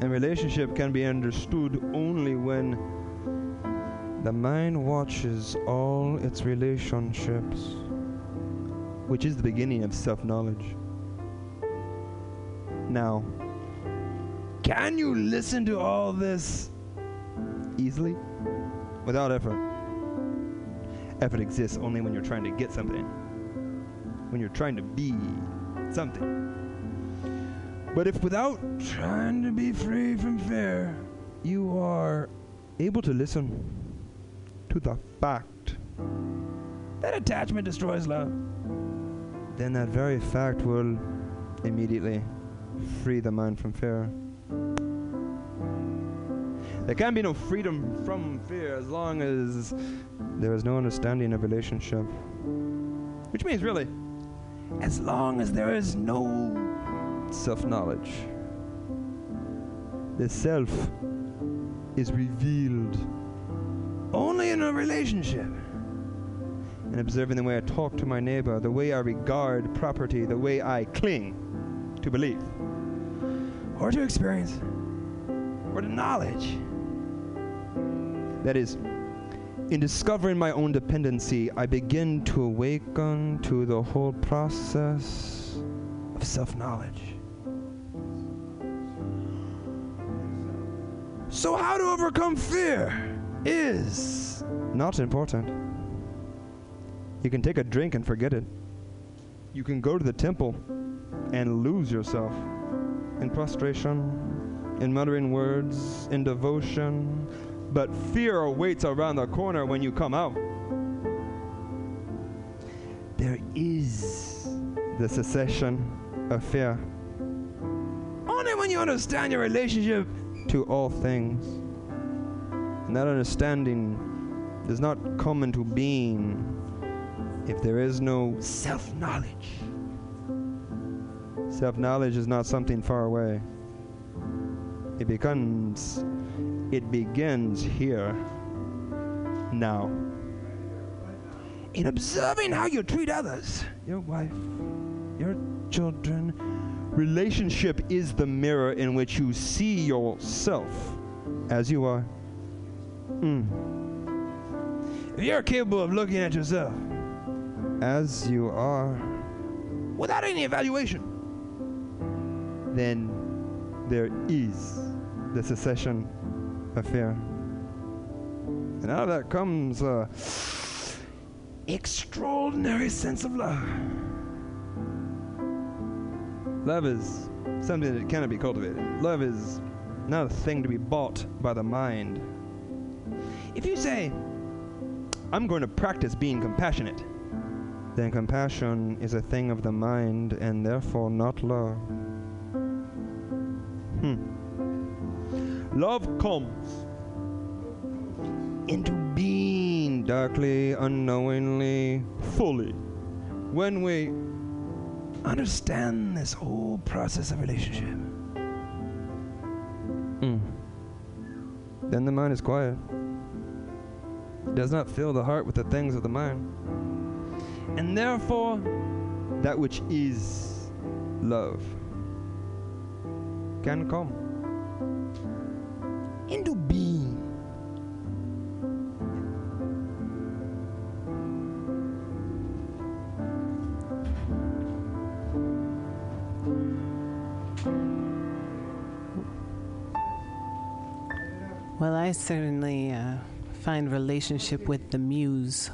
And relationship can be understood only when the mind watches all its relationships, which is the beginning of self knowledge. Now, can you listen to all this easily? Without effort. Effort exists only when you're trying to get something, when you're trying to be something. But if without trying to be free from fear, you are able to listen to the fact that attachment destroys love, then that very fact will immediately free the mind from fear. There can be no freedom from fear as long as there is no understanding of relationship. Which means, really, as long as there is no self knowledge, the self is revealed only in a relationship. And observing the way I talk to my neighbor, the way I regard property, the way I cling to belief, or to experience, or to knowledge. That is, in discovering my own dependency, I begin to awaken to the whole process of self knowledge. So, how to overcome fear is not important. You can take a drink and forget it. You can go to the temple and lose yourself in prostration, in muttering words, in devotion. But fear awaits around the corner when you come out. There is the cessation of fear. Only when you understand your relationship to all things. And that understanding does not come into being if there is no self knowledge. Self knowledge is not something far away, it becomes, it begins here, now. In observing how you treat others, your wife, your children, relationship is the mirror in which you see yourself as you are. Mm. If you're capable of looking at yourself as you are without any evaluation, then there is the cessation fear. And out of that comes a extraordinary sense of love. Love is something that cannot be cultivated. Love is not a thing to be bought by the mind. If you say, I'm going to practice being compassionate, then compassion is a thing of the mind and therefore not love. Hmm. Love comes into being darkly, unknowingly, fully when we understand this whole process of relationship. Mm. Then the mind is quiet. It does not fill the heart with the things of the mind. And therefore, that which is love can come into being. Well, I certainly uh, find relationship with the muse.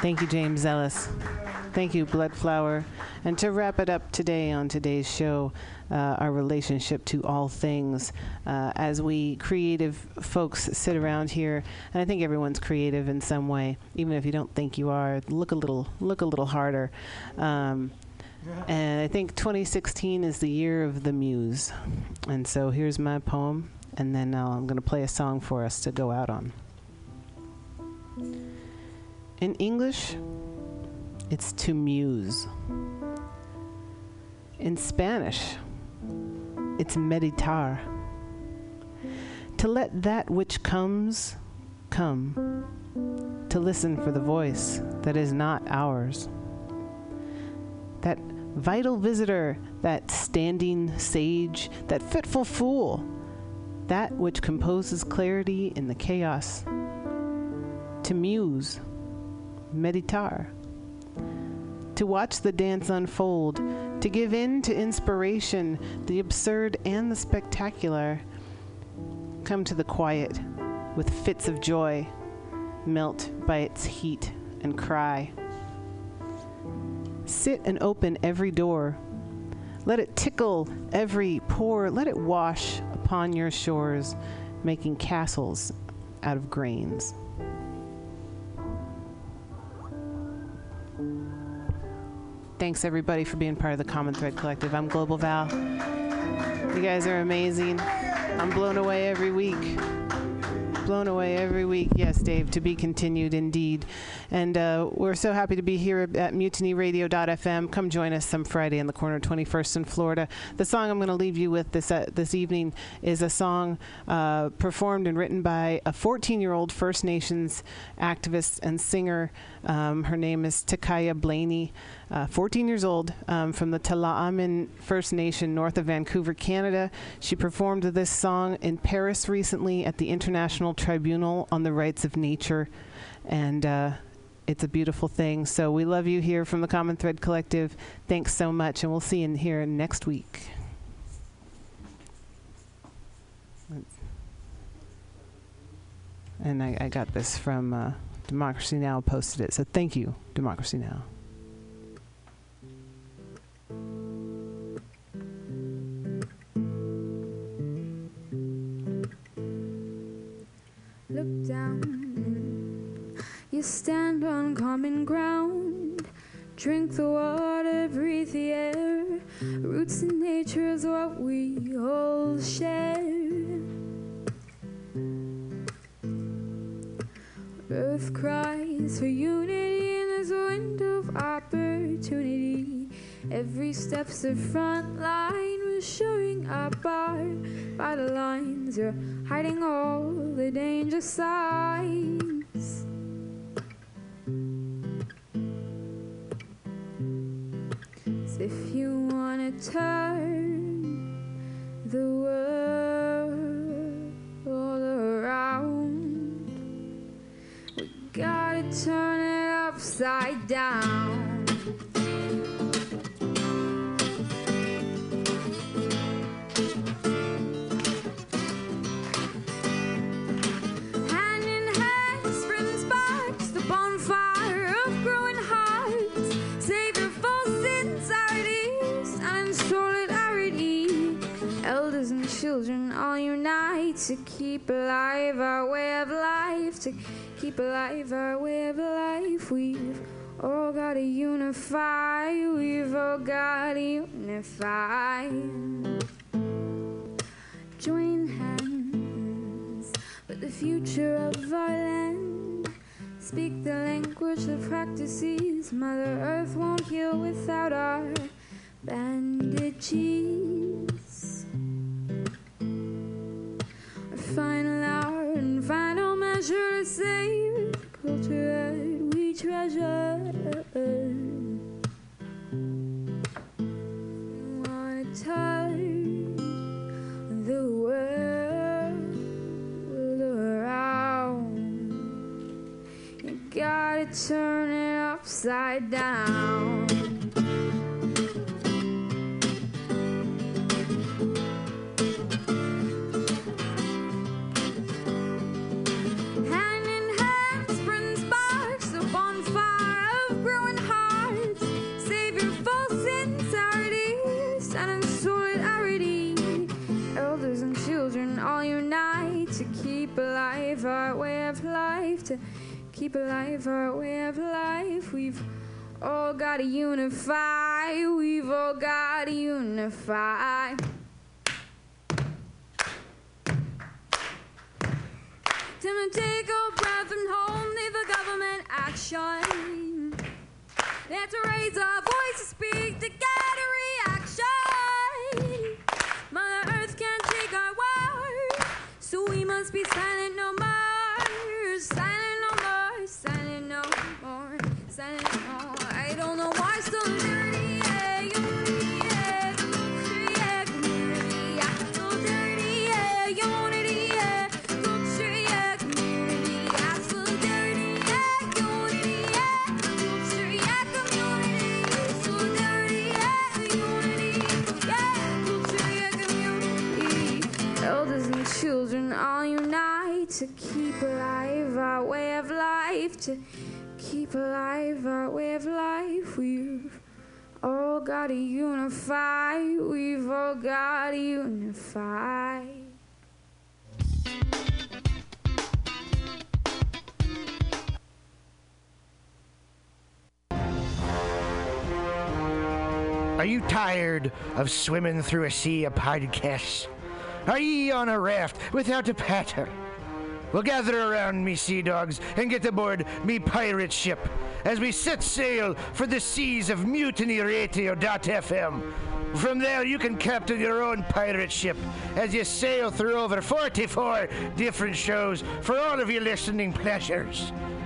Thank you, James Ellis. Thank you, Bloodflower. And to wrap it up today on today's show, uh, our relationship to all things. Uh, as we creative folks sit around here, and I think everyone's creative in some way, even if you don't think you are. Look a little, look a little harder. Um, and I think 2016 is the year of the muse. And so here's my poem, and then uh, I'm going to play a song for us to go out on. In English, it's to muse. In Spanish, it's meditar. To let that which comes come. To listen for the voice that is not ours. That vital visitor, that standing sage, that fitful fool, that which composes clarity in the chaos. To muse, meditar. To watch the dance unfold, to give in to inspiration, the absurd and the spectacular. Come to the quiet with fits of joy, melt by its heat and cry. Sit and open every door. Let it tickle every pore. Let it wash upon your shores, making castles out of grains. Thanks everybody for being part of the Common Thread Collective. I'm Global Val. You guys are amazing. I'm blown away every week. Blown away every week. Yes, Dave, to be continued indeed. And uh, we're so happy to be here at mutinyradio.fm. Come join us some Friday in the corner, 21st in Florida. The song I'm going to leave you with this uh, this evening is a song uh, performed and written by a 14-year-old First Nations activist and singer. Um, her name is Ta'Kaiya Blaney, uh, 14 years old, um, from the Tla'amin First Nation north of Vancouver, Canada. She performed this song in Paris recently at the International Tribunal on the Rights of Nature, and uh, it's a beautiful thing. So we love you here from the Common Thread Collective. Thanks so much, and we'll see you here next week. And I, I got this from uh, Democracy Now! posted it. So thank you, Democracy Now! Look down. You stand on common ground. Drink the water, breathe the air. Roots in nature is what we all share. Earth cries for unity in this window of opportunity. Every step's the front line. We're showing up our vital lines. You're hiding all the danger signs. If you wanna turn keep alive our way of life. To keep alive our way of life. We've all got to unify. We've all got to unify. Join hands for the future of our land. Speak the language that practices. Mother Earth won't heal without our bandages. Culture we treasure. We wanna turn the world around. You gotta turn it upside down. strive to keep alive our way of life. We've all got to unify. We've all got to unify. Time to take a breath and hold me the government action. Let's raise our voice to speak to get a reaction. Mother Earth can't take our word, so we must be silent no more no more. No more. No more. I don't know why so dirty. Yeah, yeah, so dirty, yeah, so dirty, yeah, yeah, yeah, so dirty, yeah, yeah, yeah. Elders and children all unite to keep alive our way of life, to keep alive our way of life. We've all got to unify. We've all got to unify. Are you tired of swimming through a sea of podcasts? Are ye on a raft without a paddle? Well, gather around me, sea dogs, and get aboard me pirate ship as we set sail for the seas of mutinyradio.fm. From there, you can captain your own pirate ship as you sail through over 44 different shows for all of your listening pleasures.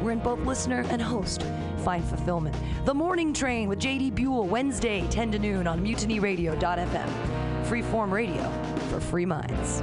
wherein both listener and host find fulfillment. The Morning Train with JD Buell, Wednesday, 10 to noon on mutinyradio.fm. Freeform radio for free minds.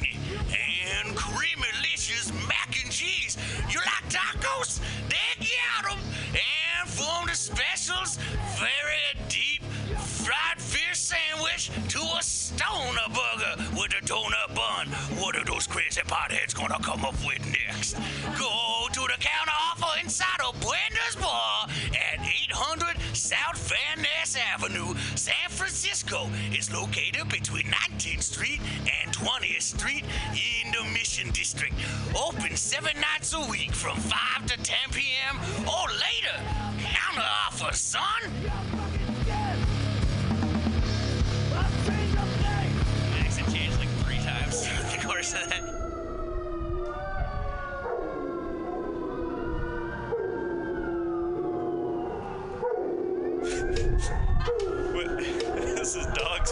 tacos? They got 'em. And from the specials, very deep fried fish sandwich to a stoner burger with a donut bun. What are those crazy potheads gonna come up with next? Go to the counter offer inside of Bender's Bar at 800 South Van Ness Avenue, San Francisco. It's located between 19th Street and 20th Street in the Mission District. Open seven nights a week from 5 to 10 p.m. or later. Counter offer, son. Accent changed like three times [LAUGHS] the course of that. [LAUGHS] This is dog's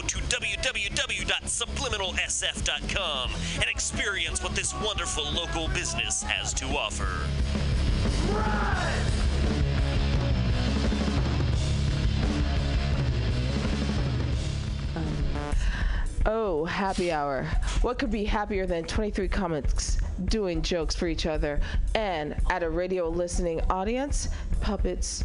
to www.subliminalsf.com and experience what this wonderful local business has to offer. Oh, happy hour. What could be happier than 23 comics doing jokes for each other and at a radio listening audience? Puppets,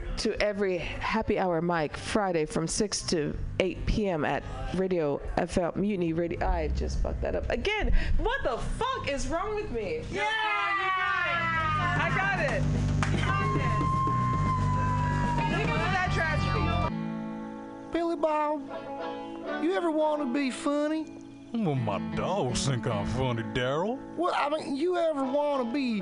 to every happy hour mic Friday from 6 to 8 p.m. at Radio FL Mutiny Radio. I just fucked that up again. What the fuck is wrong with me? Yeah! yeah! I got it. You did. Leave with that tragedy. Billy Bob, you ever want to be funny? Well, my dogs think I'm funny, Daryl. Well, I mean, you ever want to be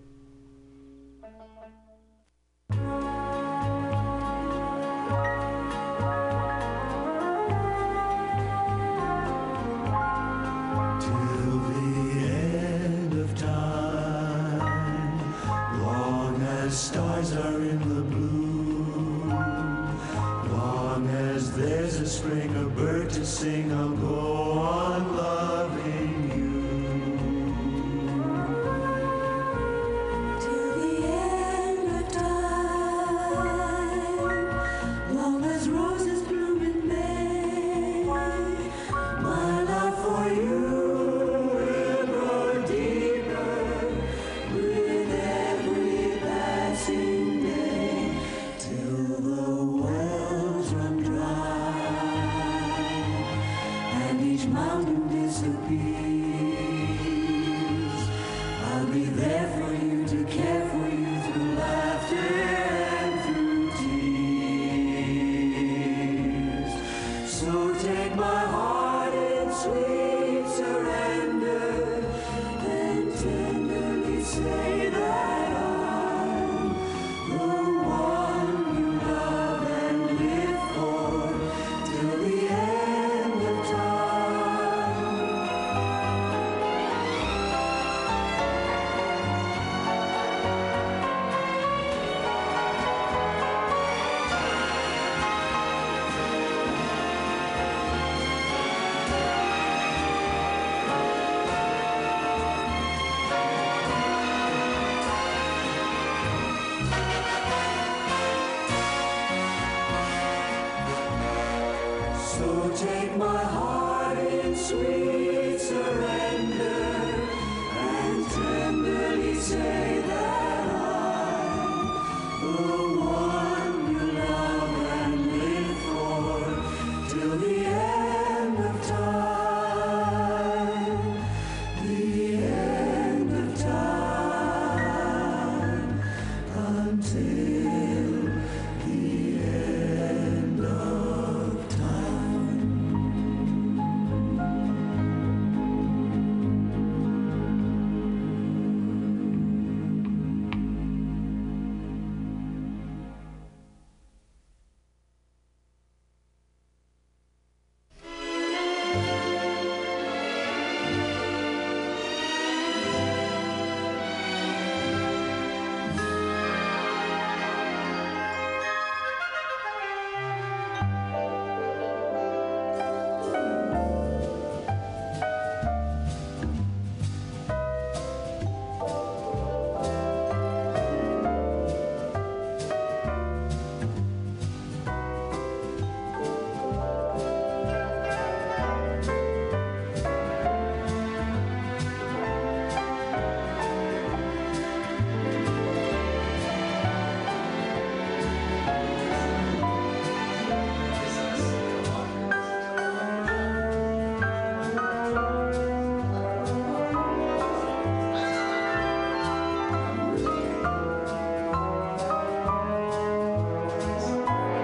As stars are in the blue, long as there's a spring, a bird to sing, I'll go